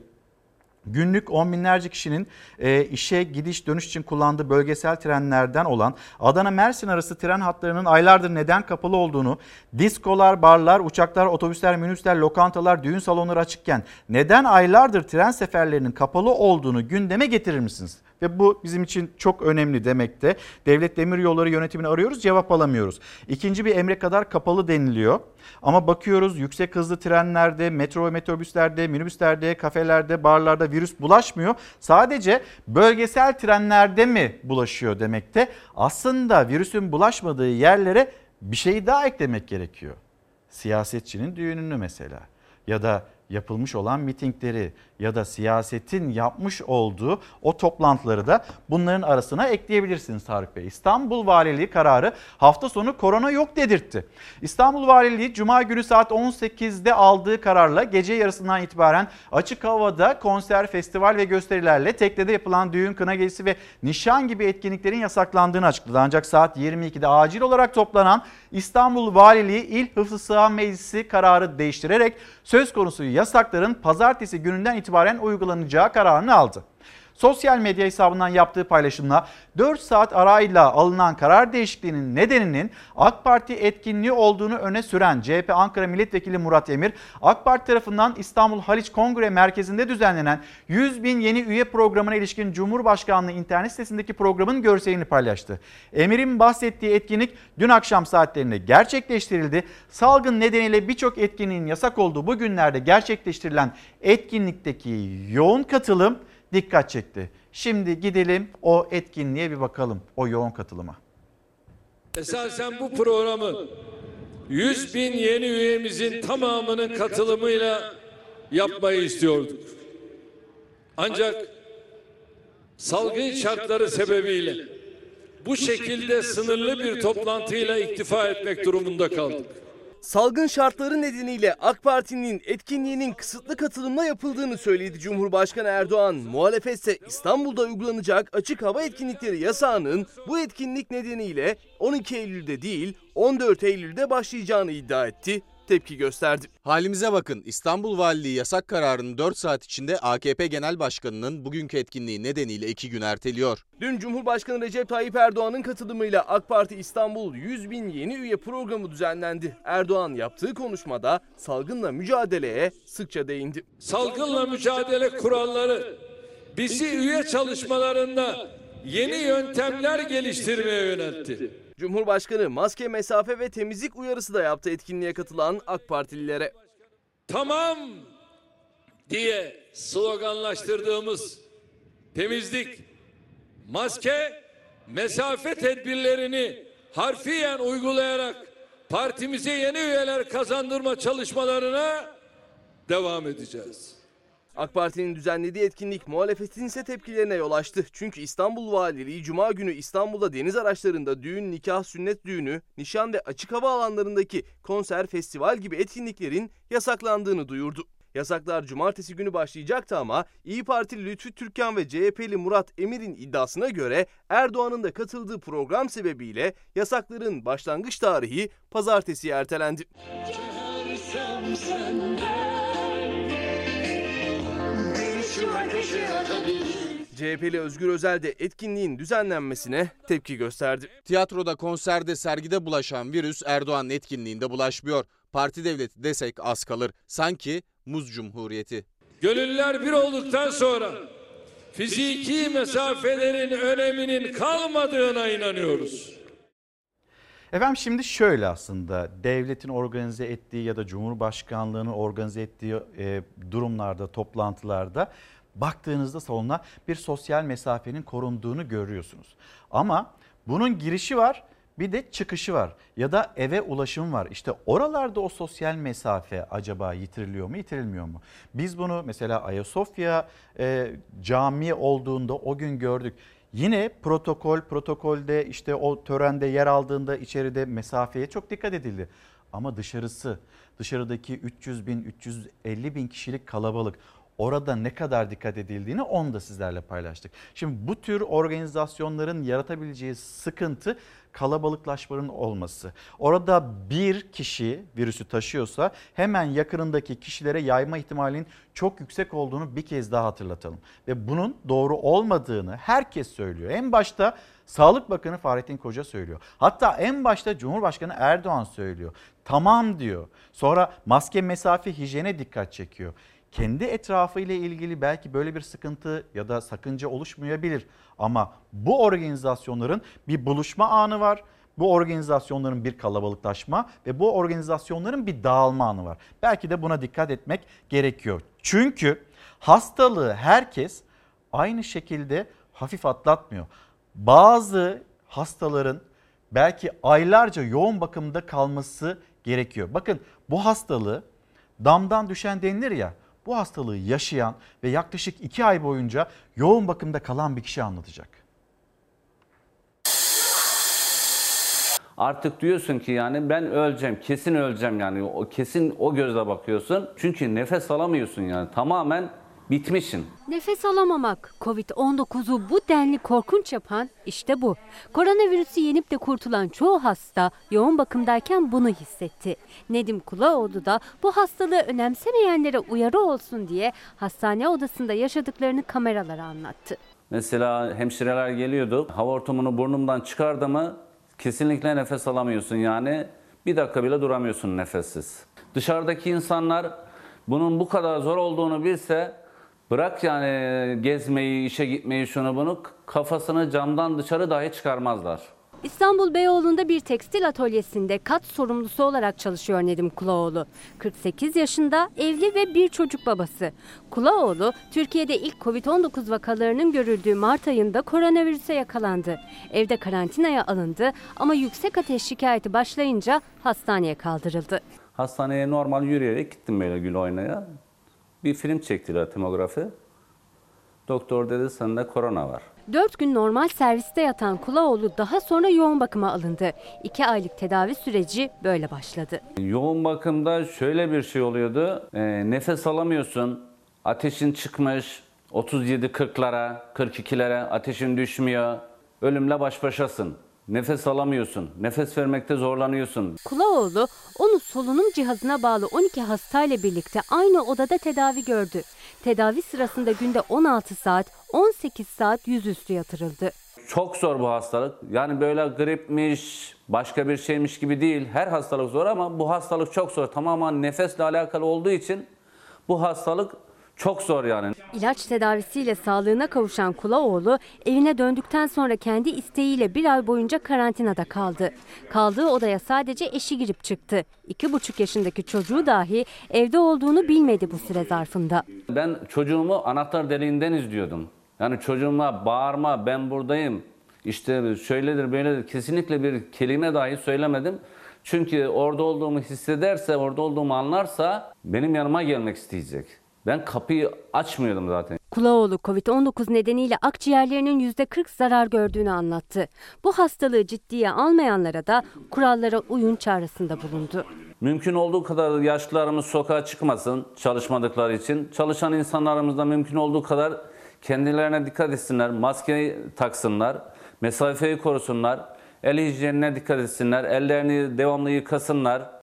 Günlük on binlerce kişinin e, işe gidiş dönüş için kullandığı bölgesel trenlerden olan Adana-Mersin arası tren hatlarının aylardır neden kapalı olduğunu, diskolar, barlar, uçaklar, otobüsler, minibüsler, lokantalar, düğün salonları açıkken neden aylardır tren seferlerinin kapalı olduğunu gündeme getirir misiniz? Ve bu bizim için çok önemli demekte. Devlet Demiryolları yönetimini arıyoruz cevap alamıyoruz. İkinci bir emre kadar kapalı deniliyor. Ama bakıyoruz yüksek hızlı trenlerde, metro ve metrobüslerde, minibüslerde, kafelerde, barlarda virüs bulaşmıyor. Sadece bölgesel trenlerde mi bulaşıyor demekte. Aslında virüsün bulaşmadığı yerlere bir şey daha eklemek gerekiyor. Siyasetçinin düğününü mesela ya da yapılmış olan mitingleri ya da siyasetin yapmış olduğu o toplantıları da bunların arasına ekleyebilirsiniz Tarık Bey. İstanbul Valiliği kararı hafta sonu korona yok dedirtti. İstanbul Valiliği Cuma günü saat 18'de aldığı kararla gece yarısından itibaren açık havada konser, festival ve gösterilerle teknede yapılan düğün, kına gecesi ve nişan gibi etkinliklerin yasaklandığını açıkladı. Ancak saat 22'de acil olarak toplanan İstanbul Valiliği İl Hıfzı Sıha Meclisi kararı değiştirerek söz konusu yasakların pazartesi gününden itibaren uygulanacağı kararını aldı. Sosyal medya hesabından yaptığı paylaşımla 4 saat arayla alınan karar değişikliğinin nedeninin AK Parti etkinliği olduğunu öne süren CHP Ankara Milletvekili Murat Emir, AK Parti tarafından İstanbul Haliç Kongre Merkezi'nde düzenlenen 100 bin yeni üye programına ilişkin Cumhurbaşkanlığı internet sitesindeki programın görselini paylaştı. Emir'in bahsettiği etkinlik dün akşam saatlerinde gerçekleştirildi. Salgın nedeniyle birçok etkinliğin yasak olduğu bu günlerde gerçekleştirilen etkinlikteki yoğun katılım dikkat çekti. Şimdi gidelim o etkinliğe bir bakalım, o yoğun katılıma. Esasen bu programı 100 bin yeni üyemizin tamamının katılımıyla yapmayı istiyorduk. Ancak salgın şartları sebebiyle bu şekilde sınırlı bir toplantıyla iktifa etmek durumunda kaldık. Salgın şartları nedeniyle AK Parti'nin etkinliğinin kısıtlı katılımla yapıldığını söyledi Cumhurbaşkanı Erdoğan. Muhalefetse İstanbul'da uygulanacak açık hava etkinlikleri yasağının bu etkinlik nedeniyle 12 Eylül'de değil 14 Eylül'de başlayacağını iddia etti tepki gösterdi. Halimize bakın İstanbul Valiliği yasak kararını 4 saat içinde AKP Genel Başkanı'nın bugünkü etkinliği nedeniyle 2 gün erteliyor. Dün Cumhurbaşkanı Recep Tayyip Erdoğan'ın katılımıyla AK Parti İstanbul 100 bin yeni üye programı düzenlendi. Erdoğan yaptığı konuşmada salgınla mücadeleye sıkça değindi. Salgınla mücadele kuralları bizi üye çalışmalarında yeni yöntemler geliştirmeye yöneltti. Cumhurbaşkanı maske, mesafe ve temizlik uyarısı da yaptı etkinliğe katılan AK Partililere. Tamam diye sloganlaştırdığımız temizlik, maske, mesafe tedbirlerini harfiyen uygulayarak partimize yeni üyeler kazandırma çalışmalarına devam edeceğiz. AK Parti'nin düzenlediği etkinlik muhalefetin ise tepkilerine yol açtı. Çünkü İstanbul Valiliği Cuma günü İstanbul'da deniz araçlarında düğün, nikah, sünnet düğünü, nişan ve açık hava alanlarındaki konser, festival gibi etkinliklerin yasaklandığını duyurdu. Yasaklar cumartesi günü başlayacaktı ama İyi Partili Lütfü Türkan ve CHP'li Murat Emir'in iddiasına göre Erdoğan'ın da katıldığı program sebebiyle yasakların başlangıç tarihi pazartesiye ertelendi. CHP'li Özgür Özel de etkinliğin düzenlenmesine tepki gösterdi. Tiyatroda, konserde, sergide bulaşan virüs Erdoğan'ın etkinliğinde bulaşmıyor. Parti devleti desek az kalır. Sanki muz cumhuriyeti. Gönüller bir olduktan sonra fiziki mesafelerin öneminin kalmadığına inanıyoruz. Efendim şimdi şöyle aslında devletin organize ettiği ya da Cumhurbaşkanlığının organize ettiği e, durumlarda, toplantılarda baktığınızda salona bir sosyal mesafenin korunduğunu görüyorsunuz. Ama bunun girişi var bir de çıkışı var ya da eve ulaşım var. İşte oralarda o sosyal mesafe acaba yitiriliyor mu yitirilmiyor mu? Biz bunu mesela Ayasofya e, cami olduğunda o gün gördük. Yine protokol protokolde işte o törende yer aldığında içeride mesafeye çok dikkat edildi. Ama dışarısı dışarıdaki 300 bin 350 bin kişilik kalabalık orada ne kadar dikkat edildiğini onu da sizlerle paylaştık. Şimdi bu tür organizasyonların yaratabileceği sıkıntı kalabalıklaşmanın olması. Orada bir kişi virüsü taşıyorsa hemen yakınındaki kişilere yayma ihtimalinin çok yüksek olduğunu bir kez daha hatırlatalım. Ve bunun doğru olmadığını herkes söylüyor. En başta Sağlık Bakanı Fahrettin Koca söylüyor. Hatta en başta Cumhurbaşkanı Erdoğan söylüyor. Tamam diyor. Sonra maske, mesafe, hijyene dikkat çekiyor. Kendi etrafı ile ilgili belki böyle bir sıkıntı ya da sakınca oluşmayabilir. Ama bu organizasyonların bir buluşma anı var. Bu organizasyonların bir kalabalıklaşma ve bu organizasyonların bir dağılma anı var. Belki de buna dikkat etmek gerekiyor. Çünkü hastalığı herkes aynı şekilde hafif atlatmıyor. Bazı hastaların belki aylarca yoğun bakımda kalması gerekiyor. Bakın bu hastalığı damdan düşen denilir ya bu hastalığı yaşayan ve yaklaşık 2 ay boyunca yoğun bakımda kalan bir kişi anlatacak. Artık diyorsun ki yani ben öleceğim, kesin öleceğim yani. O kesin o gözle bakıyorsun. Çünkü nefes alamıyorsun yani. Tamamen bitmişsin. Nefes alamamak, Covid-19'u bu denli korkunç yapan işte bu. Koronavirüsü yenip de kurtulan çoğu hasta yoğun bakımdayken bunu hissetti. Nedim Kulaoğlu da bu hastalığı önemsemeyenlere uyarı olsun diye hastane odasında yaşadıklarını kameralara anlattı. Mesela hemşireler geliyordu. Hava ortamını burnumdan çıkardı mı kesinlikle nefes alamıyorsun yani. Bir dakika bile duramıyorsun nefessiz. Dışarıdaki insanlar bunun bu kadar zor olduğunu bilse Bırak yani gezmeyi, işe gitmeyi şunu bunu kafasını camdan dışarı dahi çıkarmazlar. İstanbul Beyoğlu'nda bir tekstil atölyesinde kat sorumlusu olarak çalışıyor Nedim Kulaoğlu. 48 yaşında, evli ve bir çocuk babası. Kulaoğlu, Türkiye'de ilk Covid-19 vakalarının görüldüğü Mart ayında koronavirüse yakalandı. Evde karantinaya alındı ama yüksek ateş şikayeti başlayınca hastaneye kaldırıldı. Hastaneye normal yürüyerek gittim böyle gül oynaya. Bir film çektiler tomografi. Doktor dedi sende korona var. 4 gün normal serviste yatan Kulaoğlu daha sonra yoğun bakıma alındı. 2 aylık tedavi süreci böyle başladı. Yoğun bakımda şöyle bir şey oluyordu. E, nefes alamıyorsun. Ateşin çıkmış 37-40'lara, 42'lere ateşin düşmüyor. Ölümle baş başasın. Nefes alamıyorsun. Nefes vermekte zorlanıyorsun. Kulaoğlu onu solunum cihazına bağlı 12 hastayla birlikte aynı odada tedavi gördü. Tedavi sırasında günde 16 saat, 18 saat yüzüstü yatırıldı. Çok zor bu hastalık. Yani böyle gripmiş, başka bir şeymiş gibi değil. Her hastalık zor ama bu hastalık çok zor. Tamamen nefesle alakalı olduğu için bu hastalık çok zor yani. İlaç tedavisiyle sağlığına kavuşan Kulaoğlu evine döndükten sonra kendi isteğiyle bir ay boyunca karantinada kaldı. Kaldığı odaya sadece eşi girip çıktı. İki buçuk yaşındaki çocuğu dahi evde olduğunu bilmedi bu süre zarfında. Ben çocuğumu anahtar deliğinden izliyordum. Yani çocuğuma bağırma ben buradayım. İşte şöyledir böyledir kesinlikle bir kelime dahi söylemedim. Çünkü orada olduğumu hissederse, orada olduğumu anlarsa benim yanıma gelmek isteyecek. Ben kapıyı açmıyordum zaten. Kulaoğlu Covid-19 nedeniyle akciğerlerinin %40 zarar gördüğünü anlattı. Bu hastalığı ciddiye almayanlara da kurallara uyun çağrısında bulundu. Mümkün olduğu kadar yaşlılarımız sokağa çıkmasın çalışmadıkları için. Çalışan insanlarımız da mümkün olduğu kadar kendilerine dikkat etsinler, maskeyi taksınlar, mesafeyi korusunlar, el hijyenine dikkat etsinler, ellerini devamlı yıkasınlar.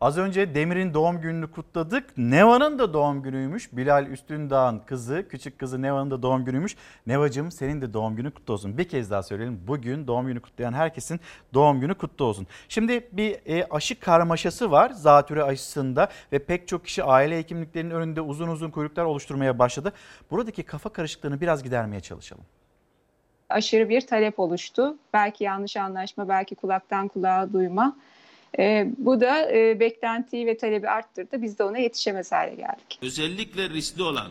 Az önce Demir'in doğum gününü kutladık. Neva'nın da doğum günüymüş. Bilal Üstündağ'ın kızı, küçük kızı Neva'nın da doğum günüymüş. Neva'cığım senin de doğum günü kutlu olsun. Bir kez daha söyleyelim. Bugün doğum günü kutlayan herkesin doğum günü kutlu olsun. Şimdi bir e, aşı karmaşası var zatürre aşısında ve pek çok kişi aile hekimliklerinin önünde uzun uzun kuyruklar oluşturmaya başladı. Buradaki kafa karışıklığını biraz gidermeye çalışalım aşırı bir talep oluştu. Belki yanlış anlaşma, belki kulaktan kulağa duyma. E, bu da e, beklentiyi ve talebi arttırdı. Biz de ona yetişemez hale geldik. Özellikle riskli olan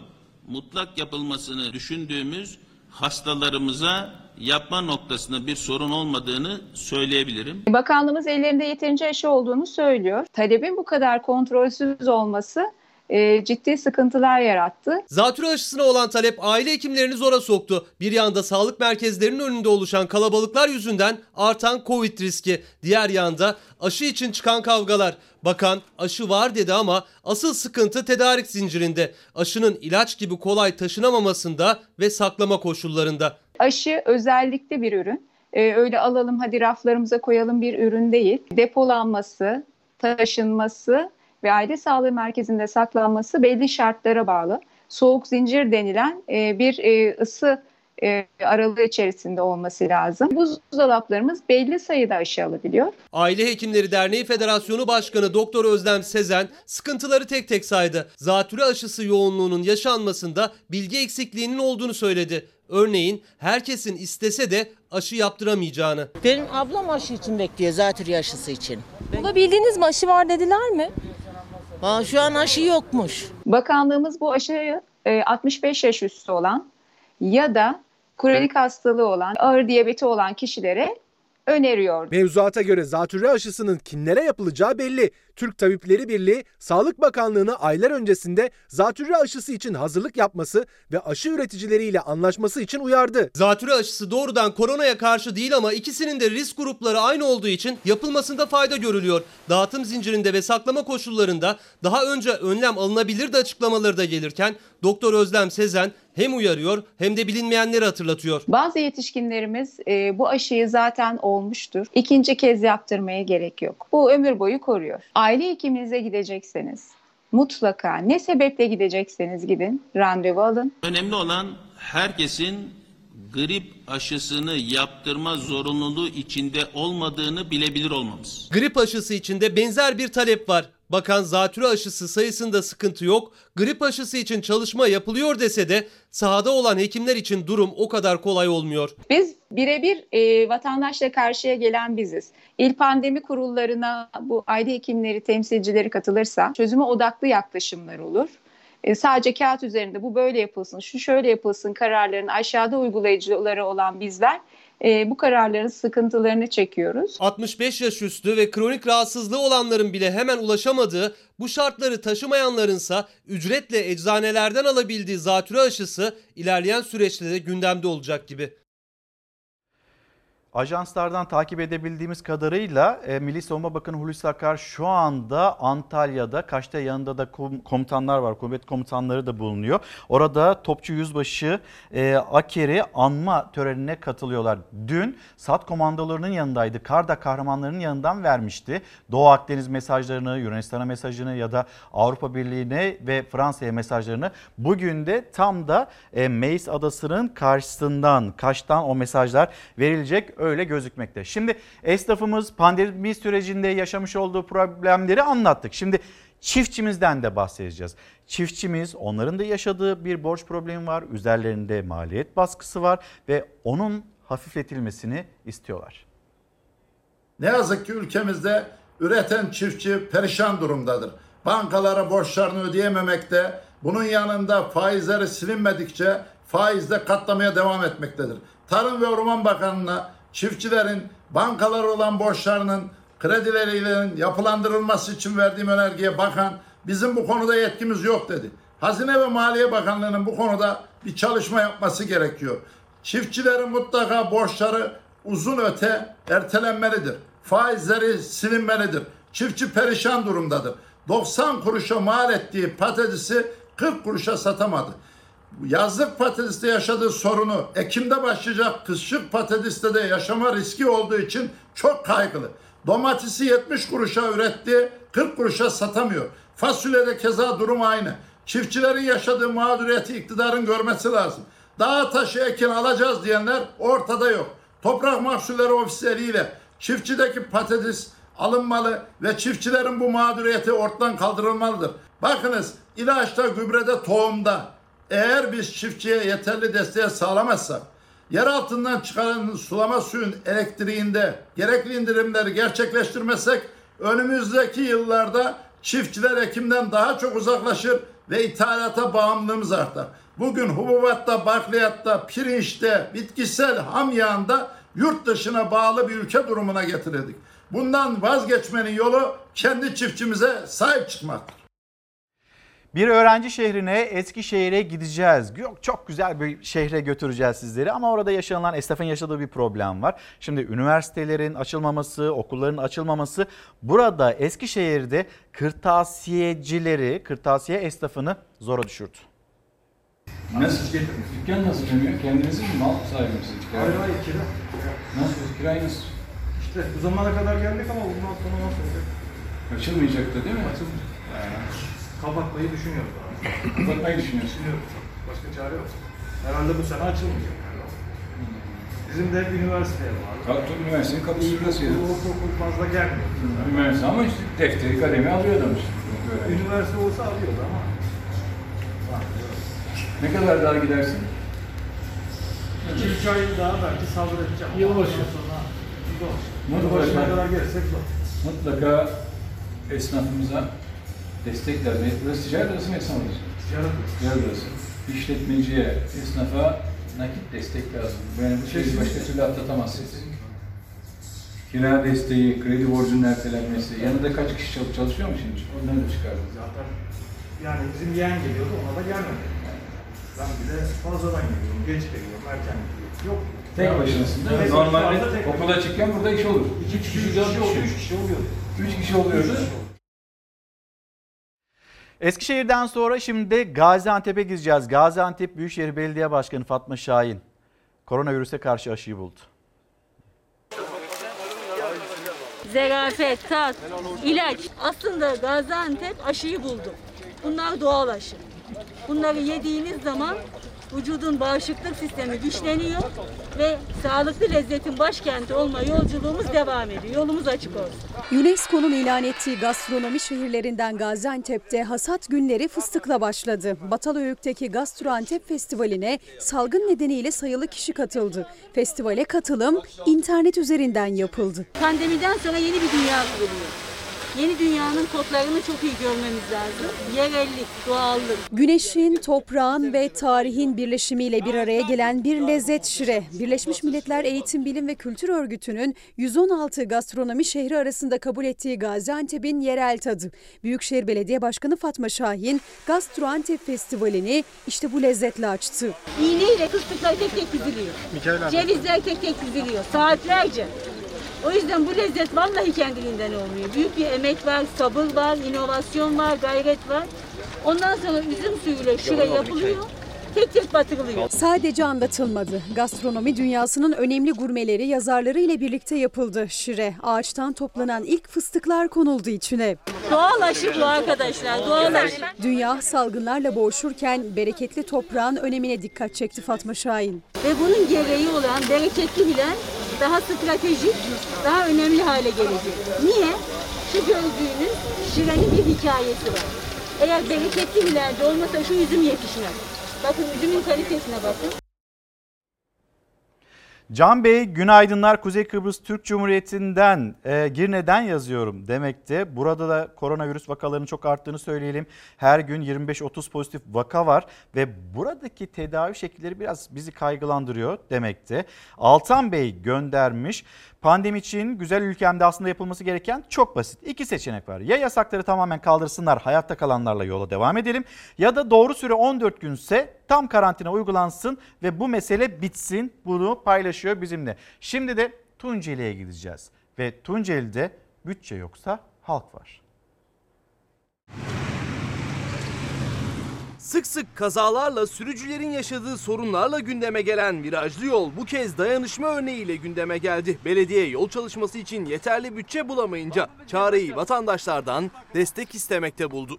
mutlak yapılmasını düşündüğümüz hastalarımıza yapma noktasında bir sorun olmadığını söyleyebilirim. Bakanlığımız ellerinde yeterince aşı olduğunu söylüyor. Talebin bu kadar kontrolsüz olması e, ciddi sıkıntılar yarattı. Zatürre aşısına olan talep aile hekimlerini zora soktu. Bir yanda sağlık merkezlerinin önünde oluşan kalabalıklar yüzünden artan Covid riski. Diğer yanda aşı için çıkan kavgalar. Bakan aşı var dedi ama asıl sıkıntı tedarik zincirinde. Aşının ilaç gibi kolay taşınamamasında ve saklama koşullarında. Aşı özellikle bir ürün. Ee, öyle alalım hadi raflarımıza koyalım bir ürün değil. Depolanması, taşınması ve aile sağlığı merkezinde saklanması belli şartlara bağlı. Soğuk zincir denilen e, bir e, ısı e, aralığı içerisinde olması lazım. Buzdolaplarımız belli sayıda aşı alabiliyor. Aile Hekimleri Derneği Federasyonu Başkanı Doktor Özlem Sezen sıkıntıları tek tek saydı. Zatürre aşısı yoğunluğunun yaşanmasında bilgi eksikliğinin olduğunu söyledi. Örneğin herkesin istese de aşı yaptıramayacağını. Benim ablam aşı için bekliyor zatürre aşısı için. Bulabildiniz mi aşı var dediler mi? Aa, şu an aşı yokmuş. Bakanlığımız bu aşıyı e, 65 yaş üstü olan ya da kronik hastalığı olan, ağır diyabeti olan kişilere öneriyor. Mevzuata göre zatürre aşısının kimlere yapılacağı belli. Türk Tabipleri Birliği, Sağlık Bakanlığı'na aylar öncesinde zatürre aşısı için hazırlık yapması ve aşı üreticileriyle anlaşması için uyardı. Zatürre aşısı doğrudan koronaya karşı değil ama ikisinin de risk grupları aynı olduğu için yapılmasında fayda görülüyor. Dağıtım zincirinde ve saklama koşullarında daha önce önlem alınabilirdi açıklamaları da gelirken Doktor Özlem Sezen hem uyarıyor hem de bilinmeyenleri hatırlatıyor. Bazı yetişkinlerimiz e, bu aşıyı zaten olmuştur. İkinci kez yaptırmaya gerek yok. Bu ömür boyu koruyor. Aile hekiminize gidecekseniz mutlaka ne sebeple gidecekseniz gidin randevu alın. Önemli olan herkesin grip aşısını yaptırma zorunluluğu içinde olmadığını bilebilir olmamız. Grip aşısı için de benzer bir talep var. Bakan zatürre aşısı sayısında sıkıntı yok. Grip aşısı için çalışma yapılıyor dese de sahada olan hekimler için durum o kadar kolay olmuyor. Biz birebir e, vatandaşla karşıya gelen biziz. İl pandemi kurullarına bu aile hekimleri, temsilcileri katılırsa çözüme odaklı yaklaşımlar olur. E, sadece kağıt üzerinde bu böyle yapılsın, şu şöyle yapılsın kararların aşağıda uygulayıcıları olan bizler e, bu kararların sıkıntılarını çekiyoruz. 65 yaş üstü ve kronik rahatsızlığı olanların bile hemen ulaşamadığı, bu şartları taşımayanlarınsa ücretle eczanelerden alabildiği zatürre aşısı ilerleyen süreçte de gündemde olacak gibi. Ajanslardan takip edebildiğimiz kadarıyla e, Milli Savunma Bakanı Hulusi Akar şu anda Antalya'da, Kaş'ta yanında da kom- komutanlar var, kuvvet komutanları da bulunuyor. Orada Topçu Yüzbaşı e, Aker'i anma törenine katılıyorlar. Dün SAT komandolarının yanındaydı, Karda kahramanlarının yanından vermişti. Doğu Akdeniz mesajlarını, Yunanistan'a mesajını ya da Avrupa Birliği'ne ve Fransa'ya mesajlarını. Bugün de tam da e, Meis Adası'nın karşısından, Kaş'tan o mesajlar verilecek öyle gözükmekte. Şimdi esnafımız pandemi sürecinde yaşamış olduğu problemleri anlattık. Şimdi çiftçimizden de bahsedeceğiz. Çiftçimiz onların da yaşadığı bir borç problemi var. Üzerlerinde maliyet baskısı var ve onun hafifletilmesini istiyorlar. Ne yazık ki ülkemizde üreten çiftçi perişan durumdadır. Bankalara borçlarını ödeyememekte, bunun yanında faizleri silinmedikçe faiz de katlamaya devam etmektedir. Tarım ve Orman Bakanı'na çiftçilerin bankalara olan borçlarının kredileriyle yapılandırılması için verdiğim önergeye bakan bizim bu konuda yetkimiz yok dedi. Hazine ve Maliye Bakanlığı'nın bu konuda bir çalışma yapması gerekiyor. Çiftçilerin mutlaka borçları uzun öte ertelenmelidir. Faizleri silinmelidir. Çiftçi perişan durumdadır. 90 kuruşa mal ettiği patatesi 40 kuruşa satamadı. Yazlık patateste yaşadığı sorunu Ekim'de başlayacak kışlık patateste de yaşama riski olduğu için çok kaygılı. Domatesi 70 kuruşa üretti, 40 kuruşa satamıyor. Fasulyede keza durum aynı. Çiftçilerin yaşadığı mağduriyeti iktidarın görmesi lazım. Dağ taşı ekin alacağız diyenler ortada yok. Toprak Mahsulleri Ofisleriyle çiftçideki patates alınmalı ve çiftçilerin bu mağduriyeti ortadan kaldırılmalıdır. Bakınız ilaçta, gübrede, tohumda eğer biz çiftçiye yeterli desteği sağlamazsak yer altından çıkan sulama suyun elektriğinde gerekli indirimleri gerçekleştirmezsek önümüzdeki yıllarda çiftçiler ekimden daha çok uzaklaşır ve ithalata bağımlılığımız artar. Bugün hububatta, bakliyatta, pirinçte, bitkisel ham yağında yurt dışına bağlı bir ülke durumuna getirildik. Bundan vazgeçmenin yolu kendi çiftçimize sahip çıkmaktır. Bir öğrenci şehrine Eskişehir'e gideceğiz. Yok çok güzel bir şehre götüreceğiz sizleri ama orada yaşanılan esnafın yaşadığı bir problem var. Şimdi üniversitelerin açılmaması, okulların açılmaması burada Eskişehir'de kırtasiyecileri, kırtasiye esnafını zora düşürdü. Nasıl? Dükkan nasıl dönüyor? Kendiniz mi mal sahibi misiniz? Hayır hayır kira. Nasıl? Kirayı nasıl? İşte bu zamana kadar geldik ama bundan sonra nasıl olacak? Açılmayacaktı değil mi? Açılmayacak. Kapatmayı düşünüyoruz. Kapatmayı düşünüyorsun. Düşünüyoruz. Başka çare yok. Herhalde bu sene açılmayacak. Bizim de hep üniversiteye bağlı. Kalktı üniversitenin kapısı burası ya. Bu okul fazla gelmiyor. Üniversite ama işte defteri kalemi alıyor adam işte. Öğrenci. Üniversite olsa alıyordu ama. Ne kadar daha gidersin? 2-3 ay daha belki sabredeceğim. Yılbaşı. Ondan Sonra zor. Mutlaka. Yılbaşına kadar gelirsek zor. Mutlaka esnafımıza destek vermeyi. Burası ticaret arası mı esnaf arası? Ticaret arası. Ticaret arası. İşletmeciye, esnafa nakit destek lazım. Yani bu şeyi başka türlü atlatamazsınız. Kira desteği, kredi borcunun ertelenmesi, yanında kaç kişi çalış- çalışıyor mu şimdi? Onları da çıkardım. Zaten yani bizim yeğen geliyordu ona da gelmedi. Ben bile fazladan geliyorum, geç geliyorum, erken geliyorum. Yok. Tek başınasın değil mi? Normalde okula çıkken burada iş olur. İki kişi, üç kişi, oluyor, üç kişi oluyor. Üç kişi oluyordu. Eskişehir'den sonra şimdi Gaziantep'e gideceğiz. Gaziantep Büyükşehir Belediye Başkanı Fatma Şahin koronavirüse karşı aşıyı buldu. Zerafet, tat, ilaç. Aslında Gaziantep aşıyı buldu. Bunlar doğal aşı. Bunları yediğiniz zaman vücudun bağışıklık sistemi güçleniyor ve sağlıklı lezzetin başkenti olma yolculuğumuz devam ediyor. Yolumuz açık olsun. UNESCO'nun ilan ettiği gastronomi şehirlerinden Gaziantep'te hasat günleri fıstıkla başladı. Batalhöyük'teki Gastroantep Festivali'ne salgın nedeniyle sayılı kişi katıldı. Festivale katılım internet üzerinden yapıldı. Pandemiden sonra yeni bir dünya kuruluyor. Yeni dünyanın kodlarını çok iyi görmemiz lazım. Yerellik, doğallık. Güneşin, toprağın ve tarihin birleşimiyle bir araya gelen bir lezzet şire. Birleşmiş Milletler Eğitim, Bilim ve Kültür Örgütü'nün 116 gastronomi şehri arasında kabul ettiği Gaziantep'in yerel tadı. Büyükşehir Belediye Başkanı Fatma Şahin, Gastroantep Festivali'ni işte bu lezzetle açtı. İğneyle fıstıklar tek tek diziliyor. Cevizler tek tek diziliyor. Saatlerce. O yüzden bu lezzet vallahi kendiliğinden olmuyor. Büyük bir emek var, sabır var, inovasyon var, gayret var. Ondan sonra üzüm suyuyla şire yapılıyor. Tek tek batırılıyor. Sadece anlatılmadı. Gastronomi dünyasının önemli gurmeleri yazarları ile birlikte yapıldı. Şire, ağaçtan toplanan ilk fıstıklar konuldu içine. Doğal aşı bu arkadaşlar, doğal aşı. Dünya salgınlarla boğuşurken bereketli toprağın önemine dikkat çekti Fatma Şahin. Ve bunun gereği olan bereketli bilen daha stratejik, daha önemli hale gelecek. Niye? Şu gördüğünüz şirenin bir hikayesi var. Eğer bereketli de olmasa şu üzüm yetişmez. Bakın üzümün kalitesine bakın. Can Bey günaydınlar Kuzey Kıbrıs Türk Cumhuriyeti'nden e, Girne'den yazıyorum demekte. Burada da koronavirüs vakalarının çok arttığını söyleyelim. Her gün 25-30 pozitif vaka var ve buradaki tedavi şekilleri biraz bizi kaygılandırıyor demekte. Altan Bey göndermiş. Pandemi için güzel ülkemde aslında yapılması gereken çok basit. İki seçenek var. Ya yasakları tamamen kaldırsınlar hayatta kalanlarla yola devam edelim. Ya da doğru süre 14 günse tam karantina uygulansın ve bu mesele bitsin. Bunu paylaşıyor bizimle. Şimdi de Tunceli'ye gideceğiz. Ve Tunceli'de bütçe yoksa halk var. Sık sık kazalarla sürücülerin yaşadığı sorunlarla gündeme gelen virajlı yol bu kez dayanışma örneğiyle gündeme geldi. Belediye yol çalışması için yeterli bütçe bulamayınca çareyi vatandaşlardan destek istemekte buldu.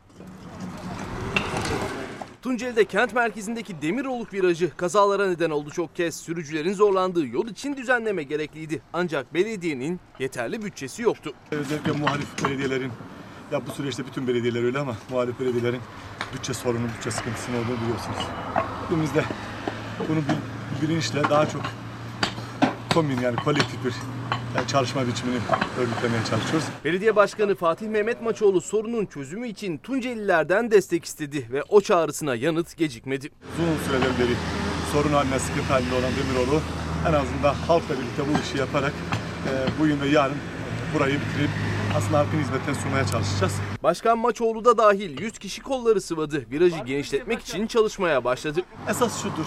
Tunceli'de kent merkezindeki Demiroluk virajı kazalara neden oldu çok kez. Sürücülerin zorlandığı yol için düzenleme gerekliydi. Ancak belediyenin yeterli bütçesi yoktu. Özellikle muhalif belediyelerin, ya bu süreçte bütün belediyeler öyle ama muhalif belediyelerin bütçe sorunu, bütçe sıkıntısının olduğunu biliyorsunuz. Hepimiz de bunu bil- bilinçle daha çok komün yani kolektif bir yani çalışma biçimini örgütlemeye çalışıyoruz. Belediye Başkanı Fatih Mehmet Maçoğlu sorunun çözümü için Tuncelilerden destek istedi ve o çağrısına yanıt gecikmedi. Uzun süreler beri sorun haline, sıkıntı halinde olan Demiroğlu en azından halkla birlikte bu işi yaparak e, bugün ve yarın burayı bitirip aslında halkın hizmetine sunmaya çalışacağız. Başkan Maçoğlu da dahil 100 kişi kolları sıvadı. Virajı genişletmek için çalışmaya başladı. Esas şudur.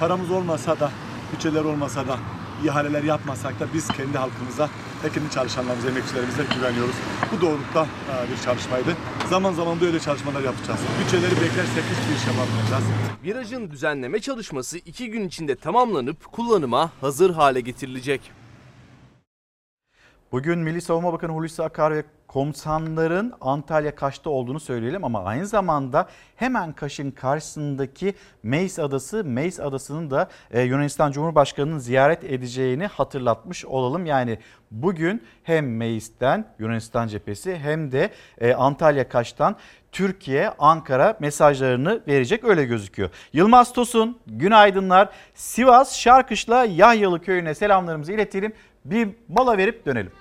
Paramız olmasa da, bütçeler olmasa da, ihaleler yapmasak da biz kendi halkımıza ve kendi çalışanlarımıza, emekçilerimize güveniyoruz. Bu doğrultuda e, bir çalışmaydı. Zaman zaman böyle çalışmalar yapacağız. Bütçeleri beklersek hiçbir iş yapamayacağız. Virajın düzenleme çalışması 2 gün içinde tamamlanıp kullanıma hazır hale getirilecek. Bugün Milli Savunma Bakanı Hulusi Akar ve komutanların Antalya Kaş'ta olduğunu söyleyelim ama aynı zamanda hemen Kaş'ın karşısındaki Meis Adası, Meis Adası'nın da e, Yunanistan Cumhurbaşkanı'nın ziyaret edeceğini hatırlatmış olalım. Yani bugün hem Meis'ten Yunanistan cephesi hem de e, Antalya Kaş'tan Türkiye, Ankara mesajlarını verecek öyle gözüküyor. Yılmaz Tosun, günaydınlar. Sivas Şarkışla Yahyalı köyüne selamlarımızı iletelim. Bir mola verip dönelim.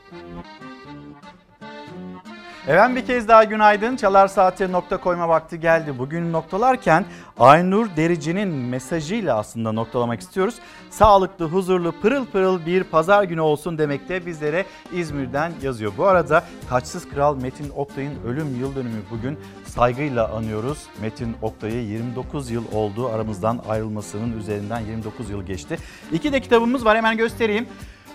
Efendim bir kez daha günaydın. Çalar Saat'e nokta koyma vakti geldi. Bugün noktalarken Aynur Derici'nin mesajıyla aslında noktalamak istiyoruz. Sağlıklı, huzurlu, pırıl pırıl bir pazar günü olsun demekte bizlere İzmir'den yazıyor. Bu arada Taçsız Kral Metin Oktay'ın ölüm yıl dönümü bugün saygıyla anıyoruz. Metin Oktay'ı 29 yıl oldu aramızdan ayrılmasının üzerinden 29 yıl geçti. İki de kitabımız var hemen göstereyim.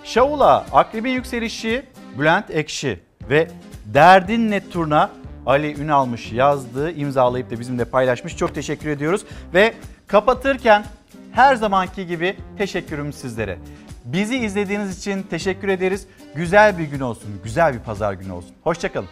Şaula, Akribin Yükselişi, Bülent Ekşi ve Derdin Net turuna Ali Ünalmış yazdığı, imzalayıp da bizimle paylaşmış. Çok teşekkür ediyoruz. Ve kapatırken her zamanki gibi teşekkürüm sizlere. Bizi izlediğiniz için teşekkür ederiz. Güzel bir gün olsun, güzel bir pazar günü olsun. Hoşçakalın.